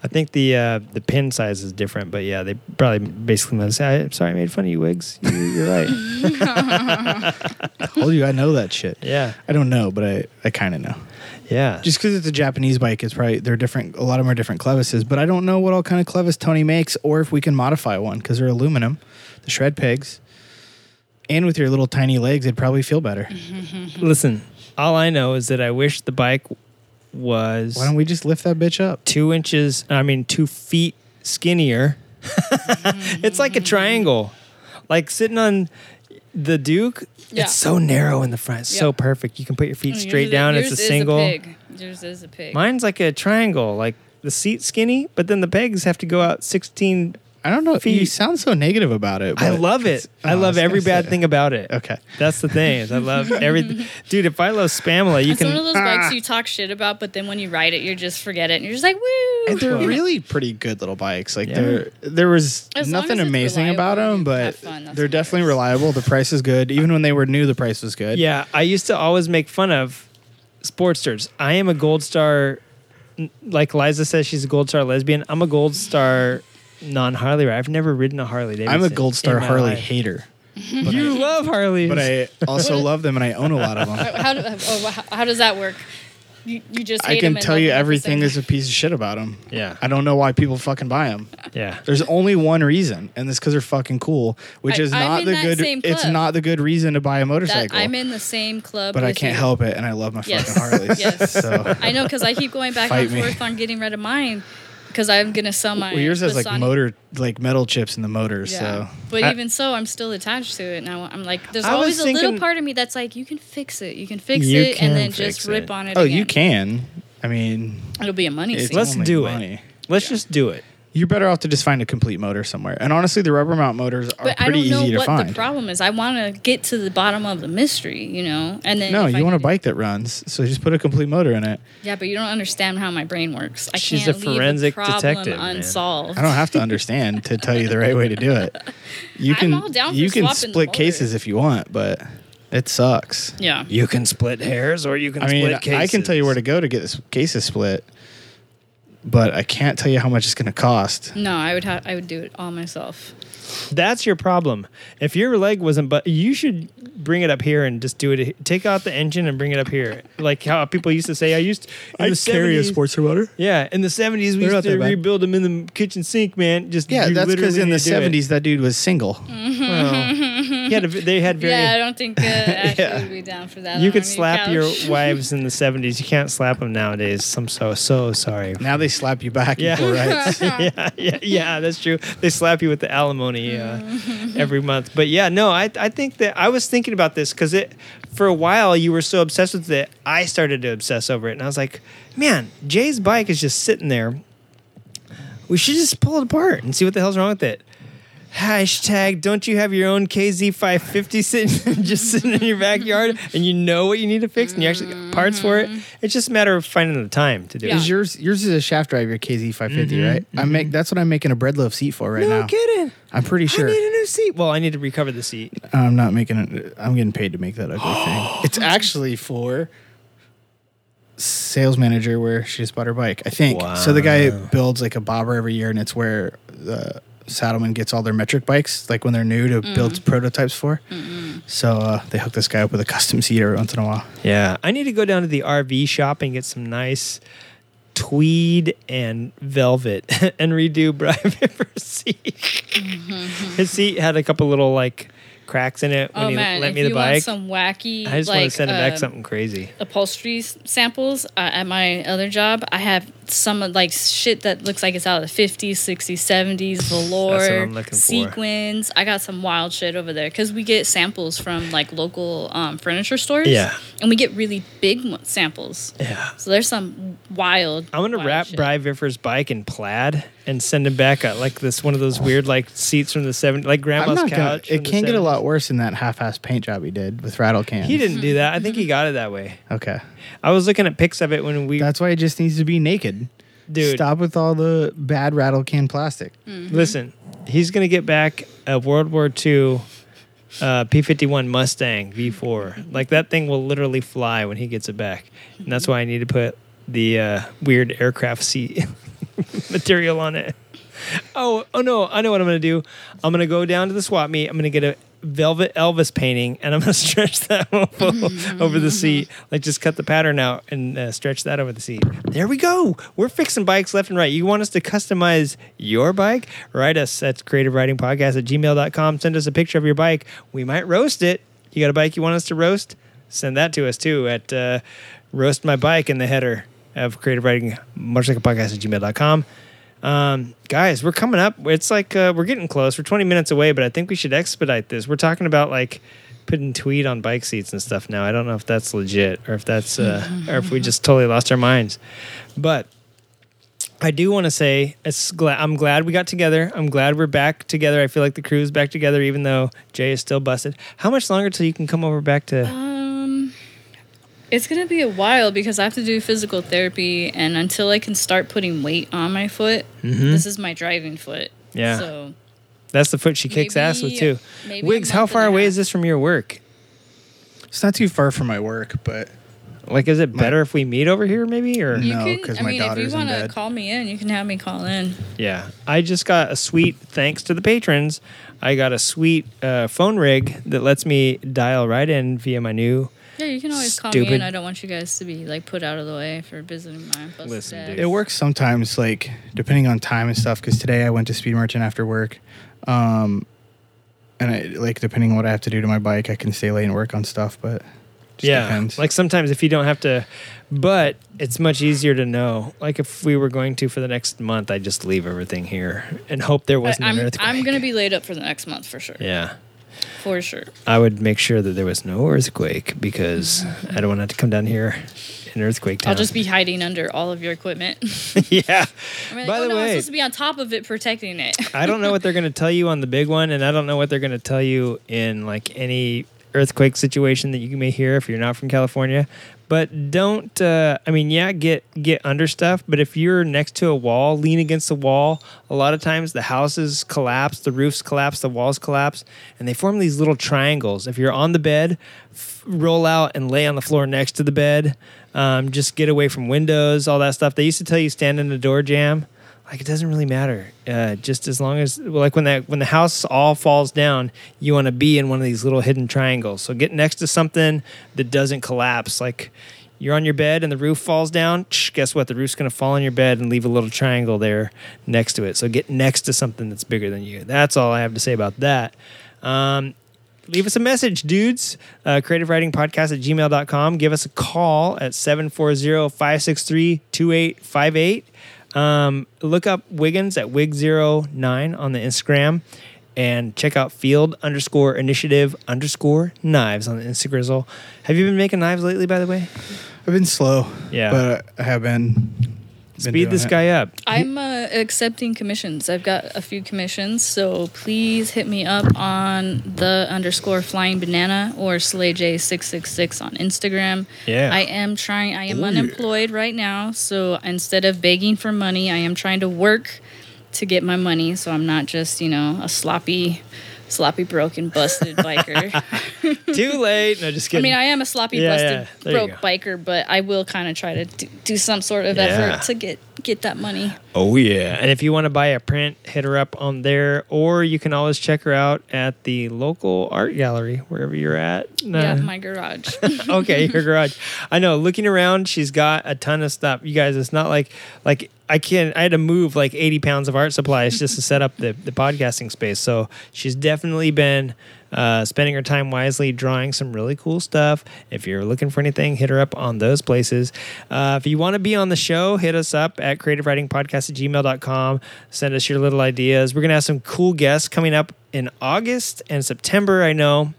I think the uh, the pin size is different, but yeah, they probably basically must say, "I'm sorry, I made fun of you, Wigs. You, you're right." I told you I know that shit. yeah, I don't know, but I, I kind of know. yeah. Just because it's a Japanese bike, it's probably they're different. A lot of them are different clevises, but I don't know what all kind of clevis Tony makes, or if we can modify one because they're aluminum, the shred pegs, and with your little tiny legs, it'd probably feel better. Listen, all I know is that I wish the bike was Why don't we just lift that bitch up? two inches. I mean, two feet skinnier. it's like a triangle, like sitting on the Duke. Yeah. It's so narrow in the front. It's so Yep. perfect. You can put your feet oh, straight is- down. It's yours a is single. pig. Yours is a pig. Mine's like a triangle, like the seat skinny, but then the pegs have to go out 16. I don't know. You sound so negative about it. I love it. I Oh, love was every bad say- thing about it. Okay. That's the thing. Is I love everything. Dude, if I love Spamula, you it's can. one of those bikes ah. you talk shit about, but then when you ride it, you just forget it, and you're just like, woo. And they're really pretty good little bikes. Like Yeah. there, there was As nothing as amazing about them, but fun, they're definitely matters. reliable. The price is good. Even when they were new, the price was good. Yeah, I used to always make fun of Sportsters. I am a Gold Star, like Liza says, she's a Gold Star lesbian. I'm a Gold Star non Harley rider. I've never ridden a Harley Davidson. I'm a Gold Star in my Harley life. hater, You love Harleys, but I also love them and I own a lot of them. How, do- oh, how, how does that work? You, you just I hate can 'em and tell love you 'em at the everything same is a piece of shit about them. Yeah. I don't know why people fucking buy them. yeah. There's only one reason, and it's because they're fucking cool, which I- is I'm not in the that good. same It's club. not the good reason to buy a That, motorcycle. I'm in the same club, but I with can't you. help it, and I love my Yes. fucking Harleys. Yes. So I know because I keep going back Fight and me. forth on getting rid of mine. Because I'm gonna sell my. Well, yours has like Bassani- motor, like metal chips in the motor. Yeah. So, But I- even so, I'm still attached to it. Now I'm like, there's I was always a little part of me that's like, you can fix it. You can fix You it, can and then fix just it. rip on it. oh, again. you can. I mean, It'll be a money scene. Let's only do it. money. Let's just do it. You're better off to just find a complete motor somewhere. And honestly, the rubber mount motors are but I pretty don't know easy to what find. the problem is. I want to get to the bottom of the mystery, you know. And then no, if I you want a bike that runs, so just put a complete motor in it. Yeah, but you don't understand how my brain works. I She's can't a leave forensic problem detective, man. unsolved. I don't have to understand to tell you the right way to do it. You I'm can all down for you can swapping the split cases if you want, but it sucks. Yeah. You can split hairs, or you can I mean, split cases. I can tell you where to go to get this cases split, but I can't tell you how much it's going to cost. No, I would have. I would do it all myself. That's your problem. If your leg wasn't, but you should bring it up here and just do it. Take out the engine and bring it up here, like how people used to say. I used in the 70s, motor. Yeah, in the seventies we They're used to that rebuild them in the kitchen sink, man. Just Yeah, that's because in the need to do it. seventies that dude was single. Mm-hmm. Well, he had a, they had very. yeah, I don't think uh, Ashley Yeah. would be down for that. you could our new slap your wives in the seventies. You can't slap them nowadays. I'm so so sorry. Now they slap you back Yeah. in rights. yeah, yeah, yeah, that's true. They slap you with the alimony uh, every month. But yeah, no, I I think that I was thinking about this because it for a while you were so obsessed with it. I started to obsess over it, and I was like, man, Jay's bike is just sitting there. We should just pull it apart and see what the hell's wrong with it. Hashtag don't you have your own KZ550 sitting just sitting in your backyard and you know what you need to fix and you actually got parts for it? It's just a matter of finding the time to do Yeah. it. Is yours yours is a shaft drive, your KZ five right? I make that's what I'm making a bread loaf seat for right Mm-hmm, no now. kidding. I'm pretty sure. I need a new seat. Well, I need to recover the seat. I'm not making it. I'm getting paid to make that ugly thing. It's actually for sales manager where she just bought her bike. I think. So the guy builds like a bobber every year, and it's where the Saddleman gets all their metric bikes, like when they're new to build prototypes for. So uh, they hook this guy up with a custom seat every once in a while. Yeah, I need to go down to the RV shop and get some nice tweed and velvet and redo Brian Pepper's seat. His seat had a couple little like cracks in it when Oh he man, lent if me the you want bike. some wacky, I just like, want to send him back um, something crazy. upholstery samples uh, at my other job. I have some of, like shit that looks like it's out of the 50s, 60s, 70s, velour, I'm looking for. sequins. I got some wild shit over there because we get samples from like local um, furniture stores. Yeah. And we get really big samples. Yeah. So there's some wild. I'm gonna wrap shit. Bri Viffer's bike in plaid and send him back a, like this one of those weird like seats from the 70s, like grandma's not gonna, couch. it from the can get a lot worse than that half-ass paint job he did with rattle cans. He didn't do that. I think he got it that way. Okay, I was looking at pics of it when we that's why it just needs to be naked. dude. Stop with all the bad rattle can plastic. Listen, he's gonna get back a World War II uh, P51 Mustang V4. Like that thing will literally fly when he gets it back, and that's why I need to put the uh, weird aircraft seat material on it. Oh, oh no! I know what I'm gonna do. I'm gonna go down to the swap meet. I'm gonna get a velvet Elvis painting, and I'm gonna stretch that over, the seat. Like just cut the pattern out and uh, stretch that over the seat. There we go. We're fixing bikes left and right. You want us to customize your bike? Write us at creative riding podcast at gmail.com. Send us a picture of your bike. We might roast it. You got a bike you want us to roast? Send that to us too at uh, roast my bike in the header of creative riding motorcycle podcast at gmail.com. Um, guys, we're coming up. It's like uh, we're getting close. We're 20 minutes away, but I think we should expedite this. We're talking about like putting tweed on bike seats and stuff now. I don't know if that's legit or if that's uh, or if we just totally lost our minds. But I do want to say it's glad I'm glad we got together. I'm glad we're back together. I feel like the crew's back together, even though Jay is still busted. How much longer till you can come over back to? It's gonna be a while because I have to do physical therapy, and until I can start putting weight on my foot, this is my driving foot. Mm-hmm. Yeah. So That's the foot she kicks ass with too. maybe Wiggs, how far away is this from your work? It's not too far from my work, but Like, is it better if we meet over here, maybe? Or you No, because my mean, if daughter's you in want to bed. call me in, you can have me call in. Yeah, I just got a sweet thanks to the patrons. I got a sweet uh, phone rig that lets me dial right in via my new. Yeah, you can always call me Stupid. in. I don't want you guys to be like put out of the way for visiting my busted Listen, dad. dude. it works sometimes, like depending on time and stuff. Because today I went to Speed Merchant after work, um, and I, like depending on what I have to do to my bike, I can stay late and work on stuff. But Just yeah. depends. Like sometimes if you don't have to, but it's much easier to know. Like if we were going to for the next month, I'd just leave everything here and hope there wasn't I'm, earthquake. I'm gonna be laid up for the next month for sure. Yeah. For sure. I would make sure that there was no earthquake because I don't want to have to come down here in earthquake town. I'll just be hiding under all of your equipment. yeah. I'm like, By oh the no, I'm way- supposed to be on top of it protecting it. I don't know what they're going to tell you on the big one, and I don't know what they're going to tell you in like any earthquake situation that you may hear if you're not from California. But don't. Uh, I mean, yeah, get get under stuff. But if you're next to a wall, lean against the wall. A lot of times the houses collapse, the roofs collapse, the walls collapse, and they form these little triangles. If you're on the bed, f- roll out and lay on the floor next to the bed. Um, just get away from windows, all that stuff. They used to tell you stand in the door jam like it doesn't really matter. Uh, just as long as like when that when the house all falls down you want to be in one of these little hidden triangles. So get next to something that doesn't collapse. Like you're on your bed and the roof falls down guess what? The roof's going to fall on your bed and leave a little triangle there next to it. So get next to something that's bigger than you. That's all i have to say about that. Um, leave us a message, dudes. Uh, creative riding podcast at gmail.com. Give us a call at 740 563 2858. Um, look up Wiggins at Wig09 on the Instagram and check out field underscore initiative underscore knives on the Instagrizzle. Have you been making knives lately, by the way? I've been slow. Yeah. But I have been. Been Speed doing this it. guy up. I'm uh, accepting commissions. I've got a few commissions, so please hit me up on the underscore flying banana or SlayJ666 on Instagram. Yeah. I am trying, I am Oh, yeah. unemployed right now, so instead of begging for money, I am trying to work to get my money so I'm not just, you know, a sloppy, sloppy, broken, busted biker. Too late. No, just I mean, I am a sloppy, Yeah, busted, yeah. There you broke biker, but I will kind of try to do, do some sort of Yeah. effort to get get that money. Oh yeah. And if you want to buy a print, hit her up on there, or you can always check her out at the local art gallery wherever you're at. Yeah, Uh, my garage. okay, your garage. I know. Looking around, she's got a ton of stuff. You guys, it's not like like I can. I had to move like eighty pounds of art supplies just to set up the the podcasting space. So she's definitely been. Uh, spending her time wisely, drawing some really cool stuff. If you're looking for anything, hit her up on those places. Uh, if you want to be on the show, hit us up at creativeridingpodcast at gmail.com. Send us your little ideas. We're going to have some cool guests coming up in August and September, I know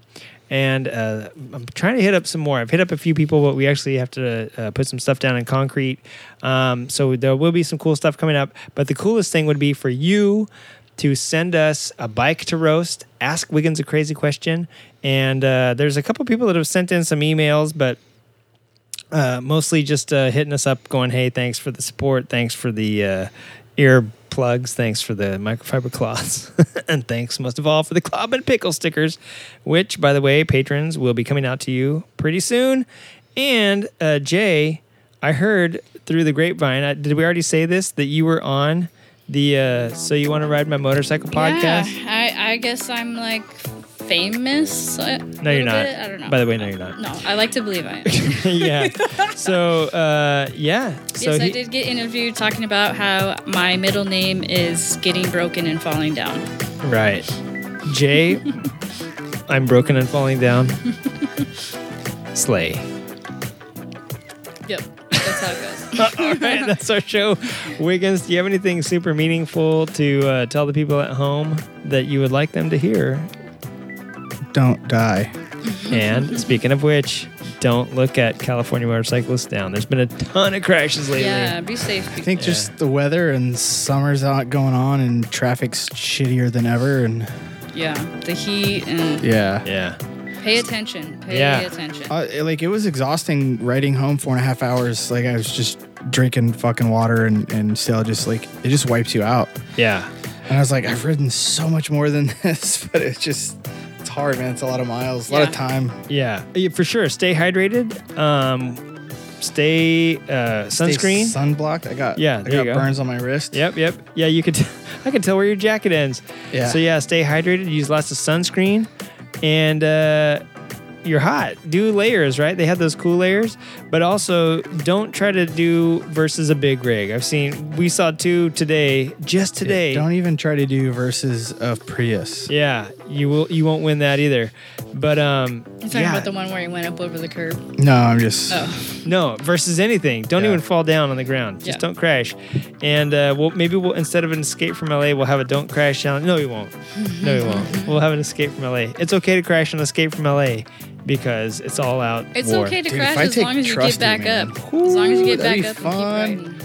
and uh, I'm trying to hit up some more. I've hit up a few people, but we actually have to uh, put some stuff down in concrete. Um, so there will be some cool stuff coming up. But the coolest thing would be for you to send us a bike to roast. Ask Wiggins a crazy question, and uh, there's a couple people that have sent in some emails, but. Uh, mostly just uh, hitting us up, going, "Hey, thanks for the support. Thanks for the uh, ear plugs. Thanks for the microfiber cloths, and thanks most of all for the club and pickle stickers, which, by the way, patrons will be coming out to you pretty soon. And uh, Jay, I heard through the grapevine. Uh, did we already say this that you were on the uh, "So You Want to Ride My Motorcycle" podcast? Yeah, I, I guess I'm like famous. No, No, you're not. I don't know. By the way, no, you're not. No, I like to believe I am. yeah. So uh, yeah. So yes, I did get interviewed talking about how my middle name is getting broken and falling down. Right. Jay, I'm broken and falling down. Slay. Yep, that's how it goes. All right, that's our show. Wiggins, do you have anything super meaningful to uh, tell the people at home that you would like them to hear? Don't die. And speaking of which, don't look at California motorcyclists down. There's been a ton of crashes lately. Yeah, be safe. I think just the weather and summer's out going on and traffic's shittier than ever. And Yeah, the heat and yeah. Yeah. Pay attention. Pay Yeah. attention. Uh, it- like it was exhausting riding home four and a half hours. Like I was just drinking fucking water and, and still just like it just wipes you out. Yeah. And I was like, I've ridden so much more than this, but it's just it's hard, man. It's a lot of miles, a lot of time. Yeah, Yeah, for sure. Stay hydrated. Um, stay uh, Stay sunscreen. sunblocked. I got Yeah, I got you go. burns on my wrist. Yep, yep. Yeah, you could. I could tell where your jacket ends. Yeah. So yeah, stay hydrated. Use lots of sunscreen, and uh, you're hot. Do layers, right? They have those cool layers, but also don't try to do versus a big rig. I've seen. We saw two today, just today. Don't even try to do versus of Prius. Yeah, you will. You won't win that either. But um, you talking Yeah. about the one where he went up over the curb. No, I'm just. Oh, No, versus anything. Don't Yeah. even fall down on the ground. Just Yeah. don't crash. And uh, we'll maybe we'll instead of an escape from LA, we'll have a don't crash challenge. No, we won't. No, we won't. We'll have an escape from LA. It's okay to crash on escape from LA because it's all out it's war. okay to Dude, crash as long as you get Trusty, back man. up. As long as you get back be up and fun. keep riding.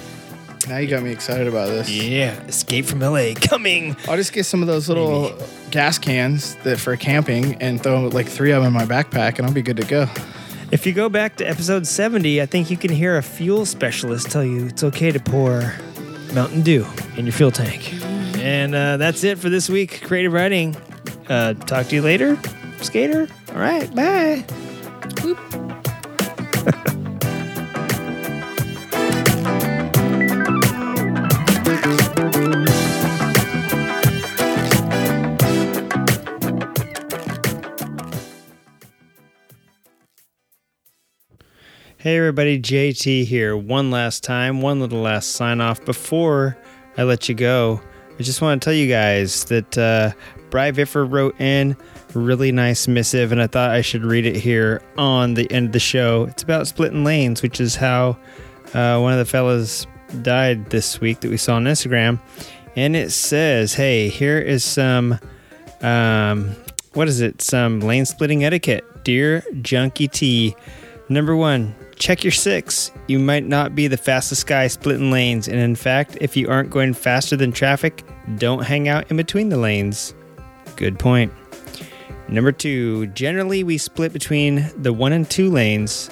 Now you got me excited about this. Yeah, escape from LA coming. I'll just get some of those little gas cans that for camping and throw like three of them in my backpack, and I'll be good to go. If you go back to episode 70, I think you can hear a fuel specialist tell you it's okay to pour Mountain Dew in your fuel tank. And uh, that's it for this week, Creative Riding. Uh, talk to you later, skater. All right, bye. Hey everybody, JT here. One last time, one little last sign off before I let you go. I just want to tell you guys that uh, Bri Viffer wrote in a really nice missive, and I thought I should read it here on the end of the show. It's about splitting lanes, which is how uh, one of the fellas died this week that we saw on Instagram. And it says, hey, here is some, um, what is it? Some lane splitting etiquette. Dear Junkie T, Number one, check your six. You might not be the fastest guy splitting lanes, and in fact, if you aren't going faster than traffic, don't hang out in between the lanes. Good point. Number two, generally we split between the one and two lanes,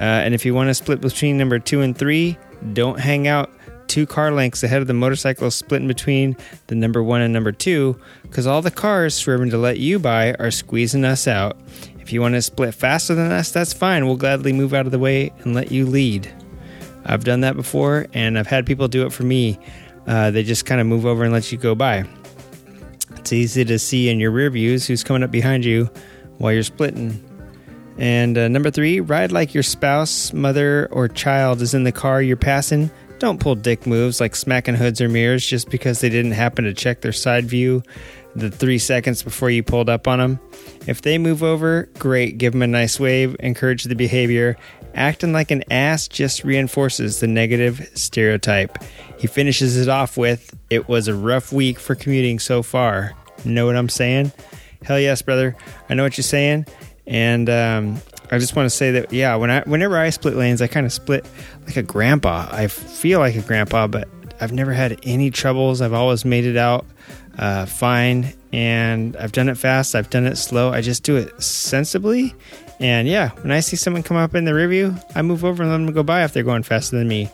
uh, and if you want to split between number two and three, don't hang out two car lengths ahead of the motorcycle splitting between the number one and number two, because all the cars swerving to let you by are squeezing us out. If you want to split faster than us, that's fine. We'll gladly move out of the way and let you lead. I've done that before, and I've had people do it for me. Uh, they just kind of move over and let you go by. It's easy to see in your rear views who's coming up behind you while you're splitting. And uh, number three, ride like your spouse, mother, or child is in the car you're passing. Don't pull dick moves like smacking hoods or mirrors just because they didn't happen to check their side view the three seconds before you pulled up on them. If they move over, great, give them a nice wave, encourage the behavior. Acting like an ass just reinforces the negative stereotype. He finishes it off with, It was a rough week for commuting so far. Know what I'm saying? Hell yes, brother. I know what you're saying. And um, I just want to say that, yeah, when I, whenever I split lanes, I kind of split like a grandpa. I feel like a grandpa, but I've never had any troubles. I've always made it out uh, fine, and I've done it fast. I've done it slow. I just do it sensibly. And yeah, when I see someone come up in the review, I move over and let them go by if they're going faster than me.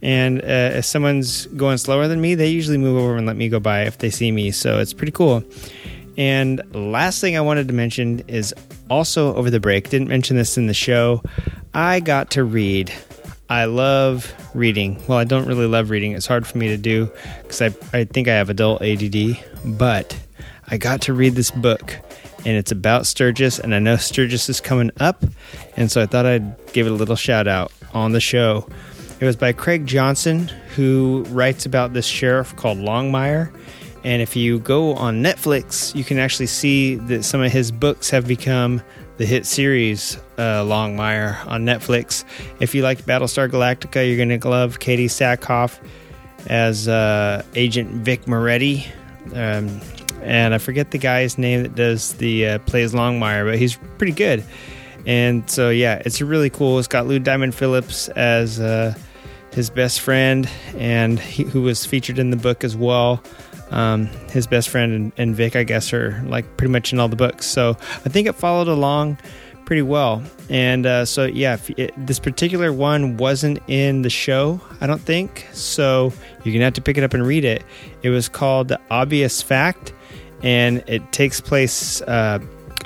And uh, if someone's going slower than me, they usually move over and let me go by if they see me. So it's pretty cool. And last thing I wanted to mention is also over the break, didn't mention this in the show, I got to read. I love reading. Well, I don't really love reading. It's hard for me to do because I, I think I have adult ADD, but I got to read this book and it's about Sturgis. And I know Sturgis is coming up. And so I thought I'd give it a little shout out on the show. It was by Craig Johnson, who writes about this sheriff called Longmire. And if you go on Netflix, you can actually see that some of his books have become the hit series uh, Longmire on Netflix. If you liked Battlestar Galactica, you're going to love Katee Sackhoff as uh, Agent Vic Moretti. Um, and I forget the guy's name that does the uh, plays Longmire, but he's pretty good. And so yeah, it's really cool. It's got Lou Diamond Phillips as uh, his best friend, and he, who was featured in the book as well. Um, his best friend and, and Vic, I guess, are like pretty much in all the books. So I think it followed along pretty well. And uh, so yeah, it, this particular one wasn't in the show, I don't think. So you're gonna have to pick it up and read it. It was called The Obvious Fact, and it takes place. Uh,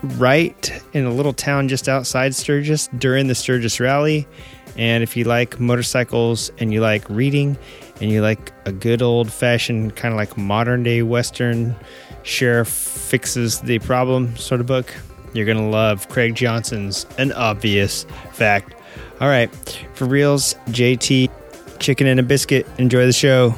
right in a little town just outside Sturgis during the Sturgis Rally. And if you like motorcycles and you like reading and you like a good old fashioned kind of like modern day Western sheriff fixes the problem sort of book, you're going to love Craig Johnson's An Obvious Fact. All right, for reals, JT, chicken and a biscuit. Enjoy the show.